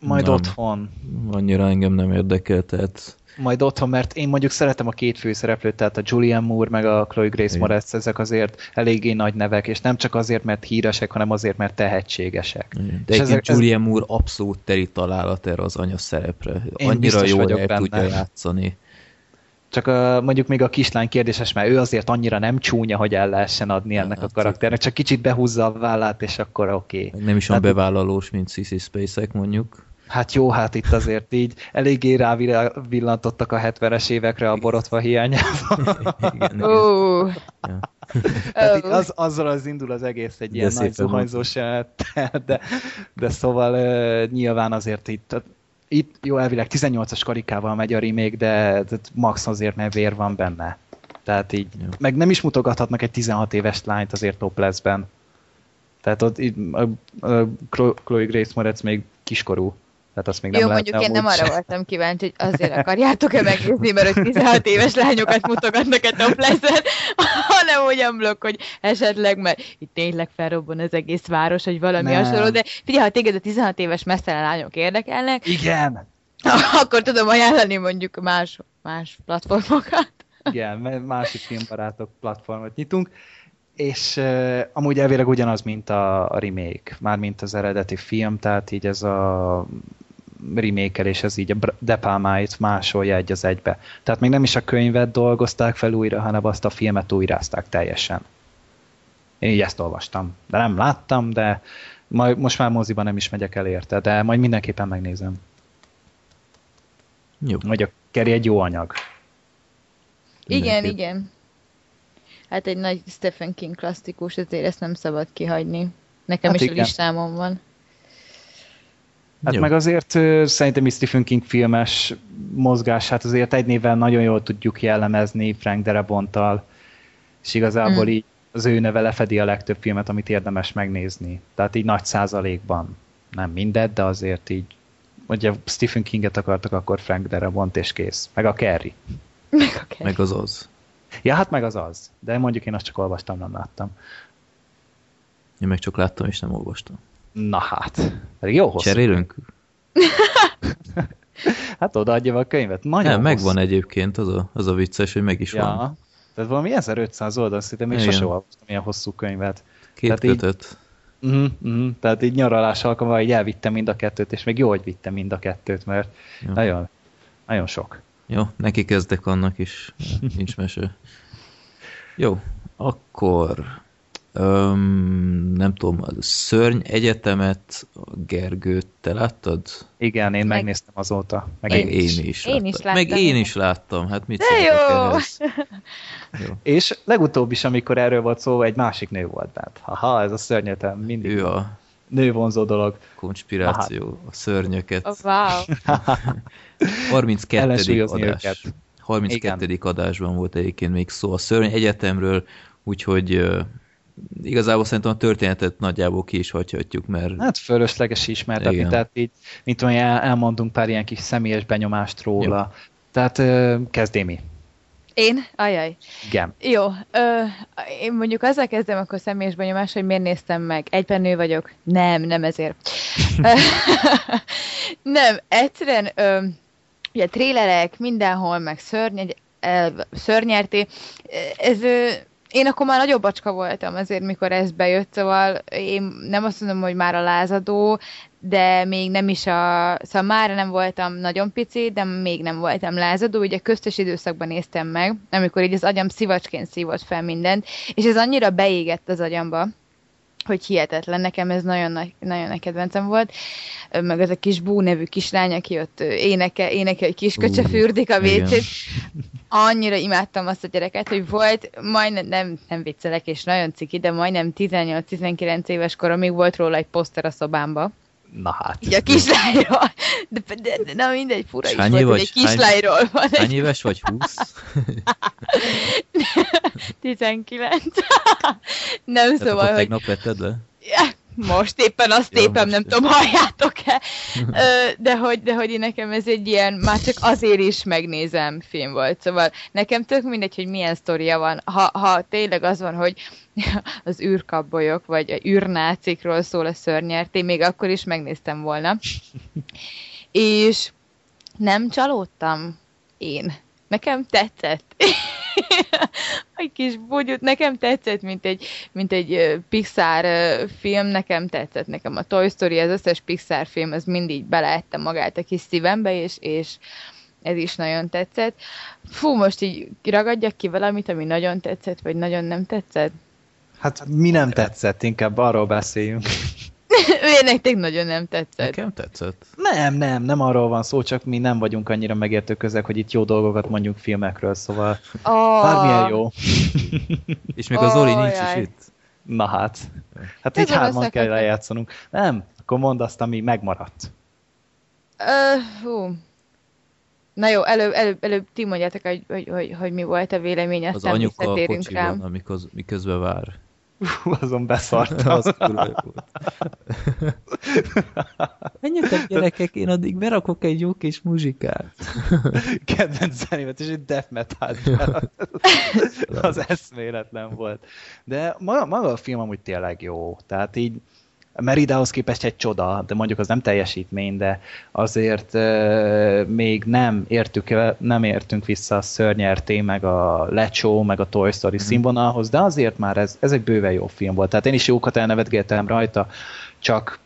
Majd nem, otthon. Annyira engem nem érdekel, tehát... Majd otthon, mert én mondjuk szeretem a két főszereplőt, tehát a Julian Moore meg a Chloe Grace Moretz, ezek azért eléggé nagy nevek, és nem csak azért, mert híresek, hanem azért, mert tehetségesek. Igen. De egyébként Julian ez... Moore abszolút teri találat erre az anya szerepre. Annyira jól el benne. tudja játszani. Csak a, mondjuk még a kislány kérdéses, mert ő azért annyira nem csúnya, hogy el lehessen adni ennek hát, a karakternek, csak kicsit behúzza a vállát, és akkor oké. Okay. Nem is olyan hát, bevállalós, mint Sissy Spacek mondjuk. Hát jó, hát itt azért így eléggé rávillantottak a 70-es évekre a borotva hiányában. igen, igen. Uh. Ja. Tehát az, azzal az indul az egész egy ilyen nagy zuhanyzós jelenettel, de, de szóval uh, nyilván azért itt, itt jó, elvileg 18-as karikával megy a remake, de, de max azért, mert vér van benne. Tehát így, jó. meg nem is mutogathatnak egy 16 éves lányt azért toplessben. Tehát ott így, a, a Chloe Grace Moretz még kiskorú. Tehát azt még nem Jó, mondjuk én nem arra voltam kíváncsi, hogy azért akarjátok-e megnézni, mert hogy 16 éves lányokat mutogatnak a topleszen, hanem olyan blokk, hogy esetleg, mert itt tényleg felrobban az egész város, hogy valami nem. hasonló, de figyelj, ha téged a 16 éves messzelen lányok érdekelnek, igen, akkor tudom ajánlani mondjuk más, más platformokat. Igen, másik filmbarátok platformot nyitunk, és uh, amúgy elvileg ugyanaz, mint a, a remake, már mint az eredeti film, tehát így ez a remake ez így a De Palma-it másolja egy az egybe. Tehát még nem is a könyvet dolgozták fel újra, hanem azt a filmet újrázták teljesen. Én így ezt olvastam. De nem láttam, de majd, most már moziban nem is megyek el érte, de majd mindenképpen megnézem. Jó. Vagy a Keri egy jó anyag. Igen, igen. Hát egy nagy Stephen King klasszikus, ezért ezt nem szabad kihagyni. Nekem hát is igen. a listámon van. Hát Jó. meg azért szerintem Stephen King filmes mozgását azért egy néven nagyon jól tudjuk jellemezni Frank Darabonttal, és igazából mm. így az ő neve lefedi a legtöbb filmet, amit érdemes megnézni. Tehát így nagy százalékban. Nem mindet, de azért így, hogyha Stephen Kinget akartak, akkor Frank Darabont és kész. Meg a Kerry. Meg a Kerry. Meg az az. Ja, hát meg az az. De mondjuk én azt csak olvastam, nem láttam. Én meg csak láttam, és nem olvastam. Na hát. Pedig jó hosszú. Cserélünk? hát odaadja a könyvet. Nagyon nem, hosszú. megvan egyébként, az a, az a vicces, hogy meg is ja. van. Tehát valami 1500 oldal, szerintem még sose olvastam ilyen hosszú könyvet. Két Tehát kötött. Így, uh-huh, uh-huh, tehát így nyaralás alkalommal így elvittem mind a kettőt, és még jó, hogy vittem mind a kettőt, mert nagyon, nagyon sok. Jó, neki kezdek annak is, nincs mese. Jó, akkor Öm, nem tudom, a Szörny Egyetemet, Gergőt, te láttad? Igen, én meg... megnéztem azóta. Meg én, én, is. én is én is láttam. Meg én is láttam, hát mit De jó! jó! És legutóbb is, amikor erről volt szó, egy másik nő volt bent. Haha, ez a szörnyetem mindig. Ő a nővonzó dolog. Konspiráció, Aha. a szörnyöket. Oh, wow. 32. adás. Őket. 32. Igen. adásban volt egyébként még szó a szörny egyetemről, úgyhogy igazából szerintem a történetet nagyjából ki is hagyhatjuk, mert... Hát fölösleges ismertetni, Igen. tehát így, mint olyan elmondunk pár ilyen kis személyes benyomást róla. Jó. Tehát kezdémi. Én? Ajaj. Igen. Jó. Ö, én mondjuk azzal kezdem akkor személyes benyomás, hogy miért néztem meg. Egyben nő vagyok? Nem, nem ezért. nem, egyszerűen ö, ugye trélerek mindenhol, meg szörny, szörnyerté. Ez ö, én akkor már nagyobb bacska voltam azért, mikor ez bejött, szóval én nem azt mondom, hogy már a lázadó, de még nem is a... Szóval már nem voltam nagyon pici, de még nem voltam lázadó. Ugye köztes időszakban néztem meg, amikor így az agyam szivacsként szívott fel mindent, és ez annyira beégett az agyamba, hogy hihetetlen, nekem ez nagyon nagy, nagyon nagy kedvencem volt. Meg ez a kis Bú nevű kislány, aki ott éneke, éneke, hogy kisköcse uh, fürdik a vécét. Annyira imádtam azt a gyereket, hogy volt, majdnem, nem, nem viccelek, és nagyon ciki, de majdnem 18-19 éves koromig volt róla egy poszter a szobámba. Na hát. Így a kislányról. De, de, de, de na mindegy, fura is volt, vagy, egy kislányról van. Hány éves vagy? 20? 19. nem Tehát szóval, hogy... tegnap vetted le? Ja, most éppen azt ja, éppen nem tudom, halljátok-e. De hogy, de hogy nekem ez egy ilyen, már csak azért is megnézem film volt. Szóval nekem tök mindegy, hogy milyen sztoria van. Ha, ha tényleg az van, hogy az űrkabbolyok, vagy űrnácikról szól a szörnyert, én még akkor is megnéztem volna. És nem csalódtam én. Nekem tetszett. egy kis bugyut, nekem tetszett, mint egy, mint egy Pixar film, nekem tetszett, nekem a Toy Story, az összes Pixar film, az mindig beleette magát a kis szívembe, és, és ez is nagyon tetszett. Fú, most így ragadjak ki valamit, ami nagyon tetszett, vagy nagyon nem tetszett? Hát mi nem tetszett, inkább arról beszéljünk. Ő nektek nagyon nem tetszett. Nekem tetszett. Nem, nem, nem arról van szó, csak mi nem vagyunk annyira megértő közeg, hogy itt jó dolgokat mondjuk filmekről, szóval oh. bármilyen jó. És még az Zoli oh, nincs jaj. is itt. Na hát. Hát így hárman kell lejátszanunk. Nem, akkor mondd azt, ami megmaradt. Uh, hú. Na jó, előbb, előbb, előbb ti mondjátok, hogy, hogy, hogy, hogy mi volt a vélemény, aztán az anyuka a kocsiban, amikor miközben vár. Azon beszartam. az Menjetek gyerekek, én addig berakok egy jó kis muzsikát. Kedvenc zenémet, és egy death metal Az eszméletlen volt. De maga, maga a film amúgy tényleg jó. Tehát így Meridához képest egy csoda, de mondjuk az nem teljesítmény, de azért euh, még nem értük, nem értünk vissza a Szörnyerté, meg a Lecsó, meg a Toy Story mm. színvonalhoz, de azért már ez, ez egy bőven jó film volt. Tehát én is jókat elnevetgéltem rajta, csak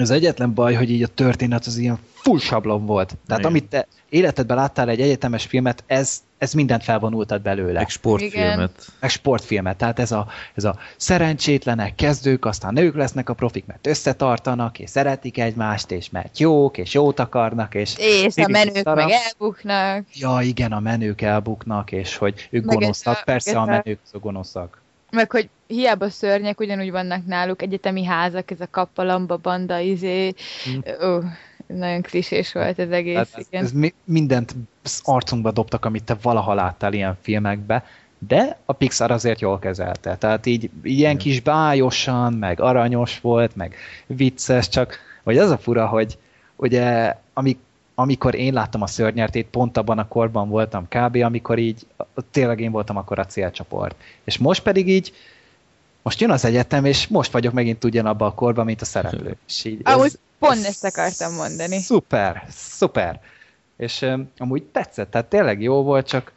az egyetlen baj, hogy így a történet az ilyen full sablon volt. Tehát Igen. amit te életedben láttál egy egyetemes filmet, ez, ez mindent felvonultad belőle. Meg sportfilmet. Meg sportfilmet. Tehát ez a, ez a szerencsétlenek, kezdők, aztán nők lesznek a profik, mert összetartanak, és szeretik egymást, és mert jók, és jót akarnak, és... És a menők szara. meg elbuknak. Ja, igen, a menők elbuknak, és hogy ők meg gonoszak. Persze a menők azok gonoszak. Meg hogy hiába szörnyek, ugyanúgy vannak náluk egyetemi házak, ez a kappalamba banda, izé, mm. ó, nagyon klisés volt ez egész. Hát ez, igen. ez mindent arcunkba dobtak, amit te valaha láttál ilyen filmekbe, de a Pixar azért jól kezelte. Tehát így ilyen kis bájosan, meg aranyos volt, meg vicces, csak vagy az a fura, hogy ugye amik, amikor én láttam a szörnyertét, pont abban a korban voltam kb., amikor így tényleg én voltam akkor a célcsoport. És most pedig így most jön az egyetem, és most vagyok megint ugyanabban a korban, mint a szereplő. És így Ahogy ez, pont ezt akartam mondani. Szuper, szuper. És amúgy tetszett, tehát tényleg jó volt, csak,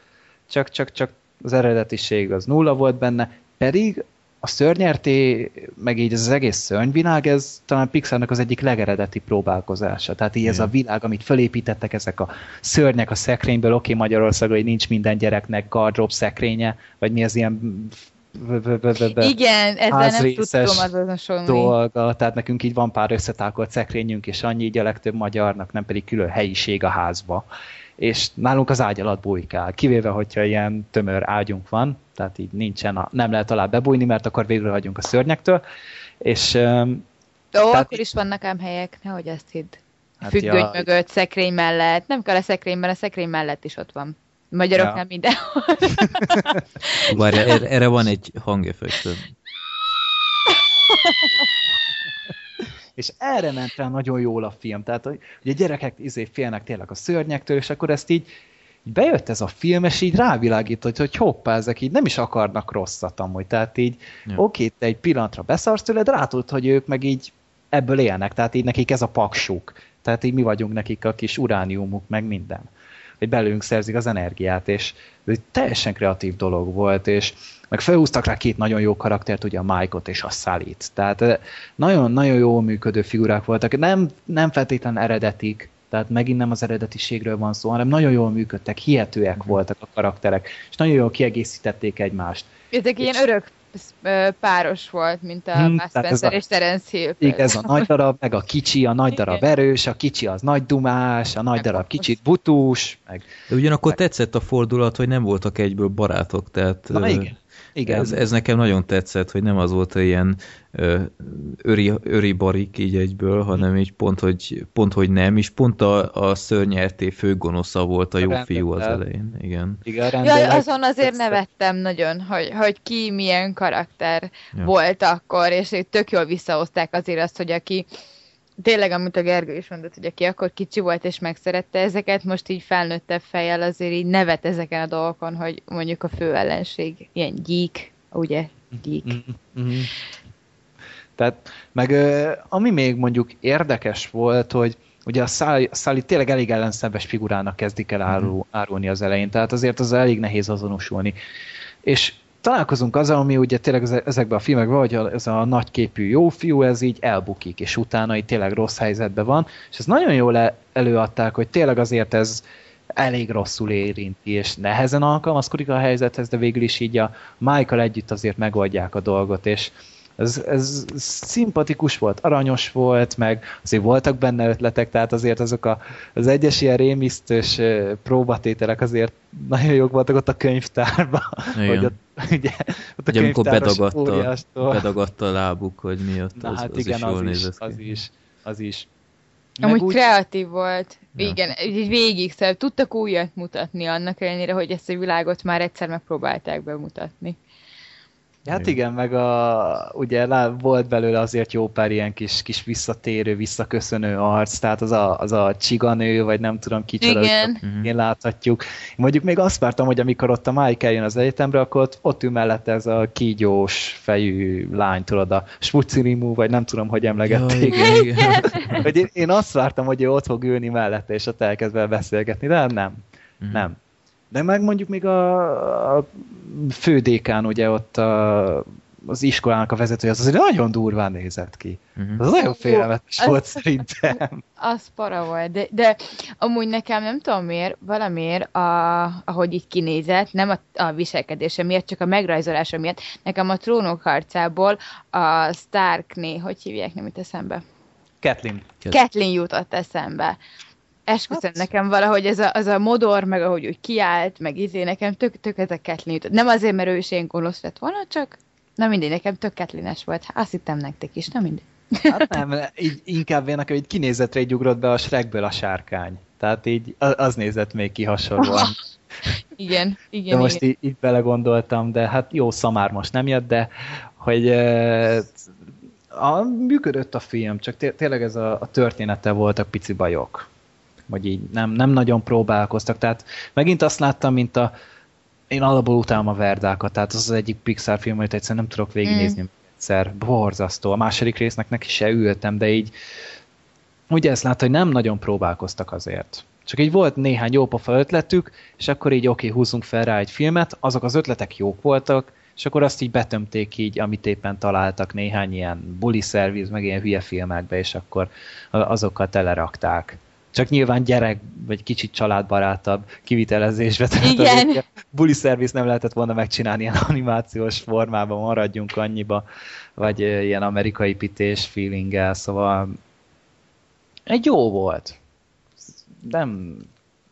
csak, csak, csak az eredetiség az nulla volt benne, pedig a szörnyerté, meg így az egész szörnyvilág, ez talán Pixarnak az egyik legeredeti próbálkozása. Tehát így Igen. ez a világ, amit fölépítettek, ezek a szörnyek a szekrényből, oké, okay, Magyarországon, hogy nincs minden gyereknek gardrób szekrénye, vagy mi az ilyen igen, ezzel nem tudtam azonosulni. dolga, tehát nekünk így van pár összetákolt szekrényünk, és annyi így a legtöbb magyarnak, nem pedig külön helyiség a házba. És nálunk az ágy alatt bújkál, kivéve, hogyha ilyen tömör ágyunk van, tehát így nincsen, a, nem lehet alá bebújni, mert akkor végre hagyunk a szörnyektől. És, Ó, tehát, akkor is vannak ám helyek, nehogy ezt hidd. Hát Függöny ja, mögött, szekrény mellett. Nem kell a szekrényben, a szekrény mellett is ott van. Magyarok ja. nem mindenhol. Várj, erre, erre van egy hangeffektum. és erre ment rá nagyon jól a film. Tehát, hogy a gyerekek izé félnek tényleg a szörnyektől, és akkor ezt így, így bejött ez a film, és így rávilágított, hogy hoppá, ezek így nem is akarnak rosszat amúgy. Tehát így, ja. oké, te egy pillanatra beszarsz tőle, de rátudod, hogy ők meg így ebből élnek, tehát így nekik ez a paksuk. Tehát így mi vagyunk nekik a kis urániumuk, meg minden hogy belőlünk szerzik az energiát, és ez egy teljesen kreatív dolog volt, és meg felhúztak rá két nagyon jó karaktert, ugye a Mike-ot és a Sally-t. Tehát nagyon-nagyon jól működő figurák voltak, nem, nem feltétlen eredetik, tehát megint nem az eredetiségről van szó, hanem nagyon jól működtek, hihetőek mhm. voltak a karakterek, és nagyon jól kiegészítették egymást. Ezek ilyen örök páros volt, mint a hmm, Spencer a, és Terence Hill. Igen, ez a nagy darab, meg a kicsi, a nagy darab igen. erős, a kicsi az nagy dumás, a nagy meg darab kicsit butús. Meg, De ugyanakkor meg... tetszett a fordulat, hogy nem voltak egyből barátok, tehát... Na, igen. Igen. Ez, ez nekem nagyon tetszett, hogy nem az volt ilyen öri, öri barik így egyből, hanem így pont, hogy, pont, hogy nem, és pont a, a szörnyerté főgonosza volt a jó a fiú az elején. Igen. Igen Jaj, azon azért tetszett. nevettem nagyon, hogy, hogy ki milyen karakter ja. volt akkor, és tök jól visszahozták azért azt, hogy aki tényleg, amit a Gergő is mondott, hogy aki akkor kicsi volt és megszerette ezeket, most így felnőttebb fejjel azért így nevet ezeken a dolgokon, hogy mondjuk a fő ellenség ilyen gyík, ugye, gyík. Mm-hmm. Tehát, meg ami még mondjuk érdekes volt, hogy ugye a Sally, tényleg elég ellenszenves figurának kezdik el árul, mhm. árulni az elején, tehát azért az elég nehéz azonosulni. És találkozunk azzal, ami ugye tényleg ezekben a filmekben, hogy ez a nagyképű jó fiú, ez így elbukik, és utána így tényleg rossz helyzetben van, és ez nagyon jól előadták, hogy tényleg azért ez elég rosszul érinti, és nehezen alkalmazkodik a helyzethez, de végül is így a Michael együtt azért megoldják a dolgot, és ez, ez szimpatikus volt, aranyos volt, meg azért voltak benne ötletek, tehát azért azok a, az egyes ilyen rémisztős próbatételek azért nagyon jók voltak ott a könyvtárban, Igen. hogy ott, ugye, ott a ugye, amikor bedagatta, bedagatta a lábuk, hogy mi ott, Na, az, hát az igen, is jól az is, ki. Az is, az is. Amúgy úgy... kreatív volt. Ja. Igen, így végig, szóval tudtak újat mutatni annak ellenére, hogy ezt a világot már egyszer megpróbálták bemutatni. Hát igen, meg a, ugye volt belőle azért jó pár ilyen kis, kis visszatérő, visszaköszönő arc, tehát az a, az a csiganő, vagy nem tudom kicsoda, igen. én láthatjuk. Mondjuk még azt vártam, hogy amikor ott a Mike eljön az egyetemre, akkor ott, ott ül mellette ez a kígyós fejű lány, tudod, a Spucinimu, vagy nem tudom, hogy emlegették. Ja, igen, igen. hogy én, én azt vártam, hogy ő ott fog ülni mellette, és ott elkezd beszélgetni, de nem. Mm. Nem. De meg mondjuk még a, a fődékán ugye ott a, az iskolának a vezetője, az azért nagyon durván nézett ki. Uh-huh. Az nagyon félelmetes az, volt szerintem. Az para volt, de, de amúgy nekem nem tudom miért, valamiért, a, ahogy így kinézett, nem a, a viselkedése miatt, csak a megrajzolása miatt, nekem a trónok harcából a Starkné, hogy hívják, nem itt eszembe? Kathleen. Kathleen jutott eszembe. Esküszöm hát... nekem valahogy ez a, az a modor, meg ahogy úgy kiállt, meg izé, nekem tök, tök ez a Kathleen jutott. Nem azért, mert ő is ilyen gonosz lett volna, csak na mindig, nekem tök Kathleenes volt. Azt hittem nektek is, na mindig. Hát nem, így, inkább én nekem így kinézetre így ugrott be a Shrekből a sárkány. Tehát így az nézett még ki hasonlóan. igen, igen. De most igen. Így, így belegondoltam, de hát jó szamár most nem jött, de hogy a, működött a film, csak té tényleg ez a, a története voltak pici bajok vagy így nem, nem nagyon próbálkoztak. Tehát megint azt láttam, mint a én alapból utálom a verdákat, tehát az az egyik Pixar film, amit egyszerűen nem tudok végignézni mm. egyszer. Borzasztó. A második résznek neki se ültem, de így ugye ezt látta, hogy nem nagyon próbálkoztak azért. Csak így volt néhány jópofa ötletük, és akkor így oké, okay, húzunk fel rá egy filmet, azok az ötletek jók voltak, és akkor azt így betömték így, amit éppen találtak néhány ilyen bully szerviz, meg ilyen hülye filmekbe, és akkor azokkal telerakták csak nyilván gyerek, vagy kicsit családbarátabb kivitelezésbe. Tehát Igen. A buli szerviz nem lehetett volna megcsinálni ilyen animációs formában, maradjunk annyiba, vagy ilyen amerikai pités feelinggel, szóval egy jó volt. Nem,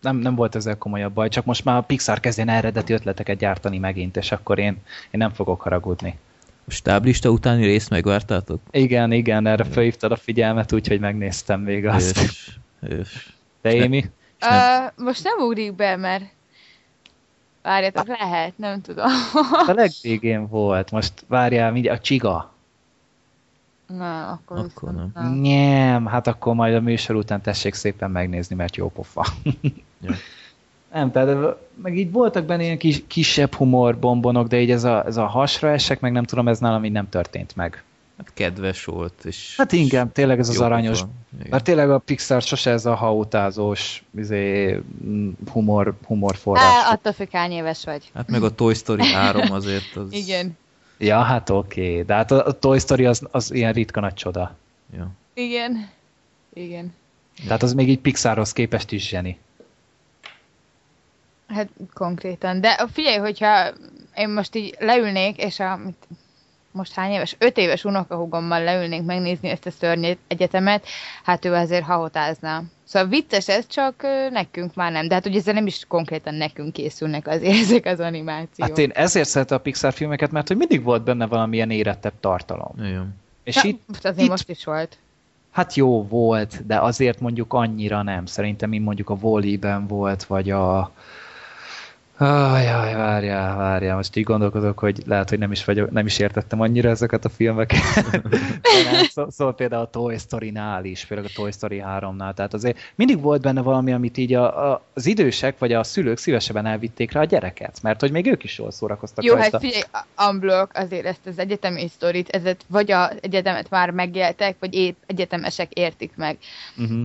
nem, nem volt ezzel komolyabb baj, csak most már a Pixar kezdjen eredeti ötleteket gyártani megint, és akkor én, én nem fogok haragudni. A stáblista utáni részt megvártátok? Igen, igen, erre felhívtad a figyelmet, úgyhogy megnéztem még azt. És... Te, Émi? Uh, most nem ugrik be, mert várjatok, lehet, nem tudom. a legvégén volt, most várjál, mindjárt, a csiga. Na, akkor, akkor nem. nem. Nem, hát akkor majd a műsor után tessék szépen megnézni, mert jó pofa. ja. Nem, tehát meg így voltak benne ilyen kis, kisebb humorbombonok, de így ez a, ez a hasra esek, meg nem tudom, ez nálam így nem történt meg. Hát kedves volt, és... Hát igen, tényleg ez az aranyos. Mert tényleg a Pixar sose ez a hautázós izé, humor, humorforrás. Á, attól függ, hány éves vagy. Hát meg a Toy Story 3 azért az... igen. Ja, hát oké. Okay. De hát a, a Toy Story az, az ilyen ritka nagy csoda. Ja. Igen. Igen. Tehát az még így Pixarhoz képest is zseni. Hát konkrétan. De figyelj, hogyha én most így leülnék, és a, mit, most hány éves? Öt éves unokahúgommal leülnénk megnézni ezt a szörnyet egyetemet, hát ő azért hahotázna. Szóval vicces ez, csak nekünk már nem. De hát ugye ezzel nem is konkrétan nekünk készülnek azért ezek az animációk. Hát én ezért szeretem a Pixar filmeket, mert hogy mindig volt benne valamilyen érettebb tartalom. Igen. És Na, itt, most azért itt, most is volt. Hát jó volt, de azért mondjuk annyira nem. Szerintem, mint mondjuk a Wall-E-ben volt, vagy a, Ajaj, várjál, várjál, most így gondolkodok, hogy lehet, hogy nem is, vagyok, nem is értettem annyira ezeket a filmeket. szó, szóval például a Toy Story-nál is, például a Toy Story 3-nál, tehát azért mindig volt benne valami, amit így a, a, az idősek vagy a szülők szívesebben elvitték rá a gyereket, mert hogy még ők is jól szórakoztak Jó, rajta. hát figyelj, Unblock azért ezt az egyetemi sztorit, ezet vagy az egyetemet már megéltek, vagy épp egyetemesek értik meg. Uh-huh.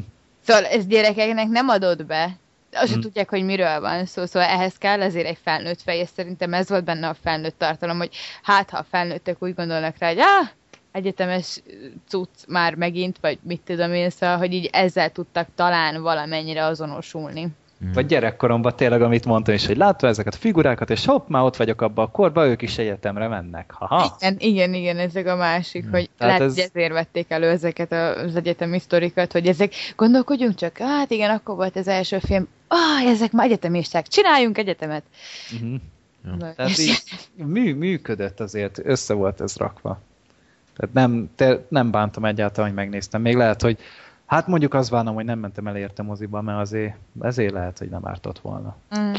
Szóval ez gyerekeknek nem adott be, azt hmm. tudják, hogy miről van szó, szóval ehhez kell azért egy felnőtt fej, és szerintem ez volt benne a felnőtt tartalom, hogy hát ha a felnőttek úgy gondolnak rá, hogy ah, egyetemes cucc már megint, vagy mit tudom én, szóval, hogy így ezzel tudtak talán valamennyire azonosulni. Mm. Vagy gyerekkoromban tényleg, amit mondtam is, hogy látva ezeket a figurákat, és hopp, már ott vagyok abban a korban, ők is egyetemre mennek. Haha. Igen, igen, igen, ezek a másik, mm. hogy Tehát lehet, ez... hogy ezért vették elő ezeket az egyetemi sztorikat, hogy ezek, gondolkodjunk csak, hát igen, akkor volt az első film, ah, ezek már egyetemisták, csináljunk egyetemet. Mm-hmm. Ja. Tehát így mű, működött azért, össze volt ez rakva. Tehát nem, te, nem bántam egyáltalán, hogy megnéztem. Még lehet, hogy hát mondjuk az várom, hogy nem mentem el érte moziba, mert azért, ezért lehet, hogy nem ártott volna. Mm.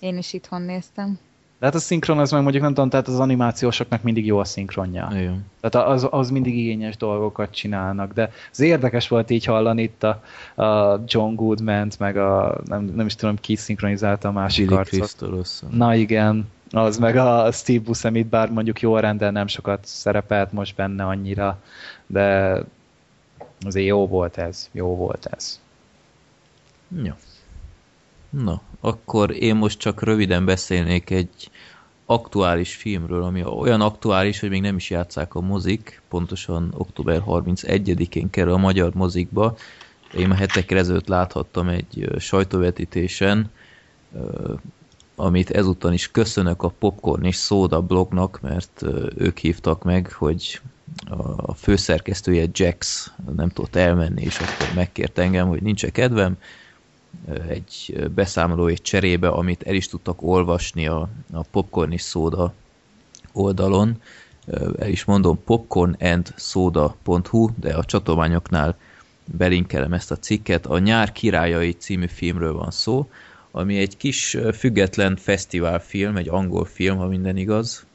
Én is itthon néztem. De hát a szinkron az meg mondjuk nem tudom, tehát az animációsoknak mindig jó a szinkronja. Igen. Tehát az, az mindig igényes dolgokat csinálnak, de az érdekes volt így hallani itt a, a John goodman meg a, nem, nem is tudom, ki szinkronizálta a másik Billy arcot. Na igen, az meg a Steve Buscemi, bár mondjuk jó rendel nem sokat szerepelt most benne annyira, de azért jó volt ez, jó volt ez. Ja. Na, akkor én most csak röviden beszélnék egy aktuális filmről, ami olyan aktuális, hogy még nem is játszák a mozik, pontosan október 31-én kerül a magyar mozikba. Én a hetekre ezelőtt láthattam egy sajtóvetítésen, amit ezúttal is köszönök a Popcorn és Soda blognak, mert ők hívtak meg, hogy a főszerkesztője Jax nem tudott elmenni, és akkor megkért engem, hogy nincs kedvem, egy beszámolói cserébe, amit el is tudtak olvasni a, a Popcorn és Soda oldalon. El is mondom popcornandsoda.hu, de a csatolmányoknál belinkelem ezt a cikket. A Nyár királyai című filmről van szó, ami egy kis független fesztiválfilm, egy angol film, ha minden igaz.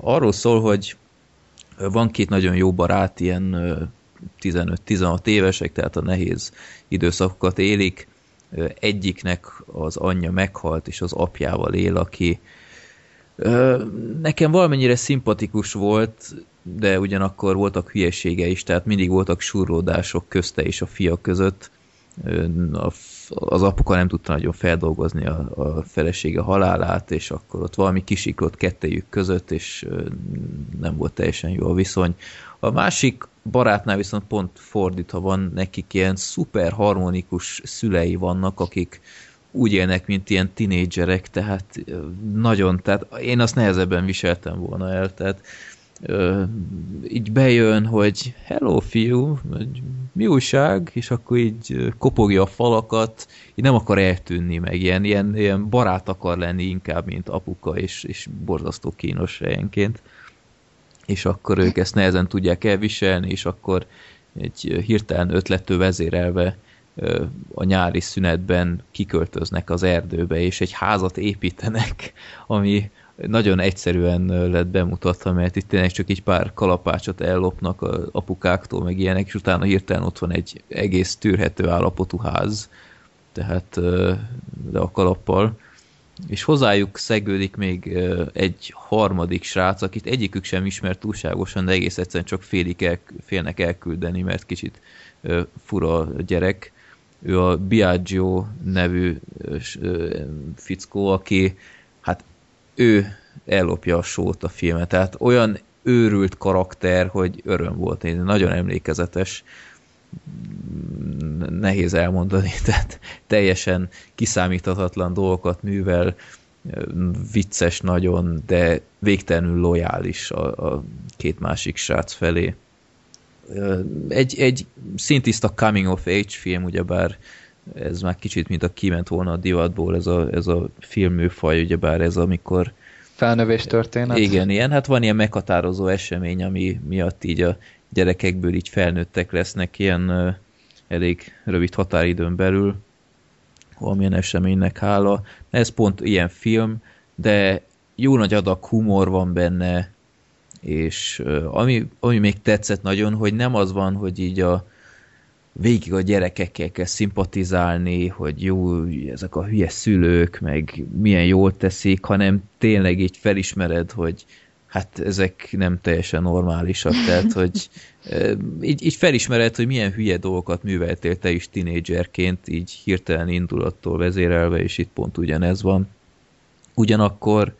Arról szól, hogy van két nagyon jó barát, ilyen 15-16 évesek, tehát a nehéz időszakokat élik. Egyiknek az anyja meghalt, és az apjával él, aki nekem valamennyire szimpatikus volt, de ugyanakkor voltak hülyesége is, tehát mindig voltak surlódások közte és a fia között. Az apuka nem tudta nagyon feldolgozni a, a felesége halálát, és akkor ott valami kisiklott kettejük között, és nem volt teljesen jó a viszony. A másik barátnál viszont pont fordítva van, nekik ilyen szuper harmonikus szülei vannak, akik úgy élnek, mint ilyen tinédzserek, tehát nagyon, tehát én azt nehezebben viseltem volna el, tehát ö, így bejön, hogy hello fiú, mi újság, és akkor így kopogja a falakat, így nem akar eltűnni meg, ilyen, ilyen, ilyen barát akar lenni inkább, mint apuka, és, és borzasztó kínos helyenként. És akkor ők ezt nehezen tudják elviselni, és akkor egy hirtelen ötlettől vezérelve a nyári szünetben kiköltöznek az erdőbe, és egy házat építenek, ami nagyon egyszerűen lett bemutatva, mert itt tényleg csak egy pár kalapácsot ellopnak a apukáktól, meg ilyenek, és utána hirtelen ott van egy egész tűrhető állapotú ház, tehát de a kalappal, és hozzájuk szegődik még egy harmadik srác, akit egyikük sem ismert túlságosan, de egész egyszerűen csak félik el, félnek elküldeni, mert kicsit fura gyerek. Ő a Biagio nevű fickó, aki ő ellopja a sót a filmet, tehát olyan őrült karakter, hogy öröm volt, én nagyon emlékezetes. Nehéz elmondani, tehát teljesen kiszámíthatatlan dolgokat művel, vicces nagyon, de végtelenül lojális a, a két másik srác felé. Egy, egy szintiszta coming of age film, ugyebár ez már kicsit, mint a kiment volna a divatból, ez a, ez a filmműfaj, ugyebár ez amikor felnövés történet. Igen, ilyen, hát van ilyen meghatározó esemény, ami miatt így a gyerekekből így felnőttek lesznek ilyen elég rövid határidőn belül, valamilyen eseménynek hála. Ez pont ilyen film, de jó nagy adag humor van benne, és ami, ami még tetszett nagyon, hogy nem az van, hogy így a végig a gyerekekkel kell szimpatizálni, hogy jó, ezek a hülye szülők, meg milyen jól teszik, hanem tényleg így felismered, hogy hát ezek nem teljesen normálisak, tehát hogy így, így felismered, hogy milyen hülye dolgokat műveltél te is tinédzserként, így hirtelen indulattól vezérelve, és itt pont ugyanez van. Ugyanakkor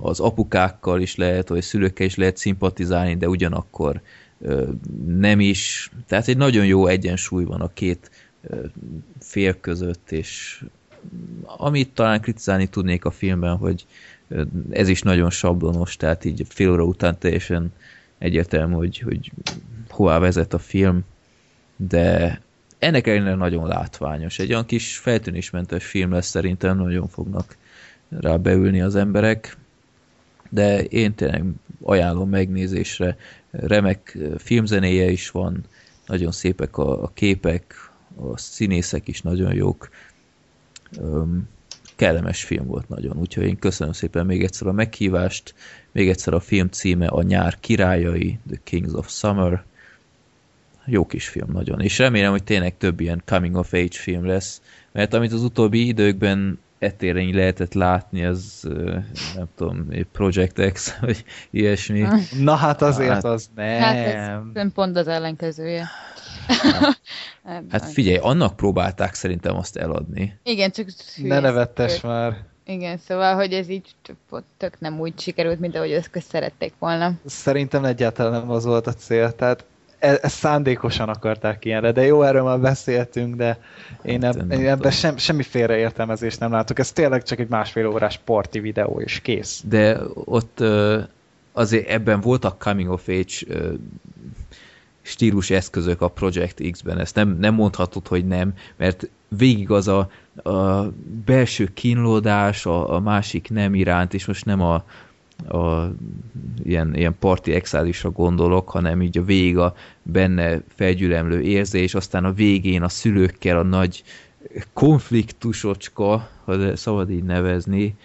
az apukákkal is lehet, vagy szülőkkel is lehet szimpatizálni, de ugyanakkor nem is. Tehát egy nagyon jó egyensúly van a két fél között, és amit talán kritizálni tudnék a filmben, hogy ez is nagyon sablonos, tehát így fél óra után teljesen egyértelmű, hogy, hogy hová vezet a film, de ennek ellenére nagyon látványos. Egy olyan kis feltűnésmentes film lesz szerintem, nagyon fognak rá beülni az emberek, de én tényleg ajánlom megnézésre. Remek filmzenéje is van, nagyon szépek a, a képek, a színészek is nagyon jók. Um, kellemes film volt nagyon, úgyhogy én köszönöm szépen még egyszer a meghívást, még egyszer a film címe a Nyár királyai, The Kings of Summer, jó kis film nagyon, és remélem, hogy tényleg több ilyen coming of age film lesz, mert amit az utóbbi időkben etéren lehetett látni, az nem tudom, Project X, vagy ilyesmi. Na hát azért hát, az nem. Hát ez pont az ellenkezője. hát figyelj, annak próbálták szerintem azt eladni. Igen, csak... Ne nevettes már. Igen, szóval, hogy ez így tök nem úgy sikerült, mint ahogy ezt szerették volna. Szerintem egyáltalán nem az volt a cél, tehát ezt szándékosan akarták ilyenre, de jó, erről már beszéltünk, de én, hát, eb- én ebben sem, semmi félreértelmezést nem látok. Ez tényleg csak egy másfél órás sporti videó, és kész. De ott azért ebben voltak coming of age stílus eszközök a Project X-ben, ezt nem, nem mondhatod, hogy nem, mert végig az a, a belső kínlódás, a, a másik nem iránt, és most nem a, a ilyen, ilyen parti exázisra gondolok, hanem így a vég a benne felgyülemlő érzés, aztán a végén a szülőkkel a nagy konfliktusocska, ha szabad így nevezni,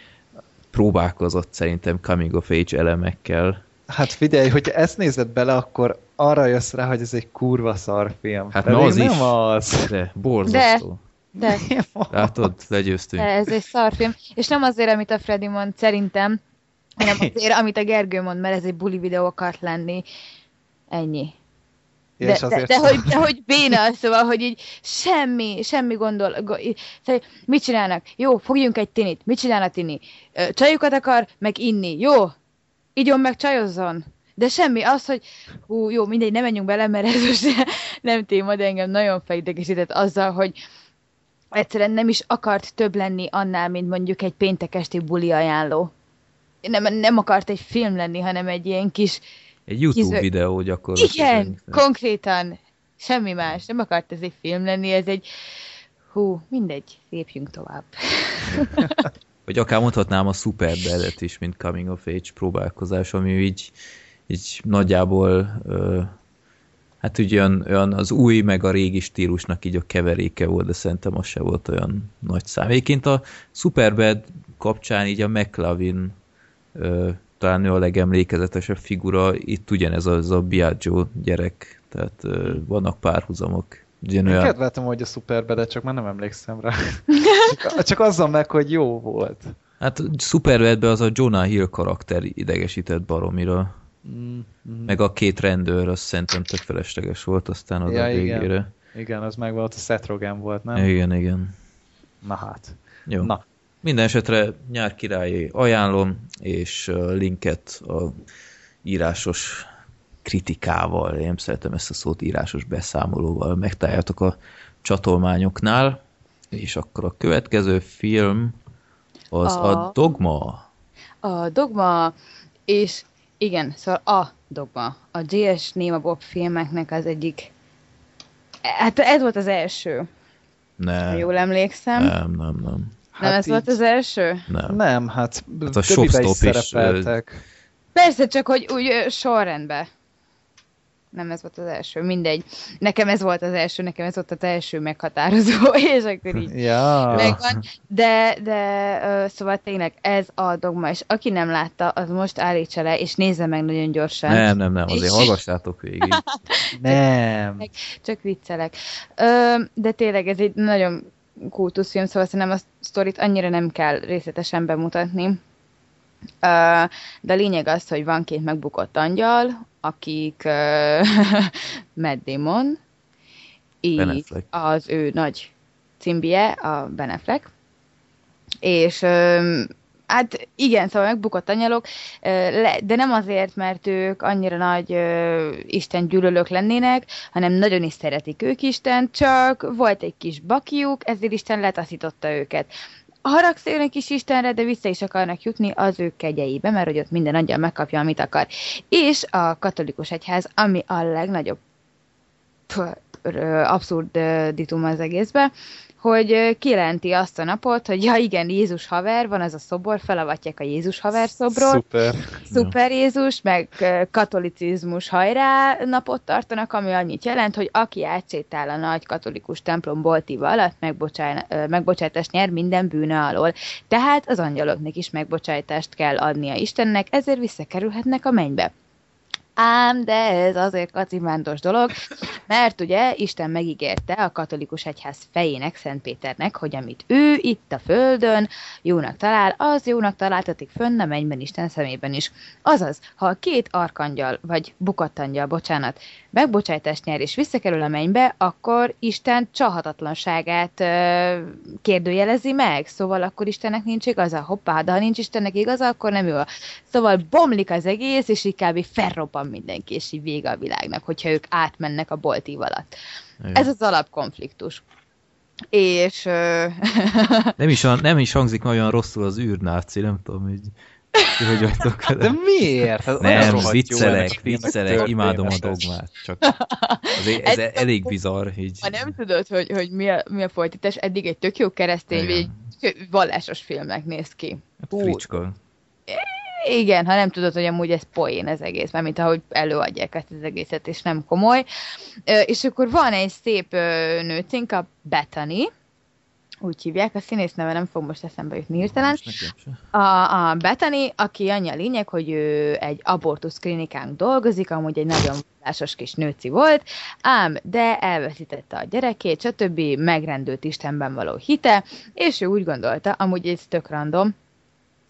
próbálkozott szerintem coming of age elemekkel. Hát figyelj, hogyha ezt nézed bele, akkor arra jössz rá, hogy ez egy kurva szar film. Hát na az nem is. az. De, borzasztó. De, de. Látod, legyőztünk. De ez egy szarfilm. És nem azért, amit a Freddy mond, szerintem, hanem azért, amit a Gergő mond, mert ez egy buli videó akart lenni. Ennyi. De, de, de, hogy, de hogy béna, szóval, hogy így semmi, semmi gondol, go, szóval, mit csinálnak? Jó, fogjunk egy tinit. Mit csinálnak tini? Csajukat akar, meg inni. Jó, igyon meg csajozzon. De semmi, az, hogy hú, jó, mindegy, nem menjünk bele, mert ez most nem téma, de engem nagyon felidegesített azzal, hogy egyszerűen nem is akart több lenni annál, mint mondjuk egy péntek esti buli ajánló. Nem, nem akart egy film lenni, hanem egy ilyen kis... Egy YouTube kis... videó gyakorlatilag. Igen, konkrétan. Semmi más. Nem akart ez egy film lenni, ez egy... Hú, mindegy, lépjünk tovább. Vagy akár mondhatnám a Superbad-et is, mint Coming of Age próbálkozás, ami így, így nagyjából hát ugye olyan, olyan az új meg a régi stílusnak így a keveréke volt, de szerintem az se volt olyan nagy szám. Egyébként a Superbad kapcsán így a McLavin ö, talán ő a legemlékezetesebb figura, itt ugyanez az a Biagio gyerek, tehát vannak párhuzamok. Ugyan olyan... kedveltem, hogy a Superbad, csak már nem emlékszem rá. csak, csak azzal meg, hogy jó volt. Hát Superbadben az a Jonah Hill karakter idegesített baromira. Mm, mm. Meg a két rendőr, az szerintem tök felesleges volt aztán az ja, a végére. Igen. igen, az meg volt, a Seth Rogen volt, nem? Igen, igen. Na hát. Jó. Na. Minden esetre nyár királyi ajánlom, és linket a írásos kritikával, én szeretem ezt a szót, írásos beszámolóval megtaláljátok a csatolmányoknál, és akkor a következő film az a, a Dogma. A Dogma, és igen, szóval a Dogma. A J.S. Néma Bob filmeknek az egyik Hát ez volt az első. Nem. Jól emlékszem. Nem, nem, nem. Hát nem ez így... volt az első? Nem. Nem, hát, hát a többibe is szerepeltek. Is, Persze, csak hogy úgy sorrendben nem ez volt az első, mindegy. Nekem ez volt az első, nekem ez volt az első meghatározó, és akkor így ja. megvan. De, de szóval tényleg ez a dogma, és aki nem látta, az most állítsa le, és nézze meg nagyon gyorsan. Nem, nem, nem, azért és... hallgassátok végig. nem. Csak, viccelek. De tényleg ez egy nagyon kultuszfilm, szóval szerintem a sztorit annyira nem kell részletesen bemutatni. De a lényeg az, hogy van két megbukott angyal, akik Matt Damon, így az ő nagy cimbie, a Ben Affleck, és Hát igen, szóval megbukott anyalok, de nem azért, mert ők annyira nagy Isten gyűlölők lennének, hanem nagyon is szeretik ők Isten, csak volt egy kis bakiuk, ezért Isten letaszította őket haragszélnek is Istenre, de vissza is akarnak jutni az ő kegyeibe, mert hogy ott minden angyal megkapja, amit akar. És a katolikus egyház, ami a legnagyobb abszurd ditum az egészbe, hogy kijelenti azt a napot, hogy ja igen, Jézus haver, van az a szobor, felavatják a Jézus haver szobrot. Szuper. Szuper Jézus, meg katolicizmus hajrá napot tartanak, ami annyit jelent, hogy aki átsétál a nagy katolikus templom boltíva alatt, megbocsátást nyer minden bűne alól. Tehát az angyaloknak is megbocsátást kell adnia Istennek, ezért visszakerülhetnek a mennybe. Ám, de ez azért kacimántos dolog, mert ugye Isten megígérte a katolikus egyház fejének, Szent Péternek, hogy amit ő itt a földön jónak talál, az jónak találtatik fönn a mennyben Isten szemében is. Azaz, ha a két arkangyal, vagy bukattangyal, bocsánat, megbocsájtást nyer és visszakerül a mennybe, akkor Isten csahatatlanságát ö, kérdőjelezi meg, szóval akkor Istennek nincs igaza, hoppá, de ha nincs Istennek igaza, akkor nem ő. Szóval bomlik az egész, és így kb. felrobban mindenki, és így vége a világnak, hogyha ők átmennek a boltív alatt. Igen. Ez az alapkonfliktus. És... nem, is, nem is hangzik olyan rosszul az űrnáci, nem tudom, így hogy vagytok De miért? Hát nem, viccelek, viccelek, imádom a dogmát. Csak azért ez, ez elég bizarr. Így. Ha nem tudod, hogy, hogy mi, a, mi a folytatás, eddig egy tök jó keresztény, egy vallásos filmnek néz ki. Hát fricska. Igen, ha nem tudod, hogy amúgy ez poén az egész, mert mint ahogy előadják ezt az egészet, és nem komoly. És akkor van egy szép nőcink, a Bethany, úgy hívják, a színész neve nem fog most eszembe jutni hirtelen. A, a Bethany, aki annyi a lényeg, hogy ő egy abortusz klinikán dolgozik, amúgy egy nagyon vallásos kis nőci volt, ám, de elveszítette a gyerekét, stb. megrendült Istenben való hite, és ő úgy gondolta, amúgy ez tök random,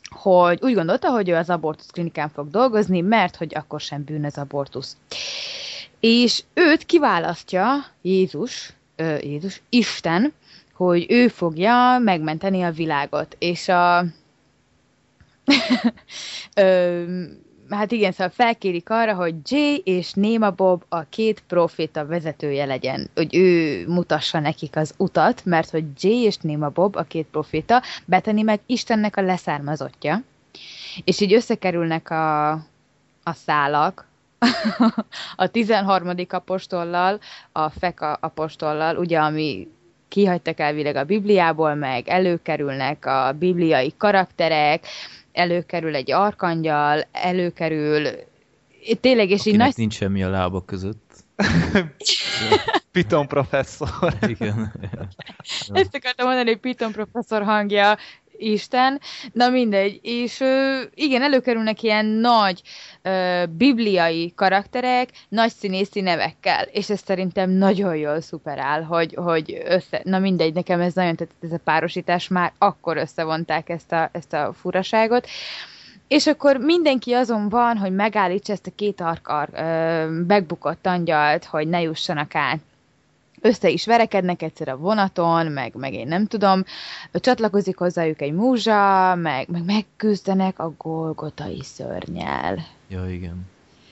hogy úgy gondolta, hogy ő az abortusz klinikán fog dolgozni, mert hogy akkor sem bűn az abortusz. És őt kiválasztja Jézus, ö, Jézus, Isten, hogy ő fogja megmenteni a világot. És a... ö, hát igen, szóval felkérik arra, hogy Jay és Néma Bob a két proféta vezetője legyen, hogy ő mutassa nekik az utat, mert hogy Jay és Néma Bob a két proféta, Bethany meg Istennek a leszármazottja, és így összekerülnek a, a szálak, a 13. apostollal, a Feka apostollal, ugye, ami kihagytak elvileg a Bibliából, meg előkerülnek a bibliai karakterek, előkerül egy arkangyal, előkerül tényleg, és így nagy... nincs semmi a lábak között. Piton professzor. Igen. Ezt akartam mondani, hogy Piton professzor hangja Isten, na mindegy, és igen, előkerülnek ilyen nagy bibliai karakterek, nagy színészi nevekkel, és ez szerintem nagyon jól szuperál, hogy, hogy össze, na mindegy, nekem ez nagyon tetszett ez a párosítás, már akkor összevonták ezt a, ezt a furaságot, és akkor mindenki azon van, hogy megállítsa ezt a két arkar megbukott angyalt, hogy ne jussanak át össze is verekednek egyszer a vonaton, meg, meg én nem tudom, csatlakozik hozzájuk egy múzsa, meg, meg megküzdenek a golgotai szörnyel. Ja, igen.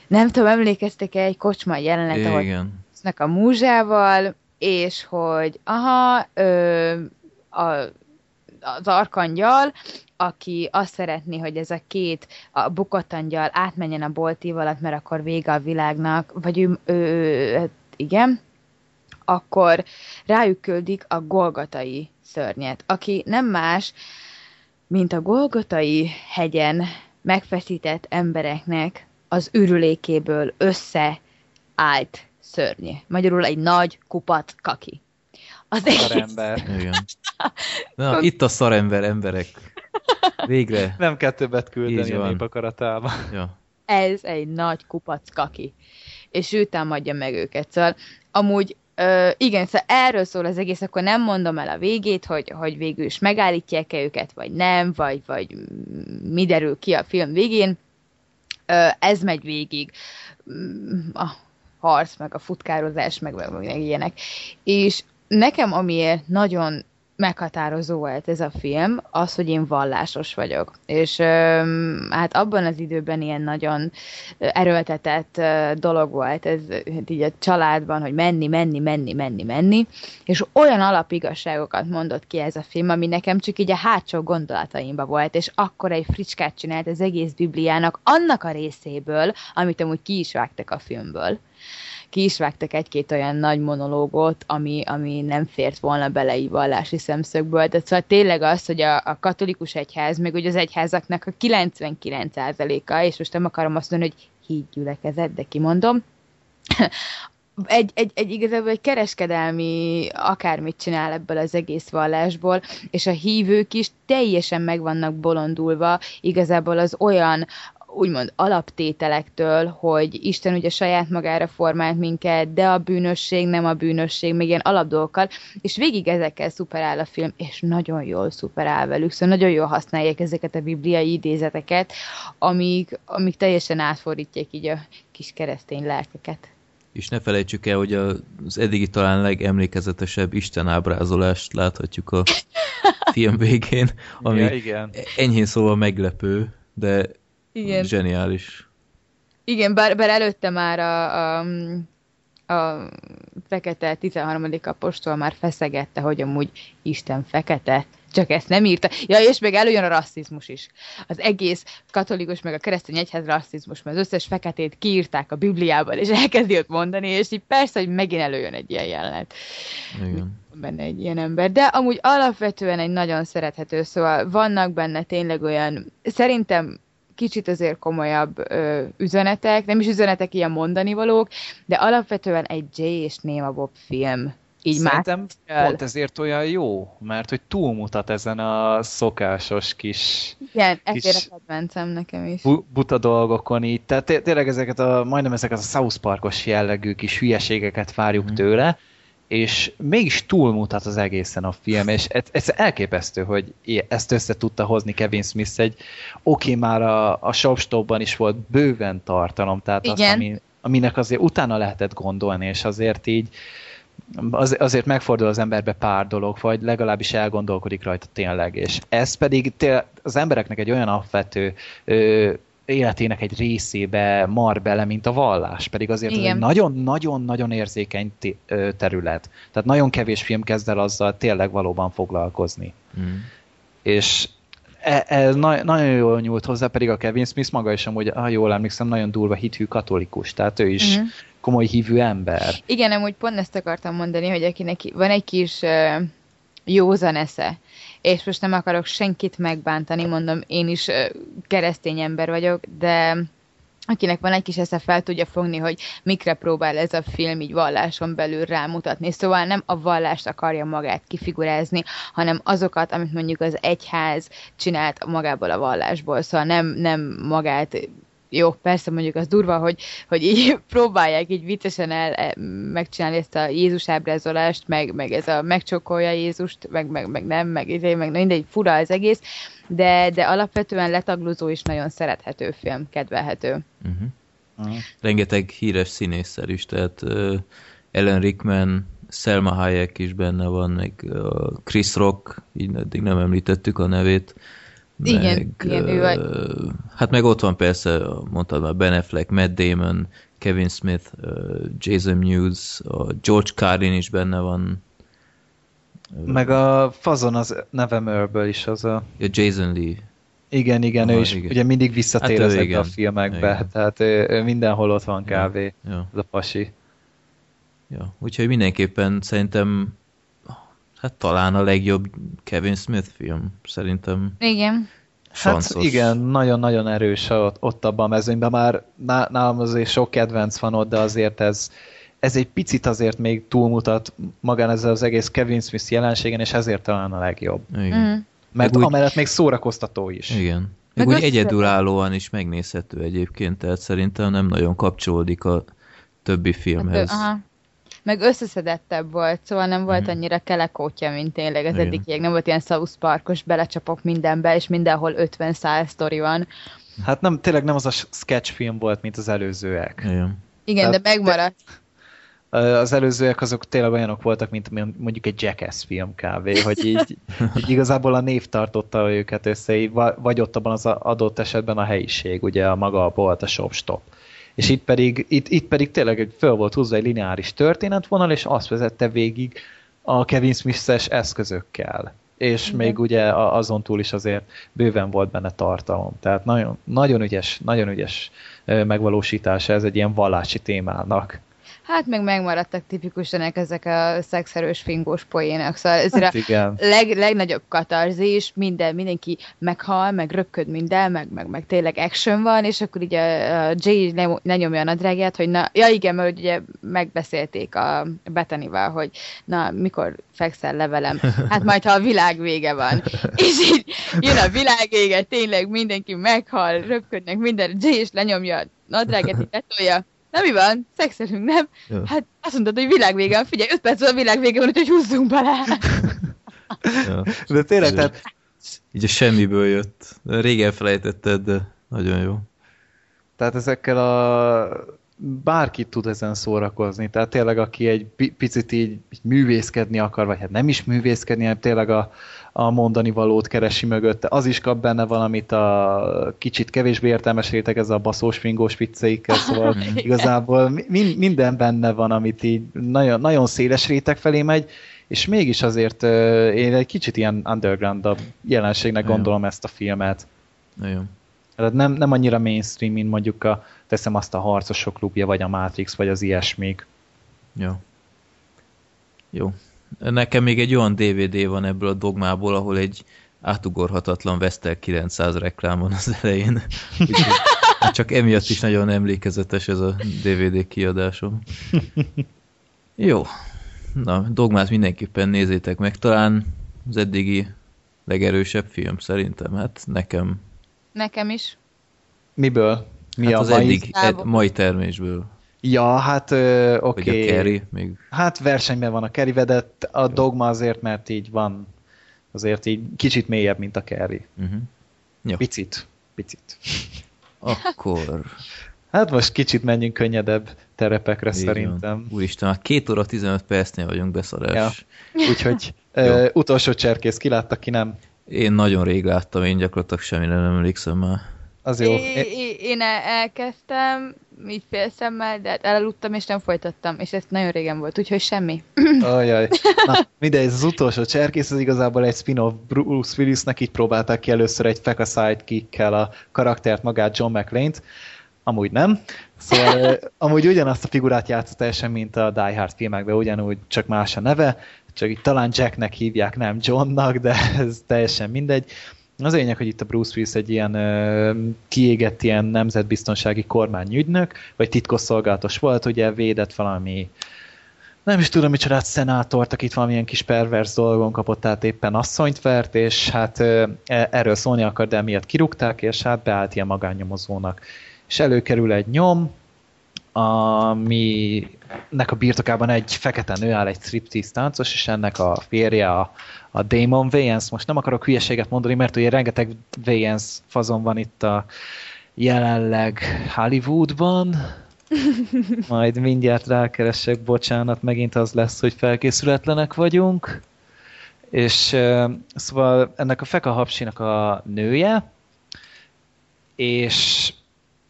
Nem tudom, emlékeztek-e egy kocsmai jelenet, ahol igen. a múzsával, és hogy aha, ö, a, az arkangyal, aki azt szeretné, hogy ez a két a bukotangyal átmenjen a boltívalat, mert akkor vége a világnak, vagy ő, ő, ő hát igen, akkor rájuk küldik a golgatai szörnyet, aki nem más, mint a golgatai hegyen megfeszített embereknek az ürülékéből összeállt szörnye. Magyarul egy nagy kupat kaki. Az szarember. Igen. Na, itt a szarember emberek. Végre. Nem kell többet küldeni a nép akaratába. Ja. Ez egy nagy kupac kaki. És ő támadja meg őket. Szóval amúgy Ö, igen, szóval erről szól az egész, akkor nem mondom el a végét, hogy, hogy végül is megállítják-e őket, vagy nem, vagy, vagy mi derül ki a film végén. Ö, ez megy végig. A harc, meg a futkározás, meg, meg, meg ilyenek. És nekem amiért nagyon meghatározó volt ez a film, az, hogy én vallásos vagyok. És hát abban az időben ilyen nagyon erőltetett dolog volt ez hát így a családban, hogy menni, menni, menni, menni, menni, és olyan alapigazságokat mondott ki ez a film, ami nekem csak így a hátsó gondolataimba volt, és akkor egy fricskát csinált az egész Bibliának annak a részéből, amit amúgy ki is vágtak a filmből ki is vágtak egy-két olyan nagy monológot, ami, ami nem fért volna bele így vallási szemszögből. De szóval tényleg az, hogy a, a katolikus egyház, meg ugye az egyházaknak a 99%-a, és most nem akarom azt mondani, hogy hídgyülekezet, de kimondom, egy, egy, egy igazából egy kereskedelmi akármit csinál ebből az egész vallásból, és a hívők is teljesen meg vannak bolondulva igazából az olyan úgymond alaptételektől, hogy Isten ugye saját magára formált minket, de a bűnösség nem a bűnösség, még ilyen alapdolgokkal, és végig ezekkel szuperál a film, és nagyon jól szuperál velük, szóval nagyon jól használják ezeket a bibliai idézeteket, amíg, amíg teljesen átfordítják így a kis keresztény lelkeket. És ne felejtsük el, hogy az eddigi talán legemlékezetesebb Isten ábrázolást láthatjuk a film végén, ami ja, igen. enyhén szóval meglepő, de igen. Zseniális. Igen, bár, bár előtte már a, a, a fekete 13. apostol már feszegette, hogy amúgy Isten fekete, csak ezt nem írta. Ja, és még előjön a rasszizmus is. Az egész katolikus, meg a keresztény egyház rasszizmus, mert az összes feketét kiírták a Bibliában, és elkezdi ott mondani, és így persze, hogy megint előjön egy ilyen jelenet. Igen. Benne egy ilyen ember. De amúgy alapvetően egy nagyon szerethető, szóval vannak benne tényleg olyan, szerintem kicsit azért komolyabb ö, üzenetek, nem is üzenetek ilyen mondani valók, de alapvetően egy Jay és Néma Bob film. Így Szerintem már pont ezért olyan jó, mert hogy túlmutat ezen a szokásos kis... Igen, ezért a kedvencem nekem is. Bu buta dolgokon így, tehát tényleg ezeket a, majdnem ezeket a South Parkos jellegű kis hülyeségeket várjuk mm. tőle, és mégis túlmutat az egészen a film, és ez, ez elképesztő, hogy ezt össze tudta hozni Kevin Smith egy, oké, már a, a Shopstopban is volt bőven tartalom, tehát Igen. az, ami, aminek azért utána lehetett gondolni, és azért így az, azért megfordul az emberbe pár dolog, vagy legalábbis elgondolkodik rajta tényleg, és ez pedig az embereknek egy olyan alapvető ö, életének egy részébe mar bele, mint a vallás, pedig azért Igen. ez egy nagyon-nagyon-nagyon érzékeny terület. Tehát nagyon kevés film kezd el azzal tényleg valóban foglalkozni. Mm. És ez e, na, nagyon jól nyúlt hozzá, pedig a Kevin Smith maga is amúgy, ha jól emlékszem, nagyon durva hithű katolikus, tehát ő is mm. komoly hívő ember. Igen, amúgy pont ezt akartam mondani, hogy akinek van egy kis uh, józan esze, és most nem akarok senkit megbántani, mondom, én is keresztény ember vagyok, de akinek van egy kis esze fel tudja fogni, hogy mikre próbál ez a film így valláson belül rámutatni. Szóval nem a vallást akarja magát kifigurázni, hanem azokat, amit mondjuk az egyház csinált magából a vallásból. Szóval nem, nem magát jó, persze mondjuk az durva, hogy, hogy így próbálják így viccesen el, e, megcsinálni ezt a Jézus ábrázolást, meg, meg ez a megcsokolja Jézust, meg, meg, meg nem, meg, izé, meg mindegy, fura az egész, de, de alapvetően letaglózó is nagyon szerethető film, kedvelhető. Uh-huh. Uh-huh. Rengeteg híres színésszel is, tehát uh, Ellen Rickman, Selma Hayek is benne van, meg uh, Chris Rock, így eddig nem említettük a nevét, meg, igen, igen, ő vagy. Hát meg ott van persze, mondtad már, Ben Affleck, Matt Damon, Kevin Smith, Jason Mewes, a George Carlin is benne van. Meg a fazon az Nevermore-ből is az a... Ja, Jason Lee. Igen, igen, Aha, ő is igen. ugye mindig visszatér hát ezekbe a filmekbe, igen. tehát ő, ő mindenhol ott van kávé, ja, ja. ez a pasi. Ja, úgyhogy mindenképpen szerintem Hát talán a legjobb Kevin Smith film, szerintem. Igen. Hát igen, nagyon-nagyon erős ott, ott abban a mezőnyben. Már nálam azért sok kedvenc van ott, de azért ez, ez egy picit azért még túlmutat magán ezzel az egész Kevin Smith jelenségen, és ezért talán a legjobb. Igen. Mm. Mert úgy, amellett még szórakoztató is. Igen. Még úgy egyedülállóan is megnézhető egyébként, tehát szerintem nem nagyon kapcsolódik a többi filmhez. Hát, aha meg összeszedettebb volt, szóval nem volt mm. annyira kelekótja, mint tényleg az eddigiek. Nem volt ilyen South Parkos, belecsapok mindenbe, és mindenhol 50 száz sztori van. Hát nem, tényleg nem az a sketch film volt, mint az előzőek. Igen, Igen de megmaradt. Az előzőek azok tényleg olyanok voltak, mint mondjuk egy Jackass film kb. Hogy így, így igazából a név tartotta őket össze, vagy ott abban az adott esetben a helyiség, ugye a maga a bolt, a shop stop. És itt pedig, itt, itt pedig tényleg föl volt húzva egy lineáris történetvonal, és azt vezette végig a Kevin Smith-es eszközökkel. És Igen. még ugye azon túl is azért bőven volt benne tartalom. Tehát nagyon, nagyon ügyes, nagyon ügyes megvalósítása ez egy ilyen vallási témának. Hát meg megmaradtak tipikusan ezek a szexerős fingós poének, szóval ez hát a leg, legnagyobb katarzis, minden, mindenki meghal, meg röpköd minden, meg, meg, meg tényleg action van, és akkor ugye a Jay lenyomja a nadrágját, hogy na, ja igen, mert ugye megbeszélték a Bethany-val, hogy na, mikor fekszel le velem, hát majd, ha a világ vége van. és így jön a világ vége, tényleg mindenki meghal, röpködnek minden, Jay is lenyomja a nadrágját, így letolja, Na mi van? Szexelünk, nem? Ja. Hát azt mondtad, hogy világvége van. Figyelj, 5 perc a világvége van, úgyhogy húzzunk bele. ja. De tényleg, tehát... Így a semmiből jött. De régen felejtetted, de nagyon jó. Tehát ezekkel a bárki tud ezen szórakozni. Tehát tényleg, aki egy picit így, így művészkedni akar, vagy hát nem is művészkedni, hanem tényleg a, a mondani valót keresi mögötte. Az is kap benne valamit a kicsit kevésbé értelmes réteg, ez a baszós fingós vicceikkel, szóval igazából mi, minden benne van, amit így nagyon, nagyon széles réteg felé megy, és mégis azért én egy kicsit ilyen underground jelenségnek gondolom ezt a filmet. Nagyon. Tehát nem, nem annyira mainstream, mint mondjuk a, teszem azt a Harcosok klubja, vagy a Matrix, vagy az ilyesmik. Jó. Jó. Nekem még egy olyan DVD van ebből a dogmából, ahol egy átugorhatatlan Vestel 900 reklám van az elején. Csak emiatt is nagyon emlékezetes ez a DVD kiadásom. Jó. Na, dogmát mindenképpen nézzétek meg. Talán az eddigi legerősebb film szerintem. Hát nekem. Nekem is. Miből? Mi hát a az mai... eddig, ed, mai termésből. Ja, hát oké. Okay. a Kerry még. Hát versenyben van a Kerry, de a Dogma azért, mert így van, azért így kicsit mélyebb, mint a Kerry. Uh-huh. Jó. Picit. Picit. Akkor... Hát most kicsit menjünk könnyedebb terepekre Így szerintem. Van. Úristen, már két óra 15 percnél vagyunk beszarás. Ja. Úgyhogy uh, utolsó cserkész, ki látta, ki nem? Én nagyon rég láttam, én gyakorlatilag semmire nem emlékszem már. Az jó. Én, én elkezdtem, így félszemmel, de hát elaludtam és nem folytattam, és ez nagyon régen volt, úgyhogy semmi. Ajaj. Na, mindegy, ez az utolsó cserkész, az igazából egy spin-off Bruce Willisnek, így próbálták ki először egy feka sidekick-kel a karaktert, magát John McLean-t, amúgy nem. Szóval amúgy ugyanazt a figurát játszott teljesen, mint a Die Hard filmekben, ugyanúgy csak más a neve, csak itt talán Jacknek hívják, nem Johnnak, de ez teljesen mindegy. Az lényeg, hogy itt a Bruce Willis egy ilyen ö, kiégett ilyen nemzetbiztonsági kormányügynök, vagy titkosszolgálatos volt, ugye védett valami nem is tudom, micsodát szenátort, akit valamilyen kis pervers dolgon kapott, tehát éppen asszonyt vert, és hát ö, e, erről szólni akar, de miatt kirúgták, és hát beállt ilyen magánnyomozónak. És előkerül egy nyom, aminek a birtokában egy fekete nő áll, egy striptease táncos, és ennek a férje a, a Damon Wayans. Most nem akarok hülyeséget mondani, mert ugye rengeteg Wayans fazon van itt a jelenleg Hollywoodban. Majd mindjárt rákeresek, bocsánat, megint az lesz, hogy felkészületlenek vagyunk. És uh, szóval ennek a Feka Hapsinak a nője, és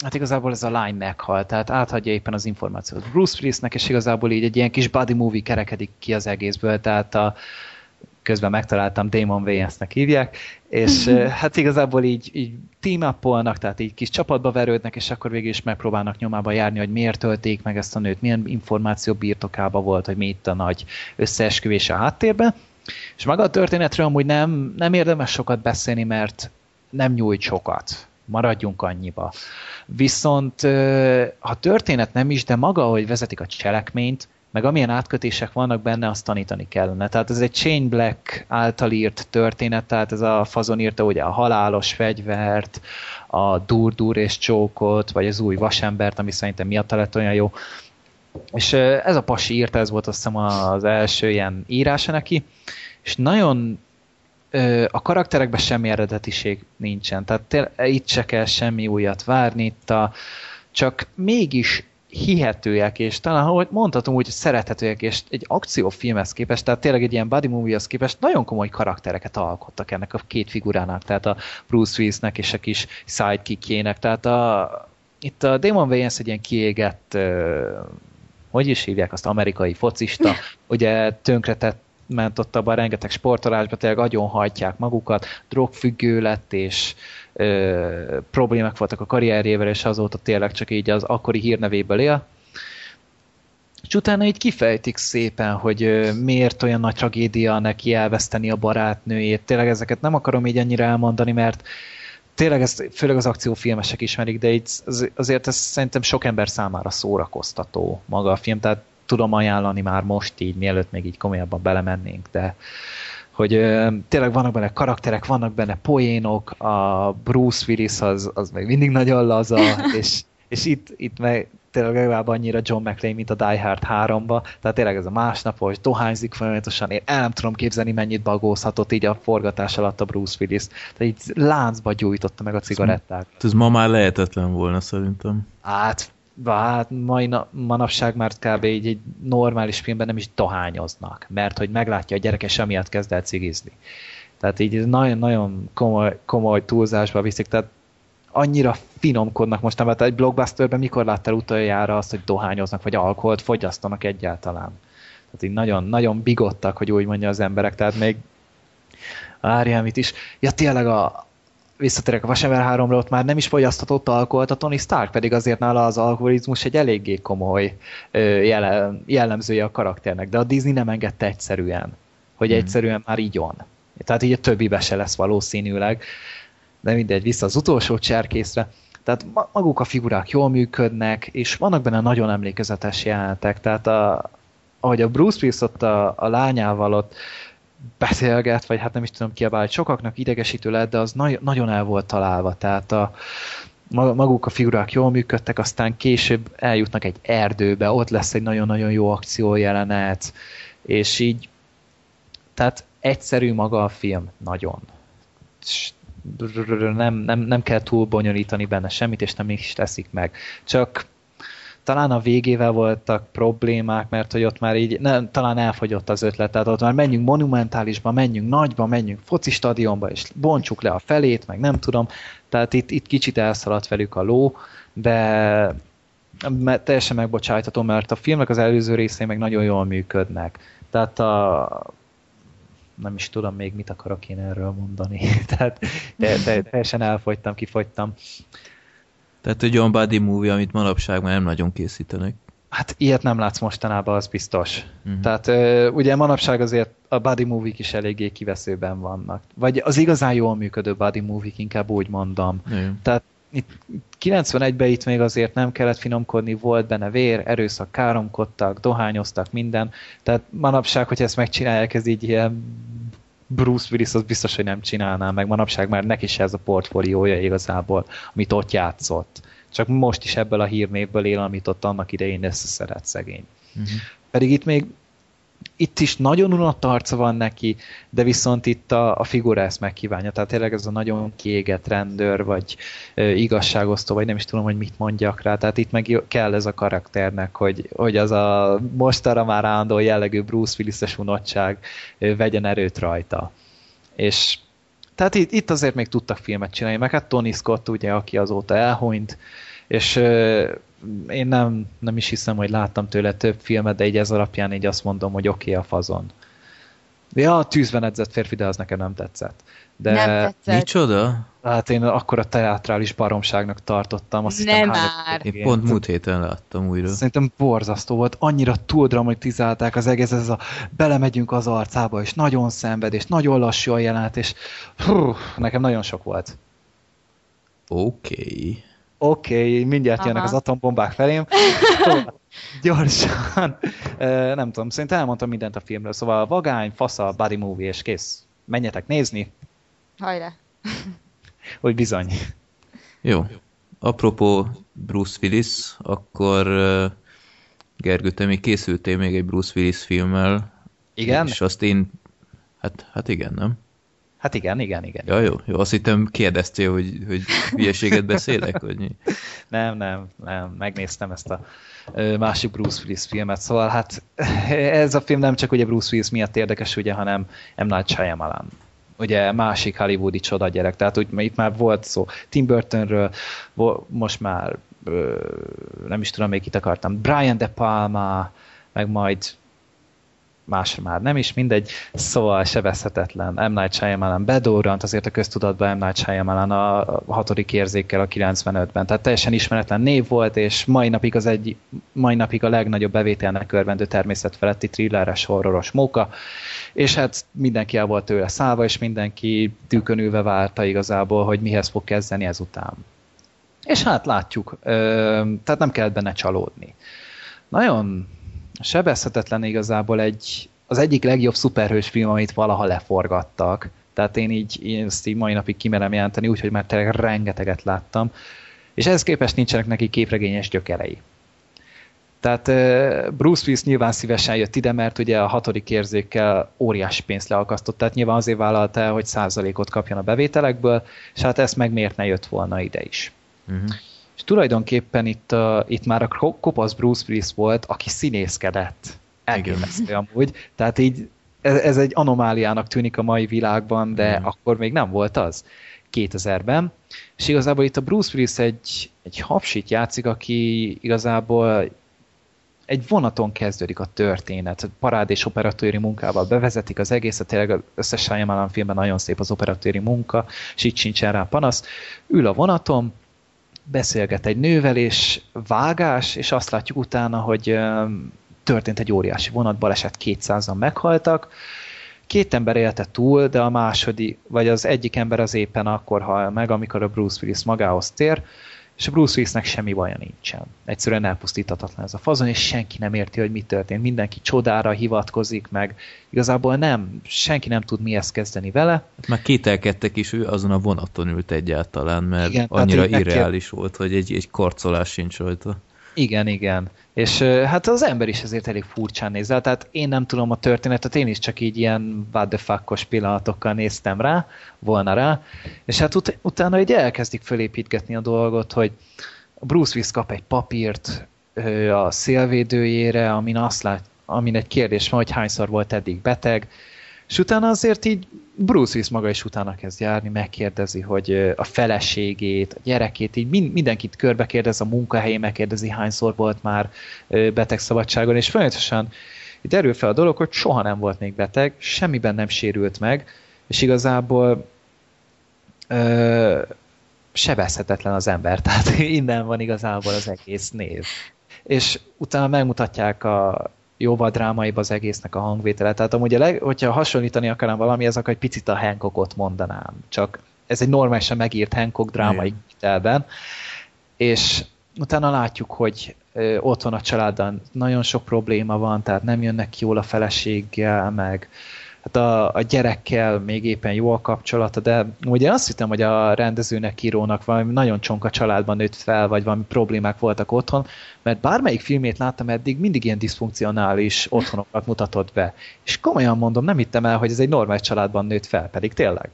hát igazából ez a lány meghalt, tehát áthagyja éppen az információt Bruce Willisnek, és igazából így egy ilyen kis body movie kerekedik ki az egészből, tehát a, közben megtaláltam, Damon Wayans-nek hívják, és hát igazából így, így team tehát így kis csapatba verődnek, és akkor végül is megpróbálnak nyomába járni, hogy miért tölték meg ezt a nőt, milyen információ birtokába volt, hogy mi itt a nagy összeesküvés a háttérben. És maga a történetről amúgy nem, nem érdemes sokat beszélni, mert nem nyújt sokat. Maradjunk annyiba. Viszont ha történet nem is, de maga, hogy vezetik a cselekményt, meg amilyen átkötések vannak benne, azt tanítani kellene. Tehát ez egy Shane Black által írt történet, tehát ez a fazon írta ugye a halálos fegyvert, a dur-dur és csókot, vagy az új vasembert, ami szerintem miatta lett olyan jó. És ez a pasi írta, ez volt azt hiszem az első ilyen írása neki, és nagyon a karakterekben semmi eredetiség nincsen, tehát itt se kell semmi újat várni, itt a, csak mégis hihetőek, és talán, ahogy mondhatom úgy, szerethetőek, és egy akciófilmhez képest, tehát tényleg egy ilyen body movie-hez képest nagyon komoly karaktereket alkottak ennek a két figurának, tehát a Bruce Willisnek és a kis sidekickjének, tehát a, itt a Damon Wayans egy ilyen kiégett, hogy is hívják azt, amerikai focista, ugye tönkretett ment ott abban rengeteg sportolásba, tényleg agyon hajtják magukat, drogfüggő lett, és ö, problémák voltak a karrierjével, és azóta tényleg csak így az akkori hírnevéből él. És utána így kifejtik szépen, hogy miért olyan nagy tragédia neki elveszteni a barátnőjét. Tényleg ezeket nem akarom így ennyire elmondani, mert tényleg ezt főleg az akciófilmesek ismerik, de így azért ez szerintem sok ember számára szórakoztató maga a film, tehát tudom ajánlani már most így, mielőtt még így komolyabban belemennénk, de hogy ö, tényleg vannak benne karakterek, vannak benne poénok, a Bruce Willis az, az még mindig nagyon laza, és, és itt, itt meg tényleg legalább annyira John McClane, mint a Die Hard 3-ba, tehát tényleg ez a másnapos, dohányzik folyamatosan, én el nem tudom képzelni, mennyit bagózhatott így a forgatás alatt a Bruce Willis. Tehát így láncba gyújtotta meg a cigarettát. Ez ma már lehetetlen volna szerintem. Hát hát mai na, manapság már kb. így egy normális filmben nem is dohányoznak, mert hogy meglátja a gyereke, és amiatt kezd el cigizni. Tehát így nagyon-nagyon komoly, komoly túlzásba viszik, tehát annyira finomkodnak most, mert egy blockbusterben mikor láttál utoljára azt, hogy dohányoznak, vagy alkoholt fogyasztanak egyáltalán. Tehát így nagyon, nagyon bigottak, hogy úgy mondja az emberek, tehát még várjál, mit is. Ja, tényleg a, visszatérek a Vasember 3-ra, ott már nem is fogyasztatott alkoholt a Tony Stark, pedig azért nála az alkoholizmus egy eléggé komoly jellemzője a karakternek, de a Disney nem engedte egyszerűen, hogy hmm. egyszerűen már igyon. Tehát így a többibe se lesz valószínűleg. De mindegy, vissza az utolsó cserkészre. Tehát maguk a figurák jól működnek, és vannak benne nagyon emlékezetes jelenetek. Tehát a, ahogy a Bruce Willis ott a, a lányával ott beszélget, vagy hát nem is tudom kiabálni, sokaknak idegesítő lett, de az na- nagyon el volt találva, tehát a, maguk a figurák jól működtek, aztán később eljutnak egy erdőbe, ott lesz egy nagyon-nagyon jó akciójelenet, és így, tehát egyszerű maga a film, nagyon. Nem, nem, nem kell túl bonyolítani benne semmit, és nem is teszik meg. Csak talán a végével voltak problémák, mert hogy ott már így, nem, talán elfogyott az ötlet, tehát ott már menjünk monumentálisba, menjünk nagyba, menjünk foci stadionba, és bontsuk le a felét, meg nem tudom, tehát itt, itt kicsit elszaladt velük a ló, de mert teljesen megbocsájtatom, mert a filmnek az előző részei meg nagyon jól működnek. Tehát a, nem is tudom még mit akarok én erről mondani. Tehát te, te, teljesen elfogytam, kifogytam. Tehát egy olyan body movie, amit manapság már nem nagyon készítenek. Hát ilyet nem látsz mostanában, az biztos. Uh-huh. Tehát ugye manapság azért a body movie is eléggé kiveszőben vannak. Vagy az igazán jól működő body movie inkább úgy mondom. Uh-huh. Tehát itt 91-ben itt még azért nem kellett finomkodni, volt benne vér, erőszak, káromkodtak, dohányoztak, minden. Tehát manapság, hogy ezt megcsinálják, ez így ilyen Bruce Willis az biztos, hogy nem csinálná meg. Manapság már neki se ez a portfóliója igazából, amit ott játszott. Csak most is ebből a hírnévből él, amit ott annak idején összeszedett szegény. Uh-huh. Pedig itt még itt is nagyon unott arca van neki, de viszont itt a, a figura ezt megkívánja. Tehát tényleg ez a nagyon kiégett rendőr, vagy e, igazságosztó, vagy nem is tudom, hogy mit mondjak rá. Tehát itt meg kell ez a karakternek, hogy, hogy az a mostanra már állandó jellegű Bruce Willis-es unottság e, vegyen erőt rajta. És tehát itt, itt azért még tudtak filmet csinálni, meg hát Tony Scott ugye, aki azóta elhunyt, és én nem, nem is hiszem, hogy láttam tőle több filmet, de így ez alapján így azt mondom, hogy oké okay a fazon. Ja, a tűzben edzett férfi, de az nekem nem tetszett. De nem tetszett. Micsoda? Hát én akkor a teátrális baromságnak tartottam. Azt nem már. Én pont múlt héten láttam újra. Szerintem borzasztó volt. Annyira túl dramatizálták az egész, ez a belemegyünk az arcába, és nagyon szenved, és nagyon lassú a jelenet, és hú, nekem nagyon sok volt. Oké. Okay oké, okay, mindjárt Aha. jönnek az atombombák felém. Szóval, gyorsan. Nem tudom, szerintem elmondtam mindent a filmről. Szóval vagány, fasza, body movie, és kész. Menjetek nézni. Hajrá. Hogy bizony. Jó. Apropó Bruce Willis, akkor Gergő, te még készültél még egy Bruce Willis filmmel. Igen? És azt én... Hát, hát igen, nem? Hát igen, igen, igen. Ja, jó, jó. Azt hittem kérdeztél, hogy, hogy hülyeséget beszélek, mi? Nem, nem, nem. Megnéztem ezt a másik Bruce Willis filmet, szóval hát ez a film nem csak ugye Bruce Willis miatt érdekes, ugye, hanem M. Night Shyamalan ugye másik hollywoodi csoda gyerek, tehát úgy itt már volt szó Tim Burtonről, most már nem is tudom, még itt akartam, Brian De Palma, meg majd másra már nem is, mindegy, szóval sebezhetetlen. M. Night Shyamalan bedorrant azért a köztudatban M. Night Shyamalan a hatodik érzékkel a 95-ben, tehát teljesen ismeretlen név volt, és mai napig az egy, mai napig a legnagyobb bevételnek örvendő természetfeletti thrilleres horroros móka, és hát mindenki el volt tőle szállva, és mindenki tűkönülve várta igazából, hogy mihez fog kezdeni ezután. És hát látjuk, tehát nem kellett benne csalódni. Nagyon sebezhetetlen igazából egy, az egyik legjobb szuperhős film, amit valaha leforgattak. Tehát én így én ezt így mai napig kimerem jelenteni, úgyhogy már tényleg rengeteget láttam. És ehhez képest nincsenek neki képregényes gyökerei. Tehát Bruce Willis nyilván szívesen jött ide, mert ugye a hatodik érzékkel óriási pénzt leakasztott, tehát nyilván azért vállalta el, hogy százalékot kapjon a bevételekből, és hát ezt meg miért ne jött volna ide is. Uh-huh. És tulajdonképpen itt, uh, itt már a kopasz Bruce Willis volt, aki színészkedett. Elképesztő amúgy. Tehát így ez, ez egy anomáliának tűnik a mai világban, de mm. akkor még nem volt az. 2000-ben. És igazából itt a Bruce Willis egy, egy hapsit játszik, aki igazából egy vonaton kezdődik a történet. Parád és operatőri munkával bevezetik az egészet, tényleg az összes Shyamalan filmben nagyon szép az operatőri munka, és itt sincsen rá panasz. Ül a vonaton, beszélget egy nővel, és vágás, és azt látjuk utána, hogy történt egy óriási vonatbaleset, 200-an meghaltak, két ember élte túl, de a második, vagy az egyik ember az éppen akkor hal meg, amikor a Bruce Willis magához tér, és a Bruce Willisnek semmi baja nincsen. Egyszerűen elpusztíthatatlan ez a fazon, és senki nem érti, hogy mi történt. Mindenki csodára hivatkozik, meg igazából nem, senki nem tud mihez kezdeni vele. Hát már kételkedtek is, ő azon a vonaton ült egyáltalán, mert Igen, annyira irreális volt, hogy egy, egy karcolás sincs rajta. Igen, igen. És hát az ember is ezért elég furcsán nézel, tehát én nem tudom a történetet, én is csak így ilyen what the fuck pillanatokkal néztem rá, volna rá, és hát ut- utána egy elkezdik fölépítgetni a dolgot, hogy Bruce Willis kap egy papírt a szélvédőjére, amin, azt lát, amin egy kérdés van, hogy hányszor volt eddig beteg, és utána azért így Bruce Willis maga is utána kezd járni, megkérdezi, hogy a feleségét, a gyerekét, így mindenkit körbe kérdez, a munkahelyén megkérdezi, hányszor volt már betegszabadságon, és folyamatosan itt erő fel a dolog, hogy soha nem volt még beteg, semmiben nem sérült meg, és igazából ö, sebezhetetlen az ember, tehát innen van igazából az egész név. És utána megmutatják a jóval drámaibb az egésznek a hangvétele. Tehát amúgy, a leg, hogyha hasonlítani akarom valami, ez akkor egy picit a Hancockot mondanám. Csak ez egy normálisan megírt Hancock drámai telben. És utána látjuk, hogy ö, ott van a családban nagyon sok probléma van, tehát nem jönnek jól a feleséggel, meg hát a, a gyerekkel még éppen jó a kapcsolata, de ugye azt hittem, hogy a rendezőnek, írónak valami nagyon csonka családban nőtt fel, vagy valami problémák voltak otthon, mert bármelyik filmét láttam eddig, mindig ilyen diszfunkcionális otthonokat mutatott be. És komolyan mondom, nem hittem el, hogy ez egy normális családban nőtt fel, pedig tényleg.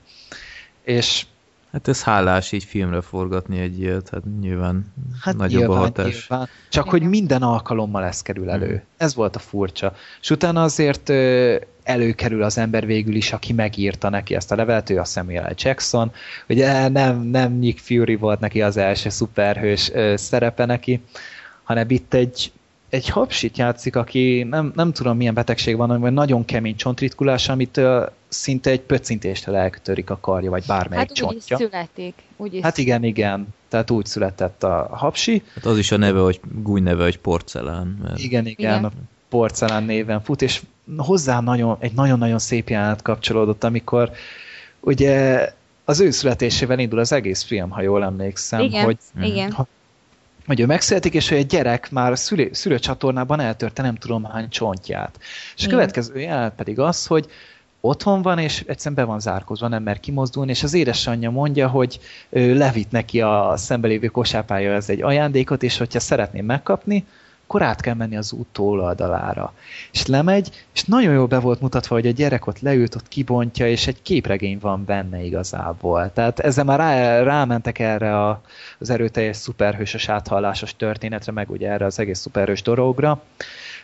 És Hát ez hálás így filmre forgatni egy ilyet, hát nyilván hát nagyobb nyilván, a hatás. Nyilván. Csak Igen. hogy minden alkalommal ez kerül elő. Hmm. Ez volt a furcsa. És utána azért előkerül az ember végül is, aki megírta neki ezt a levelet, ő a Samuel L. Jackson. Ugye nem, nem Nick Fury volt neki az első szuperhős szerepe neki, hanem itt egy egy hapsit játszik, aki nem, nem tudom milyen betegség van, vagy nagyon kemény csontritkulás, amit uh, szinte egy pöccintéstől eltörik a karja, vagy bármelyik hát csontja. Hát úgy születik. Úgy is. Hát igen, igen. Tehát úgy született a hapsi. Hát az is a neve, hogy gúny neve, hogy porcelán. Mert... Igen, igen, igen, porcelán néven fut, és hozzá nagyon, egy nagyon-nagyon szép jelenet kapcsolódott, amikor ugye az ő születésével indul az egész film, ha jól emlékszem. Igen, hogy, igen. Ha, hogy ő megszületik, és hogy egy gyerek már szülő, szülőcsatornában eltörte nem tudom hány csontját. És a következő jelenet pedig az, hogy otthon van, és egyszerűen be van zárkozva, nem mer kimozdulni, és az édesanyja mondja, hogy ő neki a szembelévő kosápája ez egy ajándékot, és hogyha szeretném megkapni, akkor át kell menni az út túloldalára. És lemegy, és nagyon jól be volt mutatva, hogy a gyerek ott leült, ott kibontja, és egy képregény van benne igazából. Tehát ezzel már rá, rámentek erre a, az erőteljes szuperhősös áthallásos történetre, meg ugye erre az egész szuperhős dologra.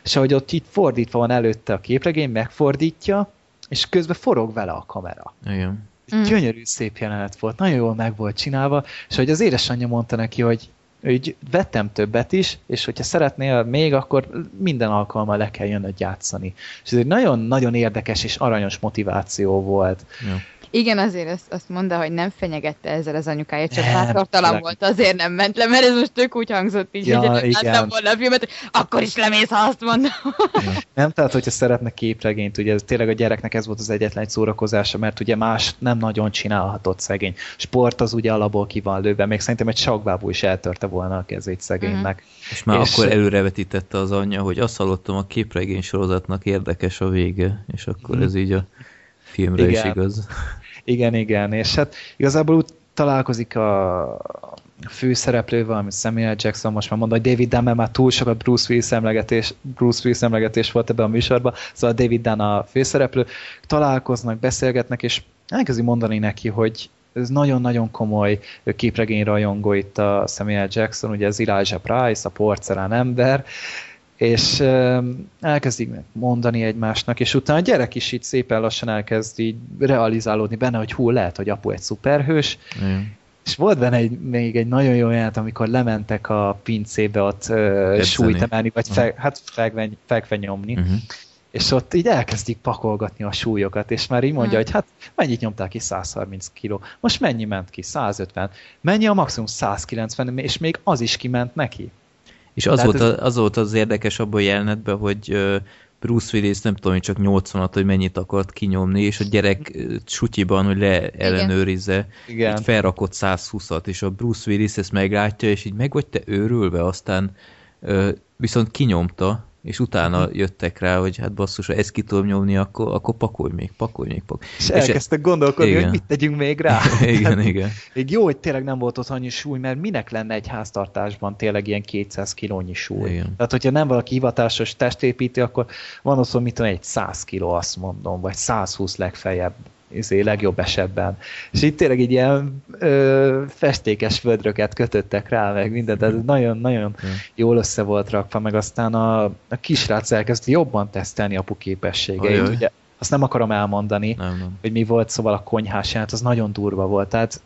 És ahogy ott itt fordítva van előtte a képregény, megfordítja, és közben forog vele a kamera. Igen. Gyönyörű, szép jelenet volt, nagyon jól meg volt csinálva, és hogy az édesanyja mondta neki, hogy úgy vettem többet is, és hogyha szeretnél még, akkor minden alkalommal le kell jönnöd játszani. És ez egy nagyon-nagyon érdekes és aranyos motiváció volt. Ja. Igen, azért azt, azt mondta, hogy nem fenyegette ezzel az anyukáját, csak bátortalan volt, azért nem ment le, mert ez most tök úgy hangzott így, ja, hogy láttam volna a filmet, hogy akkor is lemész, ha azt mondom. Ja. Nem, tehát hogyha szeretne képregényt, ugye ez, tényleg a gyereknek ez volt az egyetlen egy szórakozása, mert ugye más nem nagyon csinálhatott szegény. Sport az ugye alapból ki van lőve, még szerintem egy sakbábú is eltörte volna a kezét szegénynek. Mm. És már és akkor előrevetítette az anyja, hogy azt hallottam, a képregény sorozatnak érdekes a vége, és akkor mm. ez így a filmre Igen. is igaz. Igen, igen, és hát igazából úgy találkozik a főszereplővel, ami Samuel Jackson, most már mondom, hogy David Dunn, mert már túl sok a Bruce Willis emlegetés, Bruce Willis emlegetés volt ebben a műsorban, szóval David Dunn a főszereplő, találkoznak, beszélgetnek, és elkezdi mondani neki, hogy ez nagyon-nagyon komoly képregény rajongó itt a Samuel Jackson, ugye az Elijah Price, a porcelán ember, és elkezdik mondani egymásnak, és utána a gyerek is így szépen lassan elkezd így realizálódni benne, hogy hú, lehet, hogy apu egy szuperhős, mm. És volt benne egy, még egy nagyon jó jelent, amikor lementek a pincébe ott uh, súlyt emelni, vagy fe, hát fekve, fekve nyomni, uh-huh. és ott így elkezdik pakolgatni a súlyokat, és már így mondja, uh-huh. hogy hát mennyit nyomták ki 130 kiló, most mennyi ment ki? 150. Mennyi a maximum 190, és még az is kiment neki. És az, volt, ez... az volt az érdekes abban a jelenetben, hogy Bruce Willis nem tudom, hogy csak 80 hogy mennyit akart kinyomni, és a gyerek sutyiban, hogy le ellenőrizze, Igen. így felrakott 120-at, és a Bruce Willis ezt meglátja, és így meg vagy te őrülve, aztán viszont kinyomta, és utána mhm. jöttek rá, hogy hát basszus, ha ezt ki tudom nyomni, akkor, akkor pakolj még, pakolj még, pakolj. És, és elkezdtek gondolkodni, igen. hogy mit tegyünk még rá. igen, hát, igen. Még jó, hogy tényleg nem volt ott annyi súly, mert minek lenne egy háztartásban tényleg ilyen 200 kilónyi súly. Igen. Tehát, hogyha nem valaki hivatásos testépíti, akkor van ott, mit tudom, egy 100 kiló, azt mondom, vagy 120 legfeljebb izé, legjobb esetben. És itt tényleg így ilyen ö, festékes vödröket kötöttek rá, meg mindent, ez nagyon-nagyon mm. jól össze volt rakva, meg aztán a, a kisrác elkezdte jobban tesztelni apu képességeit. Ugye, azt nem akarom elmondani, nem, nem. hogy mi volt, szóval a konyhás jelent, az nagyon durva volt, tehát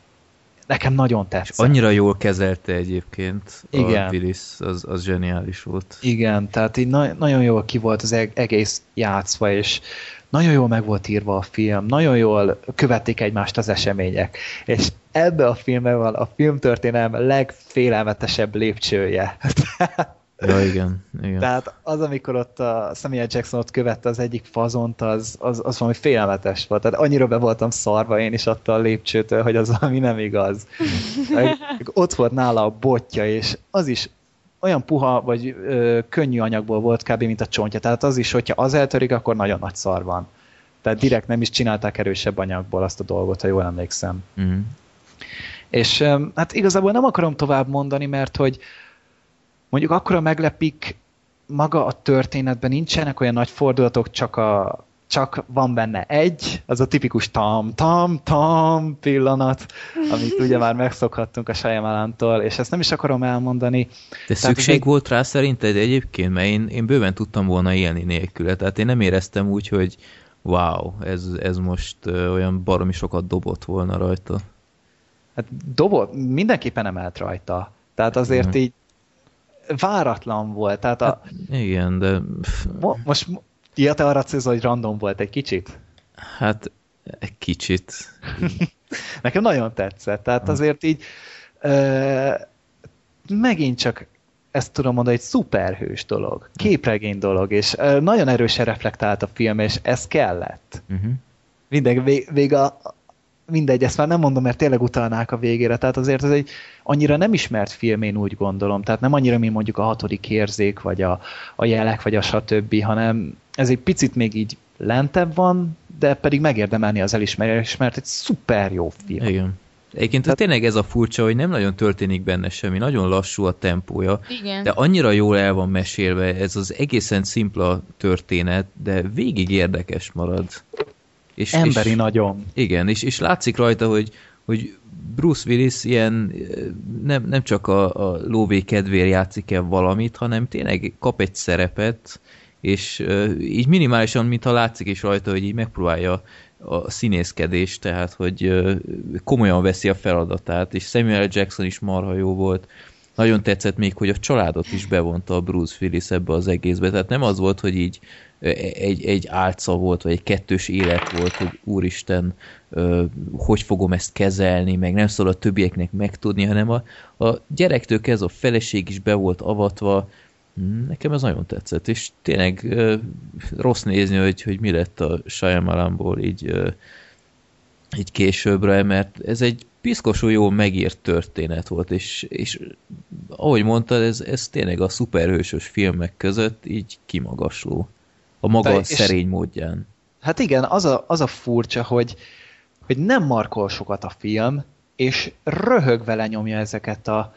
nekem nagyon tetszett. És annyira jól kezelte egyébként Igen. a Willis, az, az zseniális volt. Igen, tehát így na- nagyon jól ki volt az egész játszva, és nagyon jól meg volt írva a film, nagyon jól követték egymást az események, és ebbe a filmben van a filmtörténelem legfélelmetesebb lépcsője. Ja, igen, igen. Tehát az, amikor ott a Samuel Jackson ott követte az egyik fazont, az, az, az valami félelmetes volt. Tehát annyira be voltam szarva én is attól a lépcsőtől, hogy az valami nem igaz. ott volt nála a botja, és az is olyan puha, vagy ö, könnyű anyagból volt kb. mint a csontja. Tehát az is, hogyha az eltörik, akkor nagyon nagy szar van. Tehát direkt nem is csinálták erősebb anyagból azt a dolgot, ha jól emlékszem. Mm. És ö, hát igazából nem akarom tovább mondani, mert hogy mondjuk akkora meglepik maga a történetben nincsenek olyan nagy fordulatok, csak a, csak van benne egy, az a tipikus tam-tam-tam pillanat, amit ugye már megszokhattunk a Shyamalan-tól, és ezt nem is akarom elmondani. De tehát szükség egy... volt rá szerinted egyébként? Mert én, én bőven tudtam volna élni nélküle, tehát én nem éreztem úgy, hogy wow, ez, ez most olyan baromi sokat dobott volna rajta. Hát dobott, mindenképpen emelt rajta. Tehát azért mm. így váratlan volt. Tehát a... hát, igen, de... Mo most Ja, te arra célzol, hogy random volt egy kicsit? Hát, egy kicsit. Nekem nagyon tetszett. Tehát azért így ö, megint csak ezt tudom mondani, egy szuperhős dolog, képregény dolog, és ö, nagyon erősen reflektált a film, és ez kellett. Uh-huh. Minden, vég, vég a, mindegy, ezt már nem mondom, mert tényleg utalnák a végére, tehát azért ez egy annyira nem ismert film, én úgy gondolom, tehát nem annyira, mint mondjuk a hatodik érzék, vagy a, a jelek, vagy a stb., hanem ez egy picit még így lentebb van, de pedig megérdemelni az elismerést, mert egy szuper jó film. Igen. Egyébként Tehát... tényleg ez a furcsa, hogy nem nagyon történik benne semmi, nagyon lassú a tempója, Igen. de annyira jól el van mesélve, ez az egészen szimpla történet, de végig érdekes marad. És, Emberi és, nagyon. Igen, és, és látszik rajta, hogy, hogy Bruce Willis ilyen nem, nem csak a, a lóvé kedvér játszik el valamit, hanem tényleg kap egy szerepet, és uh, így minimálisan, mintha látszik is rajta, hogy így megpróbálja a színészkedés, tehát hogy uh, komolyan veszi a feladatát, és Samuel Jackson is marha jó volt. Nagyon tetszett még, hogy a családot is bevonta a Bruce Willis ebbe az egészbe, tehát nem az volt, hogy így egy, egy álca volt, vagy egy kettős élet volt, hogy úristen, hogy fogom ezt kezelni, meg nem szól a többieknek megtudni, hanem a, a gyerektől ez a feleség is be volt avatva, hm, Nekem ez nagyon tetszett, és tényleg rossz nézni, hogy, hogy mi lett a Shyamalanból így, így későbbre, mert ez egy piszkosul jó megírt történet volt, és, és ahogy mondtad, ez, ez tényleg a szuperhősös filmek között így kimagasló a maga De, szerény módján. Hát igen, az a, az a furcsa, hogy, hogy nem markol sokat a film, és röhögve nyomja ezeket a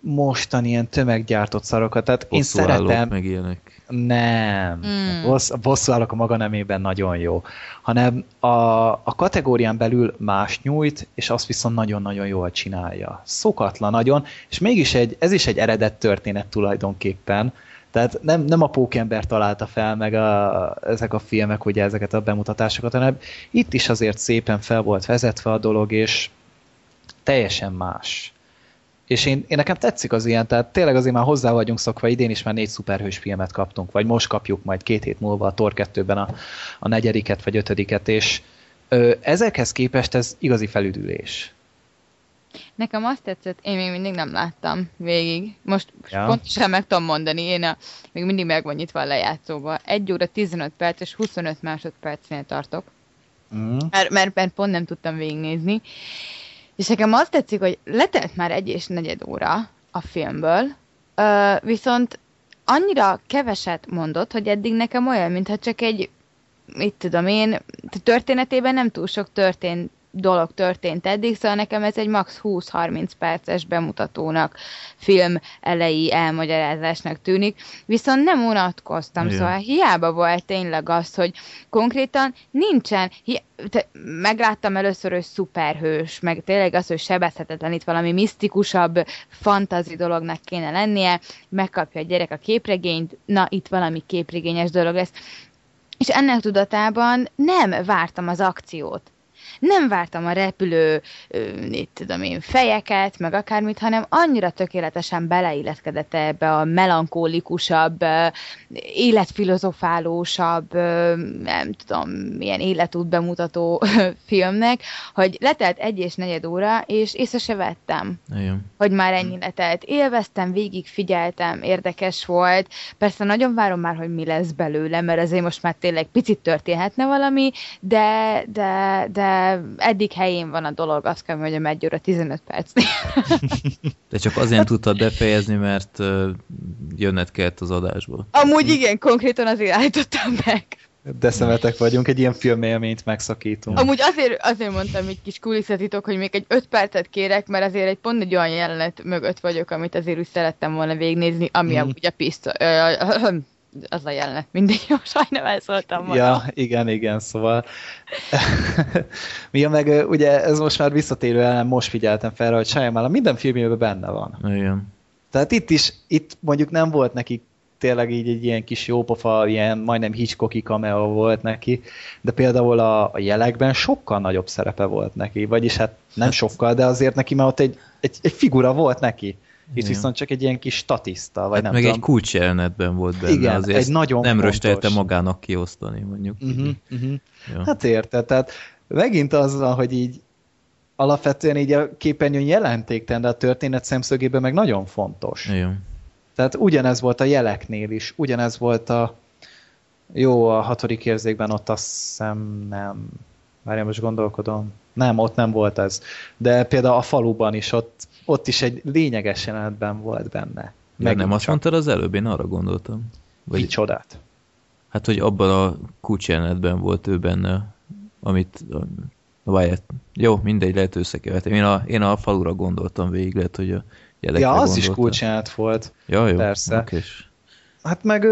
mostani ilyen tömeggyártott szarokat. Tehát én szeretem... meg ilyenek. Nem. Mm. Bossz, a bosszúállók a maga nemében nagyon jó. Hanem a, a kategórián belül más nyújt, és azt viszont nagyon-nagyon jól csinálja. Szokatlan nagyon, és mégis egy, ez is egy eredet történet tulajdonképpen, tehát nem, nem a pókember találta fel meg a, ezek a filmek, ugye ezeket a bemutatásokat, hanem itt is azért szépen fel volt vezetve a dolog, és teljesen más. És én, én nekem tetszik az ilyen, tehát tényleg azért már hozzá vagyunk szokva, idén is már négy szuperhős filmet kaptunk, vagy most kapjuk majd két hét múlva a Tor 2-ben a, a negyediket vagy ötödiket, és ö, ezekhez képest ez igazi felüdülés. Nekem azt tetszett, én még mindig nem láttam végig. Most ja. pontosan meg tudom mondani, én a, még mindig meg van nyitva a lejátszóba. 1 óra 15 perc és 25 másodpercnél tartok. Mm. Mert, mert, mert pont nem tudtam végignézni. És nekem azt tetszik, hogy letelt már egy és negyed óra a filmből, viszont annyira keveset mondott, hogy eddig nekem olyan, mintha csak egy, mit tudom én, történetében nem túl sok történt dolog történt eddig, szóval nekem ez egy max 20-30 perces bemutatónak, film elejé elmagyarázásnak tűnik, viszont nem unatkoztam, Igen. szóval hiába volt tényleg az, hogy konkrétan nincsen, hi- te, megláttam először, hogy szuperhős, meg tényleg az, hogy sebezhetetlen itt valami misztikusabb, fantazi dolognak kéne lennie, megkapja a gyerek a képregényt, na itt valami képregényes dolog lesz. És ennek tudatában nem vártam az akciót nem vártam a repülő, itt tudom én, fejeket, meg akármit, hanem annyira tökéletesen beleilleszkedett ebbe a melankólikusabb, életfilozofálósabb, nem tudom, milyen életút bemutató filmnek, hogy letelt egy és negyed óra, és észre se vettem, Igen. hogy már ennyi letelt. Élveztem, végig figyeltem, érdekes volt. Persze nagyon várom már, hogy mi lesz belőle, mert azért most már tényleg picit történhetne valami, de, de, de eddig helyén van a dolog, azt kell mondjam, egy óra 15 percnél. De csak azért tudtad befejezni, mert jönned kellett az adásból. Amúgy igen, konkrétan azért állítottam meg. De szemetek vagyunk, egy ilyen filmélményt megszakítunk. Amúgy azért, azért mondtam egy kis kulisszatitok, hogy még egy öt percet kérek, mert azért egy pont egy olyan jelenet mögött vagyok, amit azért úgy szerettem volna végignézni, ami mm. amúgy a piszta, az a jelenet, mindig jó, sajnálom elszóltam magam. Ja, igen, igen, szóval mi a meg, ugye ez most már visszatérő ellen, most figyeltem fel, hogy Shyamalan minden filmjében benne van. Igen. Tehát itt is, itt mondjuk nem volt neki tényleg így egy ilyen kis jópofa, ilyen majdnem Hitchcocki cameo volt neki, de például a, a jelekben sokkal nagyobb szerepe volt neki, vagyis hát nem sokkal, de azért neki már ott egy, egy, egy figura volt neki. Itt viszont csak egy ilyen kis statiszta, vagy hát nem meg tudom. egy kulcsjelenetben volt benne, Igen, azért egy nagyon nem röstelte magának kiosztani, mondjuk. Uh-huh, uh-huh. Ja. Hát érted, tehát megint az van, hogy így alapvetően így a képernyőn jelentéktelen, de a történet szemszögében meg nagyon fontos. Igen. Tehát ugyanez volt a jeleknél is, ugyanez volt a jó, a hatodik érzékben ott azt hiszem nem. Várjál, most gondolkodom. Nem, ott nem volt ez. De például a faluban is, ott, ott is egy lényeges jelenetben volt benne. Ja, nem azt mondtad az előbb, én arra gondoltam. Vagy... csodát? Hát, hogy abban a kulcs jelenetben volt ő benne, amit Várját. Jó, mindegy, lehet összekevertem. Én a, én a falura gondoltam végig, lehet, hogy a Ja, az gondoltam. is kulcsát volt. Ja, jó. Persze. Okés. Hát meg,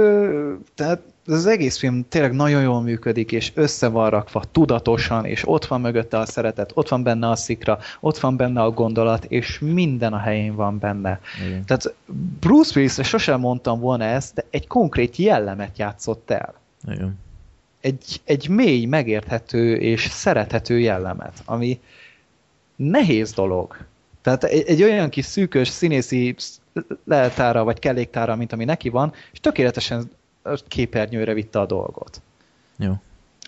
tehát az egész film tényleg nagyon jól működik, és össze van rakva tudatosan, és ott van mögötte a szeretet, ott van benne a szikra, ott van benne a gondolat, és minden a helyén van benne. Igen. Tehát Bruce willis sosem mondtam volna ezt, de egy konkrét jellemet játszott el. Igen. Egy, egy mély, megérthető és szerethető jellemet, ami nehéz dolog. Tehát egy, egy olyan kis szűkös színészi leltára vagy kelléktára, mint ami neki van, és tökéletesen képernyőre vitte a dolgot. Jó.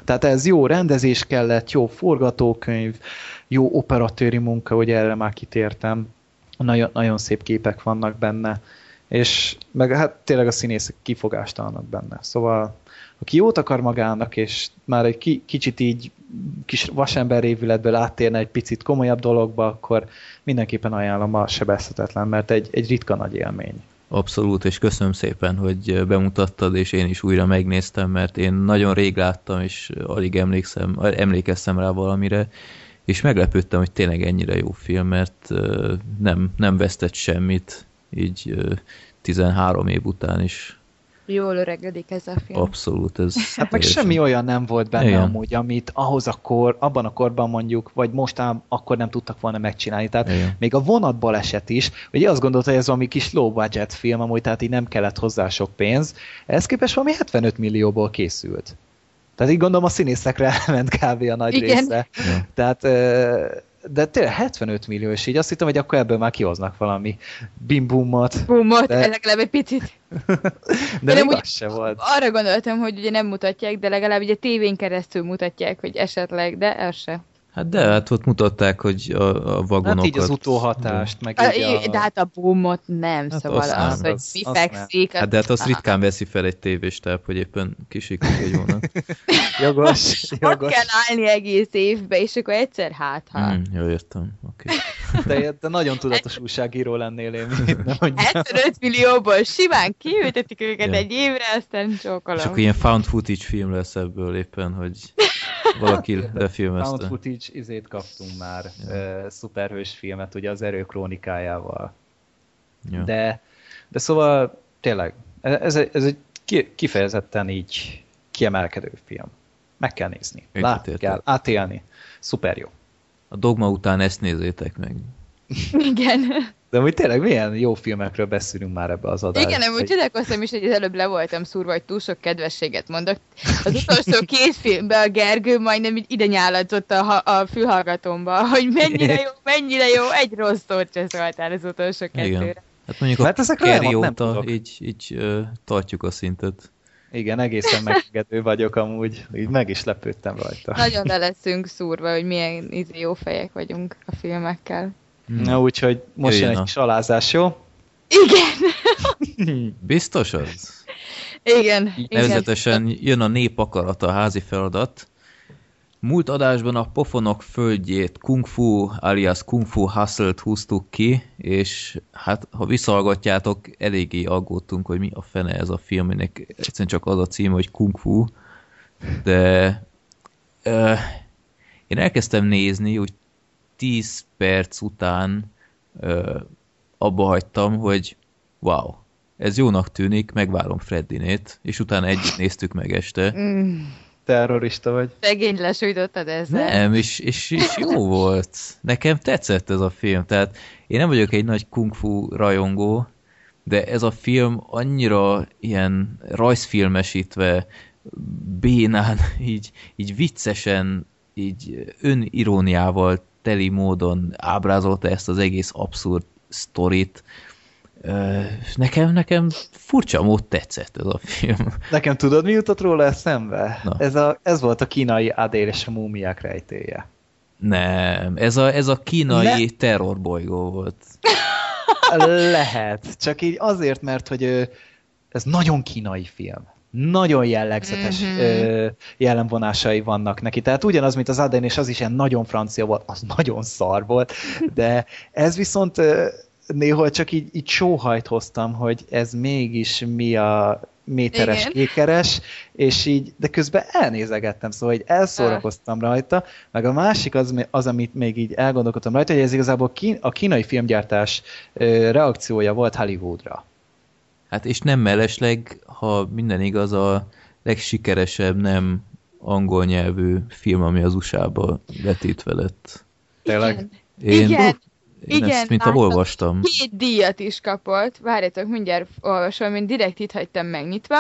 Tehát ez jó rendezés kellett, jó forgatókönyv, jó operatőri munka, hogy erre már kitértem. Nagyon, nagyon szép képek vannak benne, és meg hát tényleg a színészek kifogástalanok benne. Szóval aki jót akar magának, és már egy ki, kicsit így kis vasember révületből áttérne egy picit komolyabb dologba, akkor mindenképpen ajánlom a sebezhetetlen, mert egy, egy ritka nagy élmény. Abszolút, és köszönöm szépen, hogy bemutattad, és én is újra megnéztem, mert én nagyon rég láttam, és alig emlékszem, emlékeztem rá valamire, és meglepődtem, hogy tényleg ennyire jó film, mert nem, nem vesztett semmit, így 13 év után is Jól öregedik ez a film. Abszolút. Ez hát meg semmi olyan nem volt benne Igen. amúgy, amit ahhoz a kor, abban a korban mondjuk, vagy most akkor nem tudtak volna megcsinálni. Tehát Igen. még a vonat baleset is, ugye azt gondolta, hogy ez valami kis low budget film, amúgy tehát így nem kellett hozzá sok pénz. Ez képest valami 75 millióból készült. Tehát így gondolom a színészekre elment kb. a nagy Igen. része. Ja. Tehát de tényleg 75 millió, és így azt hittem, hogy akkor ebből már kihoznak valami bimbumot. Bumot, de... legalább egy picit. de, de nem úgy, se volt. Arra gondoltam, hogy ugye nem mutatják, de legalább ugye tévén keresztül mutatják, hogy esetleg, de ez se. Hát de, hát ott mutatták, hogy a, a vagonokat... Hát így az utóhatást, meg így a... De hát a boomot nem, hát szóval az, az, hogy az, mi az fekszik... Hát de hát azt ritkán veszi fel egy tévéstáb, hogy éppen kisiklik egy vonat. jogos, jogos. Ott kell állni egész évbe, és akkor egyszer hát, ha. Mm, jó, értem, oké. Okay. De, de nagyon tudatos újságíró lennél én, nem 75 millióból simán kiültetik őket ja. egy évre, aztán csókolom. És akkor ilyen found footage film lesz ebből éppen, hogy valaki lefilmezte. Found footage izét kaptunk már, ja. uh, szuperhős filmet, ugye az erő krónikájával. Ja. De, de szóval tényleg, ez, ez egy kifejezetten így kiemelkedő film. Meg kell nézni, látni kell, átélni. Szuper jó. A dogma után ezt nézzétek meg. Igen. De hogy tényleg milyen jó filmekről beszélünk már ebbe az adásban. Igen, úgy csodálkoztam is, hogy az előbb le voltam szúrva, hogy túl sok kedvességet mondok. Az utolsó két filmben a Gergő majdnem ide nyáladzott a, a fülhallgatomba, hogy mennyire jó, mennyire jó, egy rossz szót se szóltál az utolsó kettőre. Igen. Hát mondjuk hát a Kerry óta így, így uh, tartjuk a szintet. Igen, egészen megengedő vagyok amúgy, így meg is lepődtem rajta. Nagyon le leszünk szúrva, hogy milyen izé jó fejek vagyunk a filmekkel. Hmm. Na úgyhogy most jön egy kis alázás, jó? Igen! Biztos az? Igen. Nevezetesen igen. jön a nép akarata, a házi feladat. Múlt adásban a pofonok földjét Kung Fu alias Kung Fu Hustle-t húztuk ki, és hát ha visszahallgatjátok, eléggé aggódtunk, hogy mi a fene ez a film, ennek egyszerűen csak az a cím, hogy Kung Fu, de uh, én elkezdtem nézni, úgy 10 perc után uh, abba hagytam, hogy wow, ez jónak tűnik, megvárom Freddinét, és utána együtt néztük meg este. Mm. Terrorista vagy. Szegény lesújtottad ezzel. Nem, és, és, és jó volt. Nekem tetszett ez a film. Tehát én nem vagyok egy nagy kung fu rajongó, de ez a film annyira ilyen rajzfilmesítve, bénán, így, így viccesen, így öniróniával teli módon ábrázolta ezt az egész abszurd sztorit. Nekem, nekem furcsa mód tetszett ez a film. Nekem tudod, mi jutott róla eszembe? Ez, a, ez volt a kínai Adél és a múmiák rejtéje. Nem, ez a, ez a kínai Le... terrorbolygó volt. Lehet, csak így azért, mert hogy ez nagyon kínai film nagyon jellegzetes mm-hmm. ö, jellemvonásai vannak neki. Tehát ugyanaz, mint az Aden, és az is ilyen nagyon francia volt, az nagyon szar volt, de ez viszont ö, néhol csak így, így sóhajt hoztam, hogy ez mégis mi a méteres Igen. kékeres, és így, de közben elnézegettem, szóval így elszórakoztam rajta, meg a másik az, az amit még így elgondolkodtam rajta, hogy ez igazából a kínai filmgyártás reakciója volt Hollywoodra. Hát és nem mellesleg, ha minden igaz, a legsikeresebb nem angol nyelvű film, ami az USA-ba vetítve lett. Tényleg? Én, Igen. Én Igen, ezt, mint a olvastam. Két díjat is kapott. Várjátok, mindjárt olvasom, mint direkt itt hagytam megnyitva.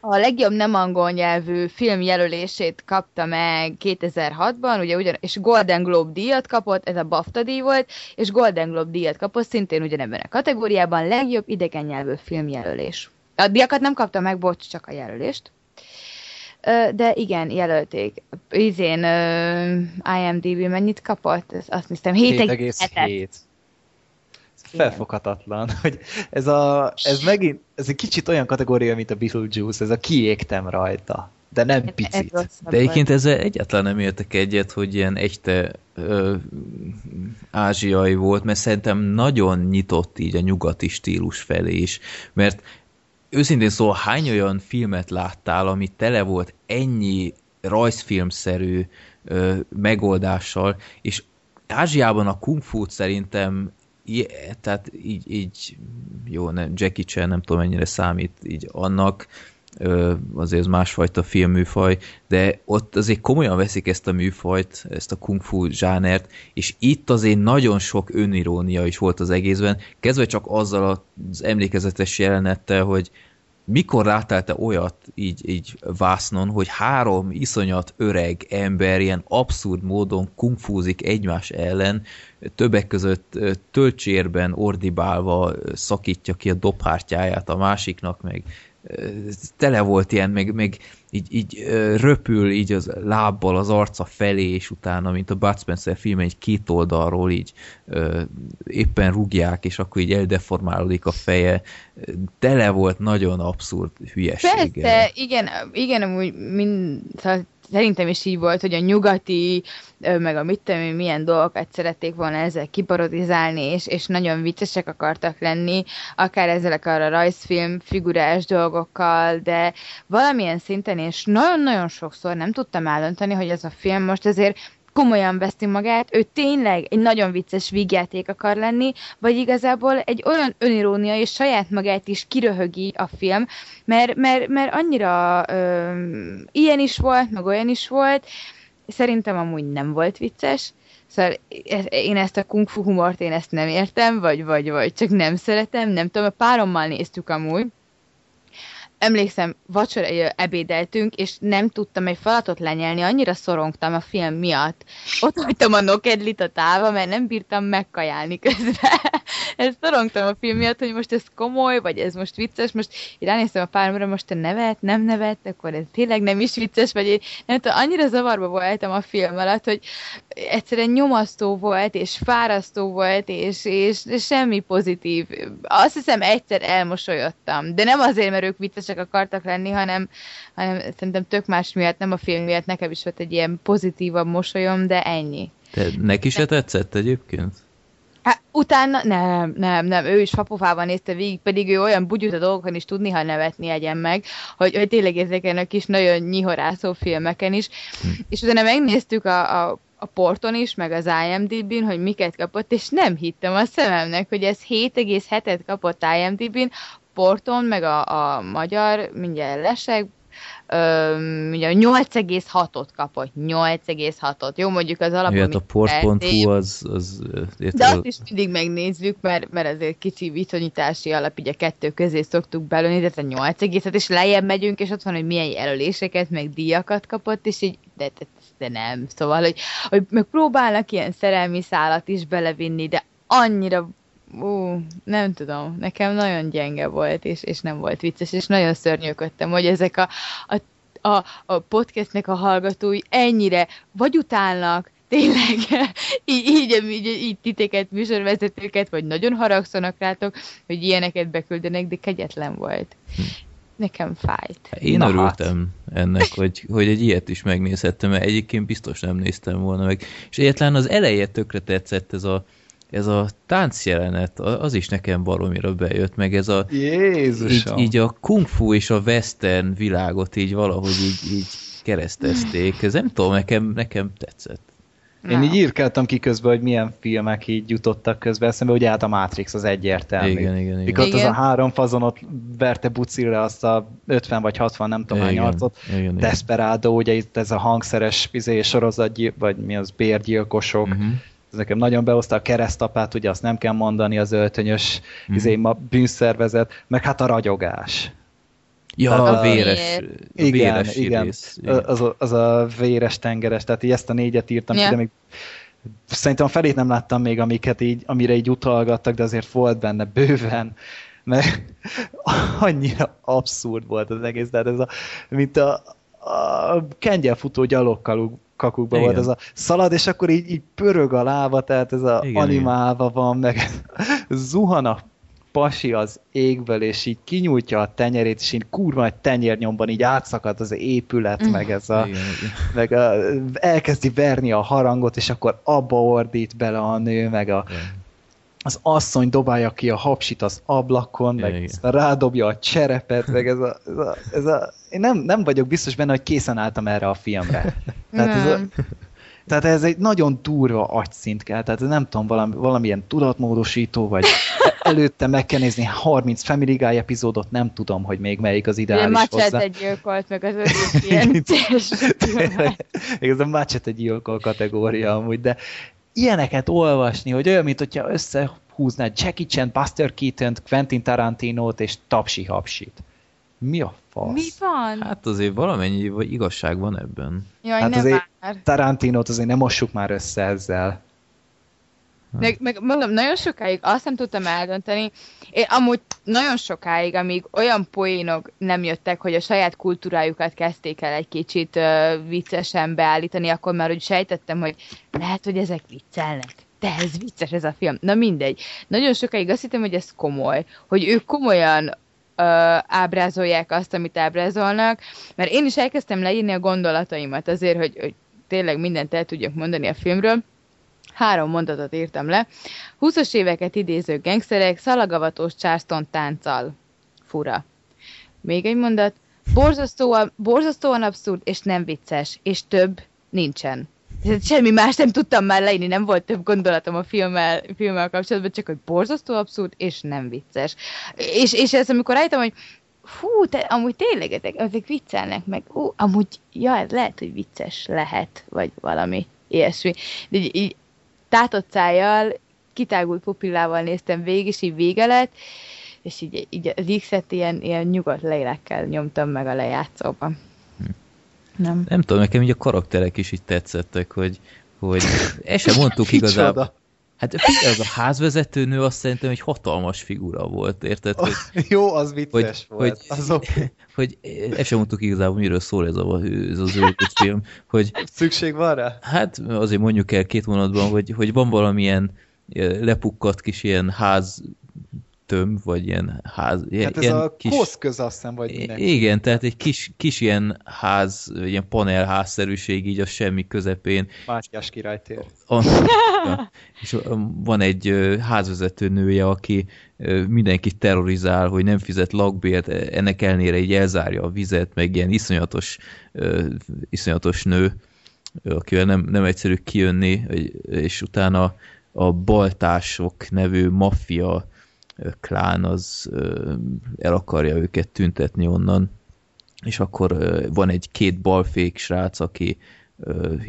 A legjobb nem angol nyelvű film jelölését kapta meg 2006-ban, ugye ugyan, és Golden Globe díjat kapott, ez a BAFTA díj volt, és Golden Globe díjat kapott szintén ugyanebben a kategóriában, legjobb idegen nyelvű film jelölés. A díjakat nem kapta meg, bocs, csak a jelölést. De igen, jelölték. Izén IMDb mennyit kapott? Azt hiszem 7,7. Felfoghatatlan, hogy ez, a, ez megint, ez egy kicsit olyan kategória, mint a Beetlejuice, ez a kiégtem rajta, de nem picit. De egyébként ezzel egyáltalán nem értek egyet, hogy ilyen egyte ö, ázsiai volt, mert szerintem nagyon nyitott így a nyugati stílus felé is, mert őszintén szóval hány olyan filmet láttál, ami tele volt ennyi rajzfilmszerű ö, megoldással, és Ázsiában a kung fu szerintem tehát így, így jó, ne, Jackie Chan nem tudom mennyire számít így annak, azért ez másfajta filmműfaj, de ott azért komolyan veszik ezt a műfajt, ezt a kung fu zsánert, és itt azért nagyon sok önirónia is volt az egészben, kezdve csak azzal az emlékezetes jelenettel, hogy mikor láttál te olyat így, így vásznon, hogy három iszonyat öreg ember ilyen abszurd módon kungfúzik egymás ellen, többek között töltsérben ordibálva szakítja ki a dobhártyáját a másiknak, meg tele volt ilyen, meg, meg így, így röpül így az lábbal az arca felé, és utána, mint a Bud Spencer film, egy két oldalról így ö, éppen rúgják, és akkor így eldeformálódik a feje. Tele volt nagyon abszurd hülyeséggel. Persze, igen, igen, amúgy mind, szóval szerintem is így volt, hogy a nyugati, meg a mit tudom milyen dolgokat szerették volna ezzel kiparodizálni, és, és nagyon viccesek akartak lenni, akár ezzel a rajzfilm figurás dolgokkal, de valamilyen szinten, és nagyon-nagyon sokszor nem tudtam eldönteni, hogy ez a film most azért komolyan veszi magát, ő tényleg egy nagyon vicces vígjáték akar lenni, vagy igazából egy olyan önirónia és saját magát is kiröhögi a film, mert, mert, mert annyira ö, ilyen is volt, meg olyan is volt, szerintem amúgy nem volt vicces, Szóval én ezt a kung fu humort, én ezt nem értem, vagy, vagy, vagy csak nem szeretem, nem tudom, a párommal néztük amúgy, emlékszem, vacsora ebédeltünk, és nem tudtam egy falatot lenyelni, annyira szorongtam a film miatt. Ott hagytam a nokedlit a tálba, mert nem bírtam megkajálni közben. ezt szorongtam a film miatt, hogy most ez komoly, vagy ez most vicces, most én ránéztem a páromra, most te nevet, nem nevet, akkor ez tényleg nem is vicces, vagy én nem tudom, annyira zavarba voltam a film alatt, hogy egyszerűen nyomasztó volt, és fárasztó volt, és, és, és semmi pozitív. Azt hiszem egyszer elmosolyodtam, de nem azért, mert ők viccesek akartak lenni, hanem, hanem szerintem tök más miatt, nem a film miatt, nekem is volt egy ilyen pozitívabb mosolyom, de ennyi. Te neki se tetszett egyébként? Hát utána nem, nem, nem, ő is fapofában nézte végig, pedig ő olyan bugyut a dolgokon is tudni, ha nevetni egyen meg, hogy, hogy tényleg ezeken a kis nagyon nyihorászó filmeken is. Hm. És utána megnéztük a, a a porton is, meg az IMDb-n, hogy miket kapott, és nem hittem a szememnek, hogy ez 7,7-et kapott IMDb-n, porton, meg a, a magyar, mindjárt lesek, ugye 8,6-ot kapott, 8,6-ot. Jó, mondjuk az alapon... Hát a port.hu az... az de azt is mindig megnézzük, mert, mert azért kicsi viszonyítási alap, így a kettő közé szoktuk belőni, de a 8 egészet, és lejjebb megyünk, és ott van, hogy milyen jelöléseket, meg díjakat kapott, és így, de, de, de nem. Szóval, hogy, hogy meg próbálnak ilyen szerelmi szálat is belevinni, de annyira ú, nem tudom, nekem nagyon gyenge volt, és, és nem volt vicces, és nagyon szörnyűködtem, hogy ezek a, a, a, a podcastnek a hallgatói ennyire vagy utálnak, tényleg így, így, így, így titeket, műsorvezetőket, vagy nagyon haragszanak rátok, hogy ilyeneket beküldenek, de kegyetlen volt. Nekem fájt. Én Na örültem hát. ennek, hogy, hogy egy ilyet is megnézhettem, mert egyébként biztos nem néztem volna meg. És egyetlen az eleje tökre tetszett ez a ez a táncjelenet, az is nekem baromira bejött, meg ez a... Jézusom! Így, így a kung fu és a western világot így valahogy így, így keresztezték. Ez nem tudom, nekem, nekem tetszett. Én így írkáltam ki közben, hogy milyen filmek így jutottak közbe eszembe, ugye hát a Matrix az egyértelmű. Igen, igen, igen. Mikor igen. az a három fazonot verte bucire azt a 50 vagy 60, nem tudom hány arcot. Desperado, ugye itt ez a hangszeres izé, sorozat, vagy mi az, bérgyilkosok. Uh-huh. Ez nekem nagyon behozta a keresztapát, ugye azt nem kell mondani, az öltönyös uh-huh. izé, ma bűnszervezet, meg hát a ragyogás. Ja, a véres, a igen, véres igen. Rész. Az, a, az a véres tengeres, tehát így ezt a négyet írtam yeah. ki, de még szerintem a felét nem láttam még, amiket így, amire így utalgattak, de azért volt benne bőven, mert annyira abszurd volt az egész, tehát ez a, mint a, a kengyelfutó gyalogkaluk kakukban volt ez a szalad, és akkor így, így pörög a lába, tehát ez a igen, animálva igen. van, meg zuhan a pasi az égből, és így kinyújtja a tenyerét, és így kurva egy tenyérnyomban így átszakad az épület, mm. meg ez a, igen, igen. meg a, elkezdi verni a harangot, és akkor abba ordít bele a nő, meg a, igen. az asszony dobálja ki a hapsit az ablakon, meg igen. rádobja a cserepet, meg ez a, ez a, ez a én nem, nem vagyok biztos benne, hogy készen álltam erre a filmre. Tehát ez a, tehát ez egy nagyon durva agyszint kell, tehát nem tudom, valami, valamilyen tudatmódosító, vagy előtte meg kell nézni 30 Family Guy epizódot, nem tudom, hogy még melyik az ideális hozzá. Machete gyilkolt, meg az ötös ilyen Ez a Machete gyilkol kategória amúgy, de ilyeneket olvasni, hogy olyan, mint hogyha összehúznád Jackie Chan, Buster keaton Quentin Tarantino-t és Tapsi Hapsit. Mi a fasz? Mi van? Hát azért valamennyi igazság van ebben. Jaj, hát nem azért már. Tarantinót azért nem mossuk már össze ezzel. Meg, meg mondom, nagyon sokáig azt nem tudtam eldönteni. Én amúgy nagyon sokáig, amíg olyan poénok nem jöttek, hogy a saját kultúrájukat kezdték el egy kicsit uh, viccesen beállítani, akkor már úgy sejtettem, hogy lehet, hogy ezek viccelnek. De ez vicces ez a film. Na mindegy. Nagyon sokáig azt hittem, hogy ez komoly. Hogy ők komolyan ábrázolják azt, amit ábrázolnak, mert én is elkezdtem leírni a gondolataimat azért, hogy, hogy tényleg mindent el tudjak mondani a filmről. Három mondatot írtam le. 20 éveket idéző gengszerek szalagavatós Charleston tánccal. Fura. Még egy mondat. Borzasztóan, borzasztóan abszurd, és nem vicces, és több nincsen. Semmi más nem tudtam már leírni, nem volt több gondolatom a filmmel, filmmel kapcsolatban, csak hogy borzasztó abszurd, és nem vicces. És, és ez amikor rájöttem, hogy fú, te, amúgy tényleg ezek, ezek viccelnek meg, ú, amúgy, ja, ez lehet, hogy vicces lehet, vagy valami ilyesmi. De így, így tátott szájjal, kitágult pupillával néztem végig, és így vége lett, és így, így az X-et ilyen, ilyen nyugodt lélekkel nyomtam meg a lejátszóban. Nem. Nem tudom, nekem így a karakterek is így tetszettek, hogy, hogy ezt sem mondtuk igazából. Hát figyelj, az a házvezető nő azt szerintem egy hatalmas figura volt, érted? Hogy, Jó, az vicces hogy, volt. Hogy, az okay. hogy ezt sem mondtuk igazából, miről szól ez, a, ez az őrült film. Hogy, Szükség van rá? Hát azért mondjuk el két vonatban, hogy, hogy van valamilyen lepukkadt kis ilyen ház tömb, vagy ilyen ház. Ilyen, hát ez ilyen a kis, koszköz azt hiszem, vagy minek. Igen, tehát egy kis, kis ilyen ház, ilyen panelházszerűség így a semmi közepén. Mátyás királytér. A, és van egy házvezető nője, aki mindenkit terrorizál, hogy nem fizet lakbért, ennek ellenére így elzárja a vizet, meg ilyen iszonyatos, iszonyatos nő, akivel nem, nem egyszerű kijönni, és utána a baltások nevű maffia klán az el akarja őket tüntetni onnan, és akkor van egy két balfék srác, aki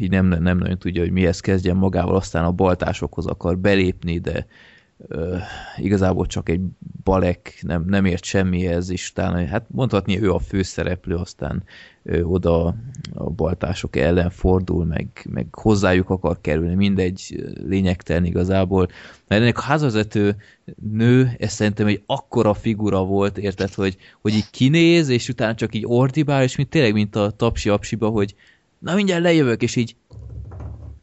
így nem, nem nagyon tudja, hogy mihez kezdjen magával, aztán a baltásokhoz akar belépni, de igazából csak egy balek, nem, nem ért semmihez, és utána, hát mondhatni ő a főszereplő, aztán uh, oda a baltások ellen fordul, meg, meg hozzájuk akar kerülni, mindegy lényegtelen igazából. Mert ennek a házvezető nő, ez szerintem egy akkora figura volt, érted, hogy, hogy így kinéz, és utána csak így ordibál, és mint tényleg, mint a tapsi apsiba, hogy na mindjárt lejövök, és így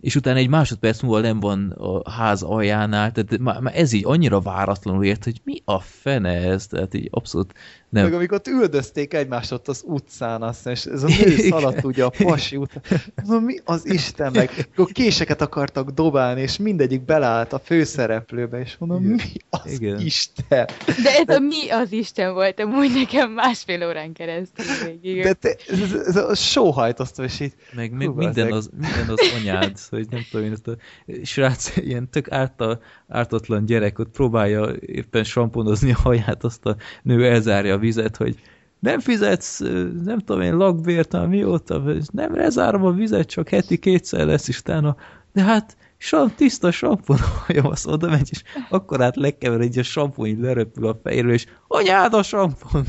és utána egy másodperc múlva nem van a ház aljánál, tehát már, már ez így annyira váratlanul ért, hogy mi a fene ez, tehát így abszolút nem. Meg amikor ott üldözték egymást ott az utcán, azt és ez a nő szaladt ugye a pasi után. Mondom, mi az Isten meg? Akkor késeket akartak dobálni, és mindegyik beleállt a főszereplőbe, és mondom, Igen. mi az Igen. Isten? De ez a mi az Isten volt, amúgy nekem másfél órán keresztül végig. De te, ez, ez a sóhajtoztam, és így... Meg még minden az, minden az anyád, hogy nem tudom én, ezt a srác, ilyen tök árta, ártatlan gyerek ott próbálja éppen samponozni a haját, azt a nő elzárja a vizet, hogy nem fizetsz, nem tudom én, lakbért, mióta, nem lezárom a vizet, csak heti kétszer lesz, és utána, de hát sam, tiszta sampon hajam, az oda megy, és akkor át lekever, egy a sampon így leröpül a fejről, és anyád a sampon!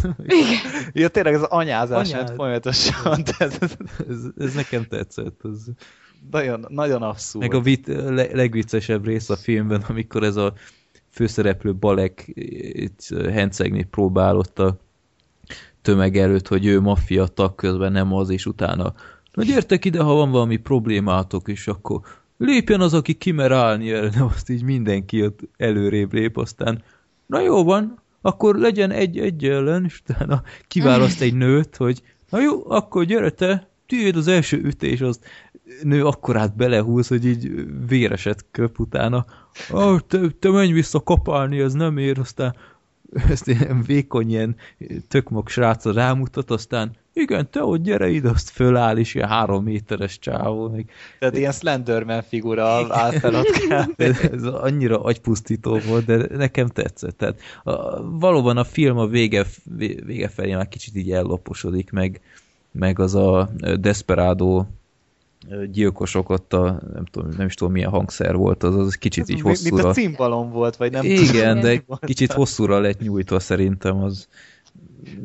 ja, tényleg ez az anyázás, Anyád. folyamatosan. Ez, ez, ez, nekem tetszett. Ez... Nagyon, nagyon abszurd. Meg a vit, le, legviccesebb rész a filmben, amikor ez a főszereplő Balek itt hencegni próbál ott a tömeg előtt, hogy ő maffia tag közben nem az, és utána na gyertek ide, ha van valami problémátok, és akkor lépjen az, aki kimer állni erre, nem azt így mindenki ott előrébb lép, aztán na jó van, akkor legyen egy egy ellen, és utána kiválaszt egy nőt, hogy na jó, akkor gyere te, tiéd az első ütés, azt nő akkorát belehúz, hogy így véreset köp utána. Oh, te, te menj vissza kapálni, ez nem ér, aztán ezt ilyen vékony, ilyen tökmok srácra rámutat, aztán igen, te ott gyere ide, azt föláll, és ilyen három méteres csávó. Még. Tehát ilyen Slenderman figura áll fel ott Ez annyira agypusztító volt, de nekem tetszett. Tehát a, valóban a film a vége, vége felé már kicsit így elloposodik, meg, meg az a Desperado gyilkosok ott a, nem, tudom, nem is tudom milyen hangszer volt, az, az kicsit Ez így hosszúra... Mint a cimbalom volt, vagy nem Igen, tudom, de kicsit hosszúra lett nyújtva szerintem az.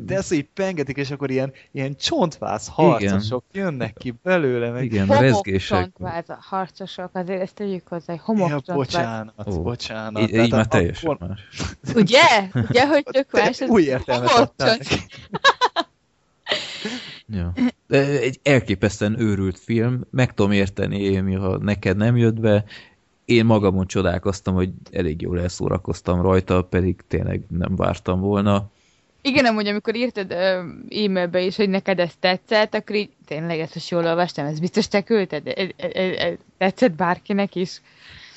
De ez, hogy pengetik, és akkor ilyen, ilyen csontváz harcosok Igen. jönnek ki belőle. Meg... Igen, homok rezgések. csontváz harcosok, azért ezt tegyük hozzá, homok ja, bocsánat, oh. bocsánat. Így, így már teljesen akkor... más. Ugye? Ugye, hogy tök más? Új értelmet adtál Ja. Egy elképesztően őrült film, meg tudom érteni, Émi, ha neked nem jött be, én magamon csodálkoztam, hogy elég jól elszórakoztam rajta, pedig tényleg nem vártam volna. Igen, amúgy amikor írtad e-mailbe is, hogy neked ez tetszett, akkor így tényleg ezt most jól olvastam, ez biztos te küldted? E, e, e, tetszett bárkinek is?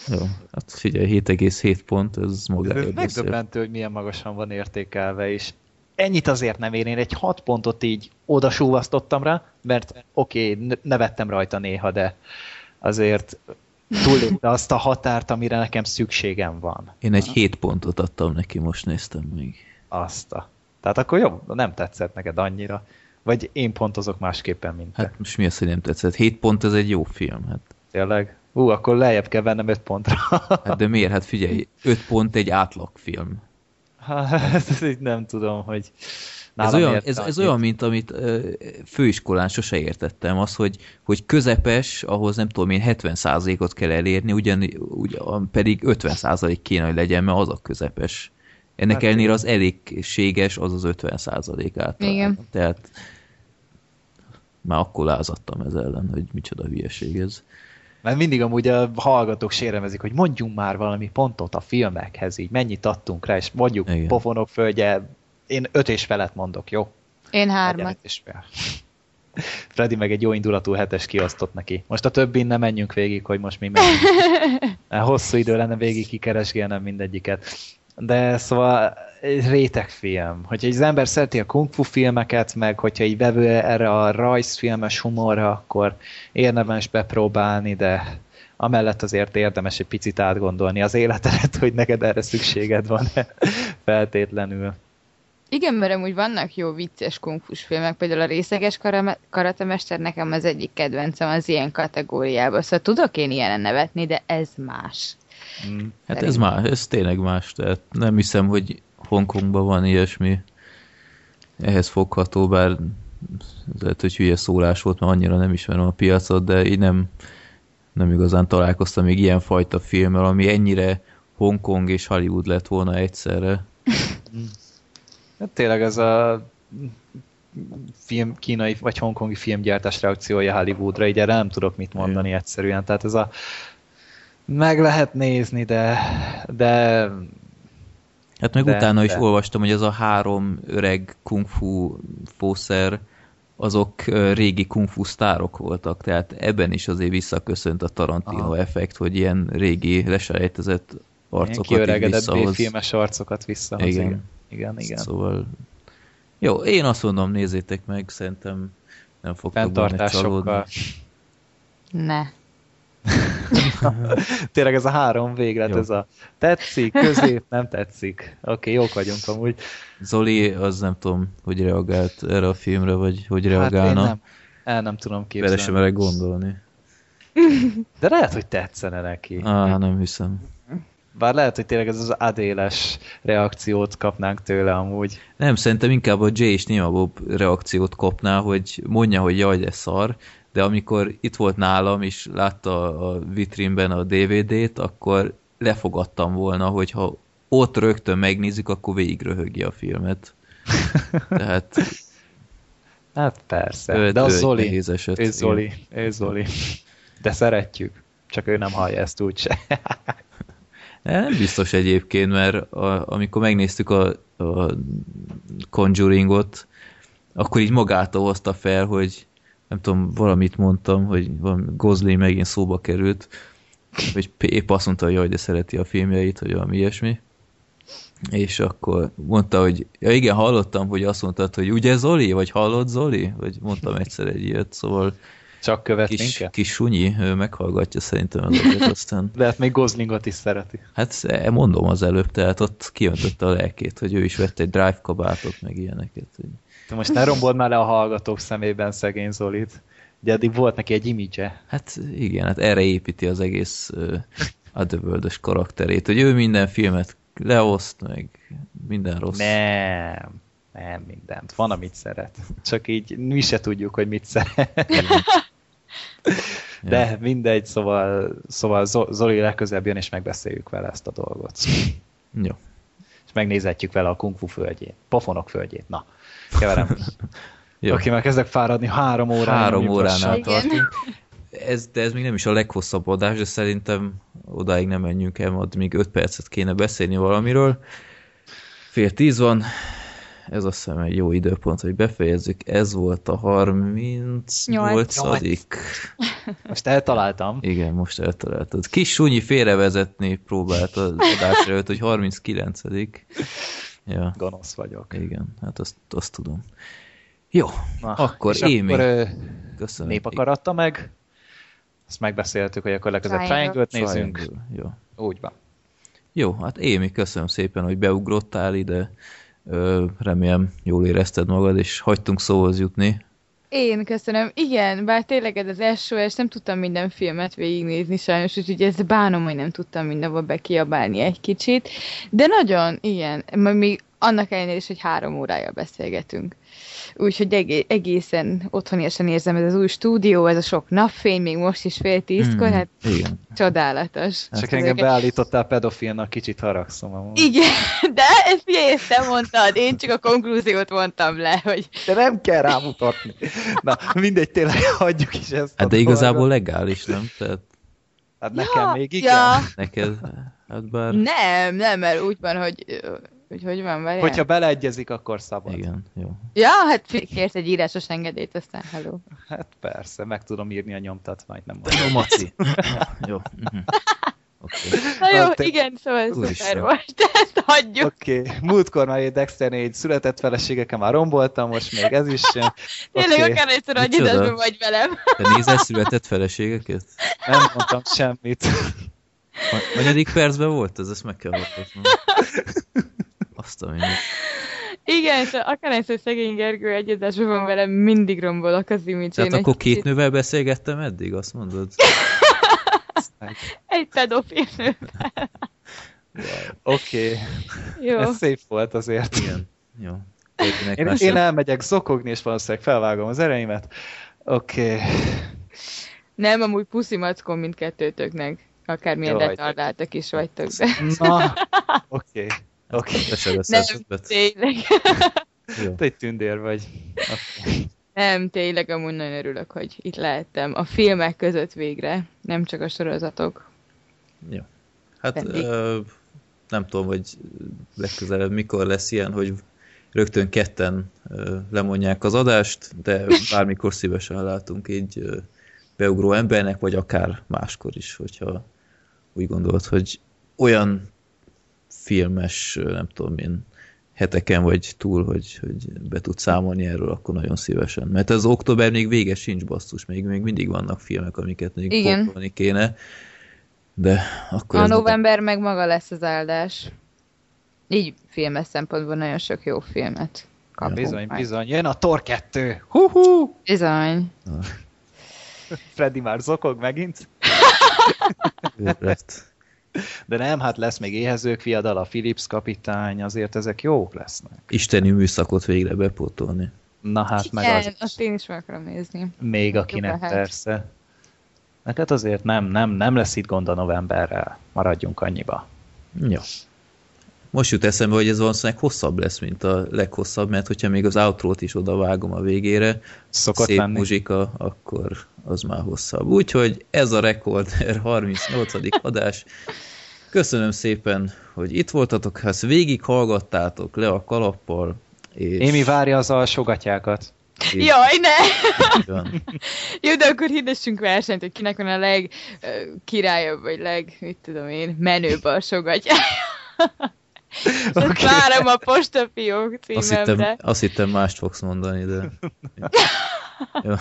Jó, hát figyelj, 7,7 pont, ez magáért Megdöbbentő, hogy milyen magasan van értékelve, és ennyit azért nem ér, én egy 6 pontot így oda súvasztottam rá, mert oké, okay, nevettem rajta néha, de azért túllépte azt a határt, amire nekem szükségem van. Én egy 7 pontot adtam neki, most néztem még. Azt a. Tehát akkor jó, nem tetszett neked annyira. Vagy én pontozok másképpen, mint te. Hát most mi az, hogy nem tetszett? 7 pont, ez egy jó film. Hát. Tényleg? Ú, akkor lejjebb kell vennem 5 pontra. hát de miért? Hát figyelj, 5 pont egy átlagfilm. Hát, így nem tudom, hogy ez olyan, ez, ez olyan, mint amit főiskolán sose értettem, az, hogy, hogy közepes, ahhoz nem tudom én 70%-ot kell elérni, ugyan, ugyan pedig 50% kéne, hogy legyen, mert az a közepes. Ennek hát ellenére az elégséges, az az 50% át. Igen. Tehát már akkor lázadtam ez ellen, hogy micsoda hülyeség ez. Mert mindig amúgy a hallgatók séremezik, hogy mondjunk már valami pontot a filmekhez, így mennyit adtunk rá, és mondjuk Igen. pofonok földje, én öt és felet mondok, jó? Én hármat. És fel. Freddy meg egy jó indulatú hetes kiosztott neki. Most a többin nem menjünk végig, hogy most mi megyünk. Hosszú idő lenne végig kikeresgélnem mindegyiket. De szóval egy réteg film. Hogyha az ember szereti a kung fu filmeket, meg hogyha így vevő erre a rajzfilmes humorra, akkor érdemes bepróbálni, de amellett azért érdemes egy picit átgondolni az életedet, hogy neked erre szükséged van feltétlenül. Igen, mert amúgy vannak jó vicces kungfus filmek, például a részeges karatemester nekem az egyik kedvencem az ilyen kategóriában, szóval tudok én ilyen nevetni, de ez más. Mm. Hát ez más, ez tényleg más, tehát nem hiszem, hogy Hongkongban van ilyesmi ehhez fogható, bár lehet, hogy hülye szólás volt, mert annyira nem ismerem a piacot, de így nem, nem igazán találkoztam még ilyen fajta filmmel, ami ennyire Hongkong és Hollywood lett volna egyszerre. Hát tényleg ez a film, kínai vagy hongkongi filmgyártás reakciója Hollywoodra, így erre nem tudok mit mondani egyszerűen. Tehát ez a meg lehet nézni, de, de Hát meg de, utána de. is olvastam, hogy ez a három öreg kung fu fószer, azok régi kung fu sztárok voltak, tehát ebben is azért visszaköszönt a Tarantino Aha. effekt, hogy ilyen régi leselejtezett arcokat ilyen kiöregedett filmes arcokat visszahoz. Igen. igen. Igen, igen. Szóval jó, én azt mondom, nézzétek meg, szerintem nem fogtok benne csalódni. Ne. Tényleg ez a három véglet, Jó. ez a tetszik, közép, nem tetszik. Oké, okay, jók vagyunk amúgy. Zoli, az nem tudom, hogy reagált erre a filmre, vagy hogy reagálna. Hát nem, el nem tudom képzelni. Vele sem merek gondolni. De lehet, hogy tetszene neki. Á, nem hiszem. Bár lehet, hogy tényleg ez az adéles reakciót kapnánk tőle amúgy. Nem, szerintem inkább a Jay és Nima Bob reakciót kapná, hogy mondja, hogy jaj, de szar, de amikor itt volt nálam, és látta a vitrínben a DVD-t, akkor lefogadtam volna, hogy ha ott rögtön megnézik, akkor végig röhögi a filmet. Tehát... Hát persze, ő, de a Zoli, eset, ő Zoli, ő Zoli. De szeretjük, csak ő nem hallja ezt úgyse. Nem biztos egyébként, mert a, amikor megnéztük a, a Conjuringot, akkor így magától hozta fel, hogy nem tudom, valamit mondtam, hogy valami Gosling megint szóba került, hogy épp azt mondta, hogy jaj, de szereti a filmjeit, hogy valami ilyesmi. És akkor mondta, hogy ja igen, hallottam, hogy azt mondtad, hogy ugye Zoli, vagy hallott Zoli? Vagy mondtam egyszer egy ilyet, szóval csak követ kis, minket? Kis sunyi, ő meghallgatja szerintem az egyet, aztán... De hát még Goslingot is szereti. Hát e, mondom az előbb, tehát ott kiöntötte a lelkét, hogy ő is vett egy drive kabátot, meg ilyeneket. Hogy... Most ne rombold már le a hallgatók szemében szegény Zolit. Ugye eddig volt neki egy image Hát igen, hát erre építi az egész uh, Otherworld-ös karakterét, hogy ő minden filmet leoszt, meg minden rossz. Nem, nem mindent. Van, amit szeret. Csak így mi se tudjuk, hogy mit szeret. De ja. mindegy, szóval, szóval Zoli legközebb jön, és megbeszéljük vele ezt a dolgot. Jó. És megnézhetjük vele a kung fu földjét. Pofonok földjét. Na, keverem. Jó. Oké, már kezdek fáradni, három órán. Három óránál tartunk. Ez, de ez még nem is a leghosszabb adás, de szerintem odáig nem menjünk el, majd még öt percet kéne beszélni valamiről. Fél tíz van, ez azt hiszem egy jó időpont, hogy befejezzük. Ez volt a 38 Most eltaláltam. Igen, most eltaláltad. Kis sunyi félrevezetni próbált az adás előtt, hogy 39 ja. Gonosz vagyok. Igen, hát azt, azt tudom. Jó, Na, akkor Émi. Akkor, Köszönöm. Népakaratta meg. Azt megbeszéltük, hogy akkor legközelebb triangle nézünk. Triangle. Jó. Úgy van. Jó, hát Émi, köszönöm szépen, hogy beugrottál ide remélem jól érezted magad, és hagytunk szóhoz jutni. Én köszönöm. Igen, bár tényleg ez az és nem tudtam minden filmet végignézni sajnos, úgyhogy ezt bánom, hogy nem tudtam mindenhol bekiabálni egy kicsit. De nagyon, igen, még annak ellenére is, hogy három órája beszélgetünk. Úgyhogy egészen otthoniasan érzem ez az új stúdió, ez a sok napfény, még most is fél tízkor, mm, hát igen. csodálatos. Csak engem ezeket... beállítottál pedofilnak, kicsit haragszom. Amúgy. Igen, de ezt ezt te mondtad, én csak a konklúziót mondtam le, hogy... De nem kell rámutatni. Na, mindegy, tényleg hagyjuk is ezt. Hát de igazából legális, nem? Tehát... Hát nekem ja, még igen. Ja. Neked, hát bár... Nem, nem, mert úgy van, hogy hogy hogy van, várjál? Hogyha beleegyezik, akkor szabad. Igen, jó. Ja, hát kérsz egy írásos engedélyt, aztán hello. Hát persze, meg tudom írni a nyomtatványt, nem mondom. Jó, Maci. jó. Mhm. Okay. Na jó, te... igen, szóval ez szuper most, ezt hagyjuk. Oké, okay. múltkor már egy Dexter 4 született feleségeken már romboltam, most még ez is sem. Tényleg okay. akár egyszer annyi vagy velem. Te nézel született feleségeket? Nem mondtam semmit. Manyadik percben volt ez? Ezt meg kell hallgatnom. Azt a mindig. Igen, és akár egyszer szegény Gergő egyedásban van velem, mindig rombolok az image Tehát akkor két kicsit. nővel beszélgettem eddig, azt mondod? egy pedofil nővel. Oké. Okay. Jó. Ez szép volt azért. Igen. Jó. Én, én elmegyek zokogni, és valószínűleg felvágom az ereimet. Oké. Okay. Nem, amúgy puszi mackon mindkettőtöknek. Akármilyen retardáltak is vagytok, de... Na, oké. Okay. Oké. Okay. Nem, tényleg. Te egy tündér vagy. Nem, tényleg amúgy nagyon örülök, hogy itt lehettem. A filmek között végre, nem csak a sorozatok. Jó. Hát ö, nem tudom, hogy legközelebb mikor lesz ilyen, hogy rögtön ketten ö, lemondják az adást, de bármikor szívesen látunk így ö, beugró embernek, vagy akár máskor is, hogyha úgy gondolod, hogy olyan filmes, nem tudom én, heteken vagy túl, hogy, hogy be tud számolni erről, akkor nagyon szívesen. Mert ez október még vége sincs basszus, még, még mindig vannak filmek, amiket még Igen. kéne. De akkor a november meg maga lesz az áldás. Így filmes szempontból nagyon sok jó filmet kapunk. Bizony, majd. bizony. Jön a Thor 2. Hú-hú! Bizony. Freddy már zokog megint. De nem, hát lesz még éhezők fiadal, a Philips kapitány, azért ezek jók lesznek. Isteni műszakot végre bepótolni. Na hát Igen, meg az... azt én is meg akarom nézni. Még akinek persze. Neked azért nem, nem, nem lesz itt gond a novemberrel. Maradjunk annyiba. Jó. Most jut eszembe, hogy ez valószínűleg hosszabb lesz, mint a leghosszabb, mert hogyha még az outro-t is oda vágom a végére, Szokott szép lenni. muzsika, akkor az már hosszabb. Úgyhogy ez a Recorder 38. adás. Köszönöm szépen, hogy itt voltatok, hát végig hallgattátok le a kalappal. És... Émi várja az alsogatjákat. Így. Jaj, ne! Jó, de akkor hirdessünk versenyt, hogy kinek van a leg uh, királyabb, vagy leg, mit tudom én, menőbb alsogatjája. Okay. Várom a postafiók címemre. Azt hittem, azt hittem mást fogsz mondani, de...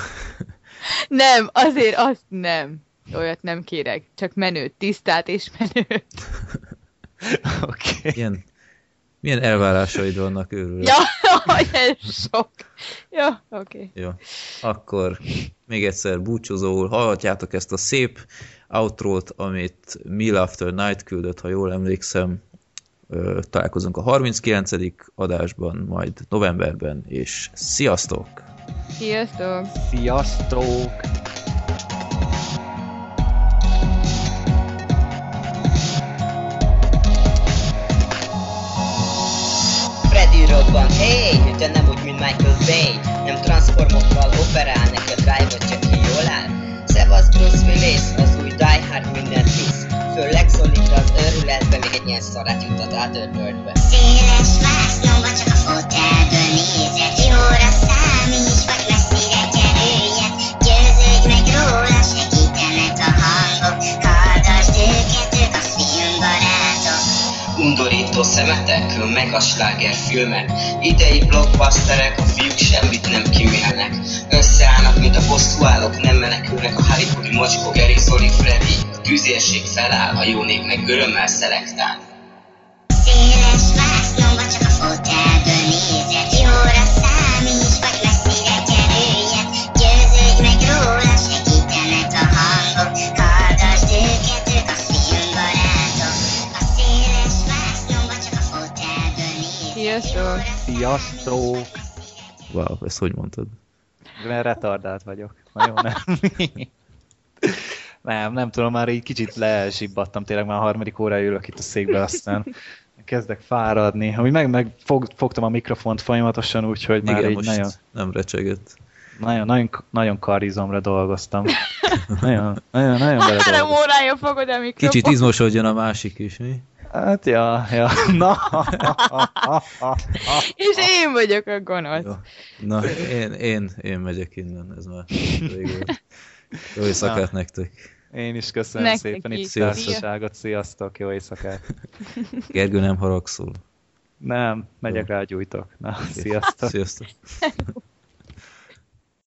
Nem, azért azt nem. Olyat nem kérek. Csak menőt, tisztát és menőt. Oké. Okay. Ilyen, milyen elvárásaid vannak őről? Ja, ez sok. Ja, oké. Okay. Jó. Akkor még egyszer búcsúzóul hallhatjátok ezt a szép outrót, amit Mill After Night küldött, ha jól emlékszem. Találkozunk a 39. adásban, majd novemberben, és sziasztok! Sziasztok! Sziasztok! robban Hey, de nem úgy, mint Michael Bay Nem transformokkal operál, neki a drive csak ki jól áll Szevasz Bruce Willis, az új Die Hard minden visz Főleg szólít az őrületbe, még egy ilyen szarát jutott át ördöldbe Széles vásznomba csak a fotelből nézett Jóra számíts, vagy messzire kerüljet Győződj meg róla, segítenek a hangok Hallgasd őket, ők a filmbarátok Undorító szemetek, meg a filmek Idei blockbusterek, a fiúk semmit nem kimélnek Összeállnak, mint a bosszúállók, nem menekülnek a Hollywoodi mocskó, Gary, Zoli, Freddy A tűzérség feláll, a jó nép meg örömmel szelektál Széles vásznomba csak a fotelből nézett Jóra számíts, vagy messzire kerüljet Győződj meg róla, segítenek a hangok Hallgasd őket, ők a filmbarátok A széles vásznomba csak a fotelből nézett Sziasztok! Sziasztok! Wow, ezt hogy mondtad? Mert retardált vagyok. Na jó, nem. nem, nem tudom, már így kicsit lezsibbattam, tényleg már a harmadik óra ülök itt a székbe, aztán kezdek fáradni. Ami meg, meg fog, fogtam a mikrofont folyamatosan, úgyhogy már Igen, így most nagyon... nem recsegett. Nagyon, nagyon, nagyon karizomra dolgoztam. nagyon, nagyon, nagyon bele Három órája fogod a mikrofont. Kicsit izmosodjon a másik is, mi? Hát, ja, ja. Na. És én vagyok a gonosz. Jó. Na, én, én, én megyek innen, ez már rég Jó éjszakát Na. nektek. Én is köszönöm Nektek szépen itt társaságot. Sziasztok, jó éjszakát. Gergő nem haragszol. Nem, megyek rá gyújtok. Na, sziasztok. Sziasztok.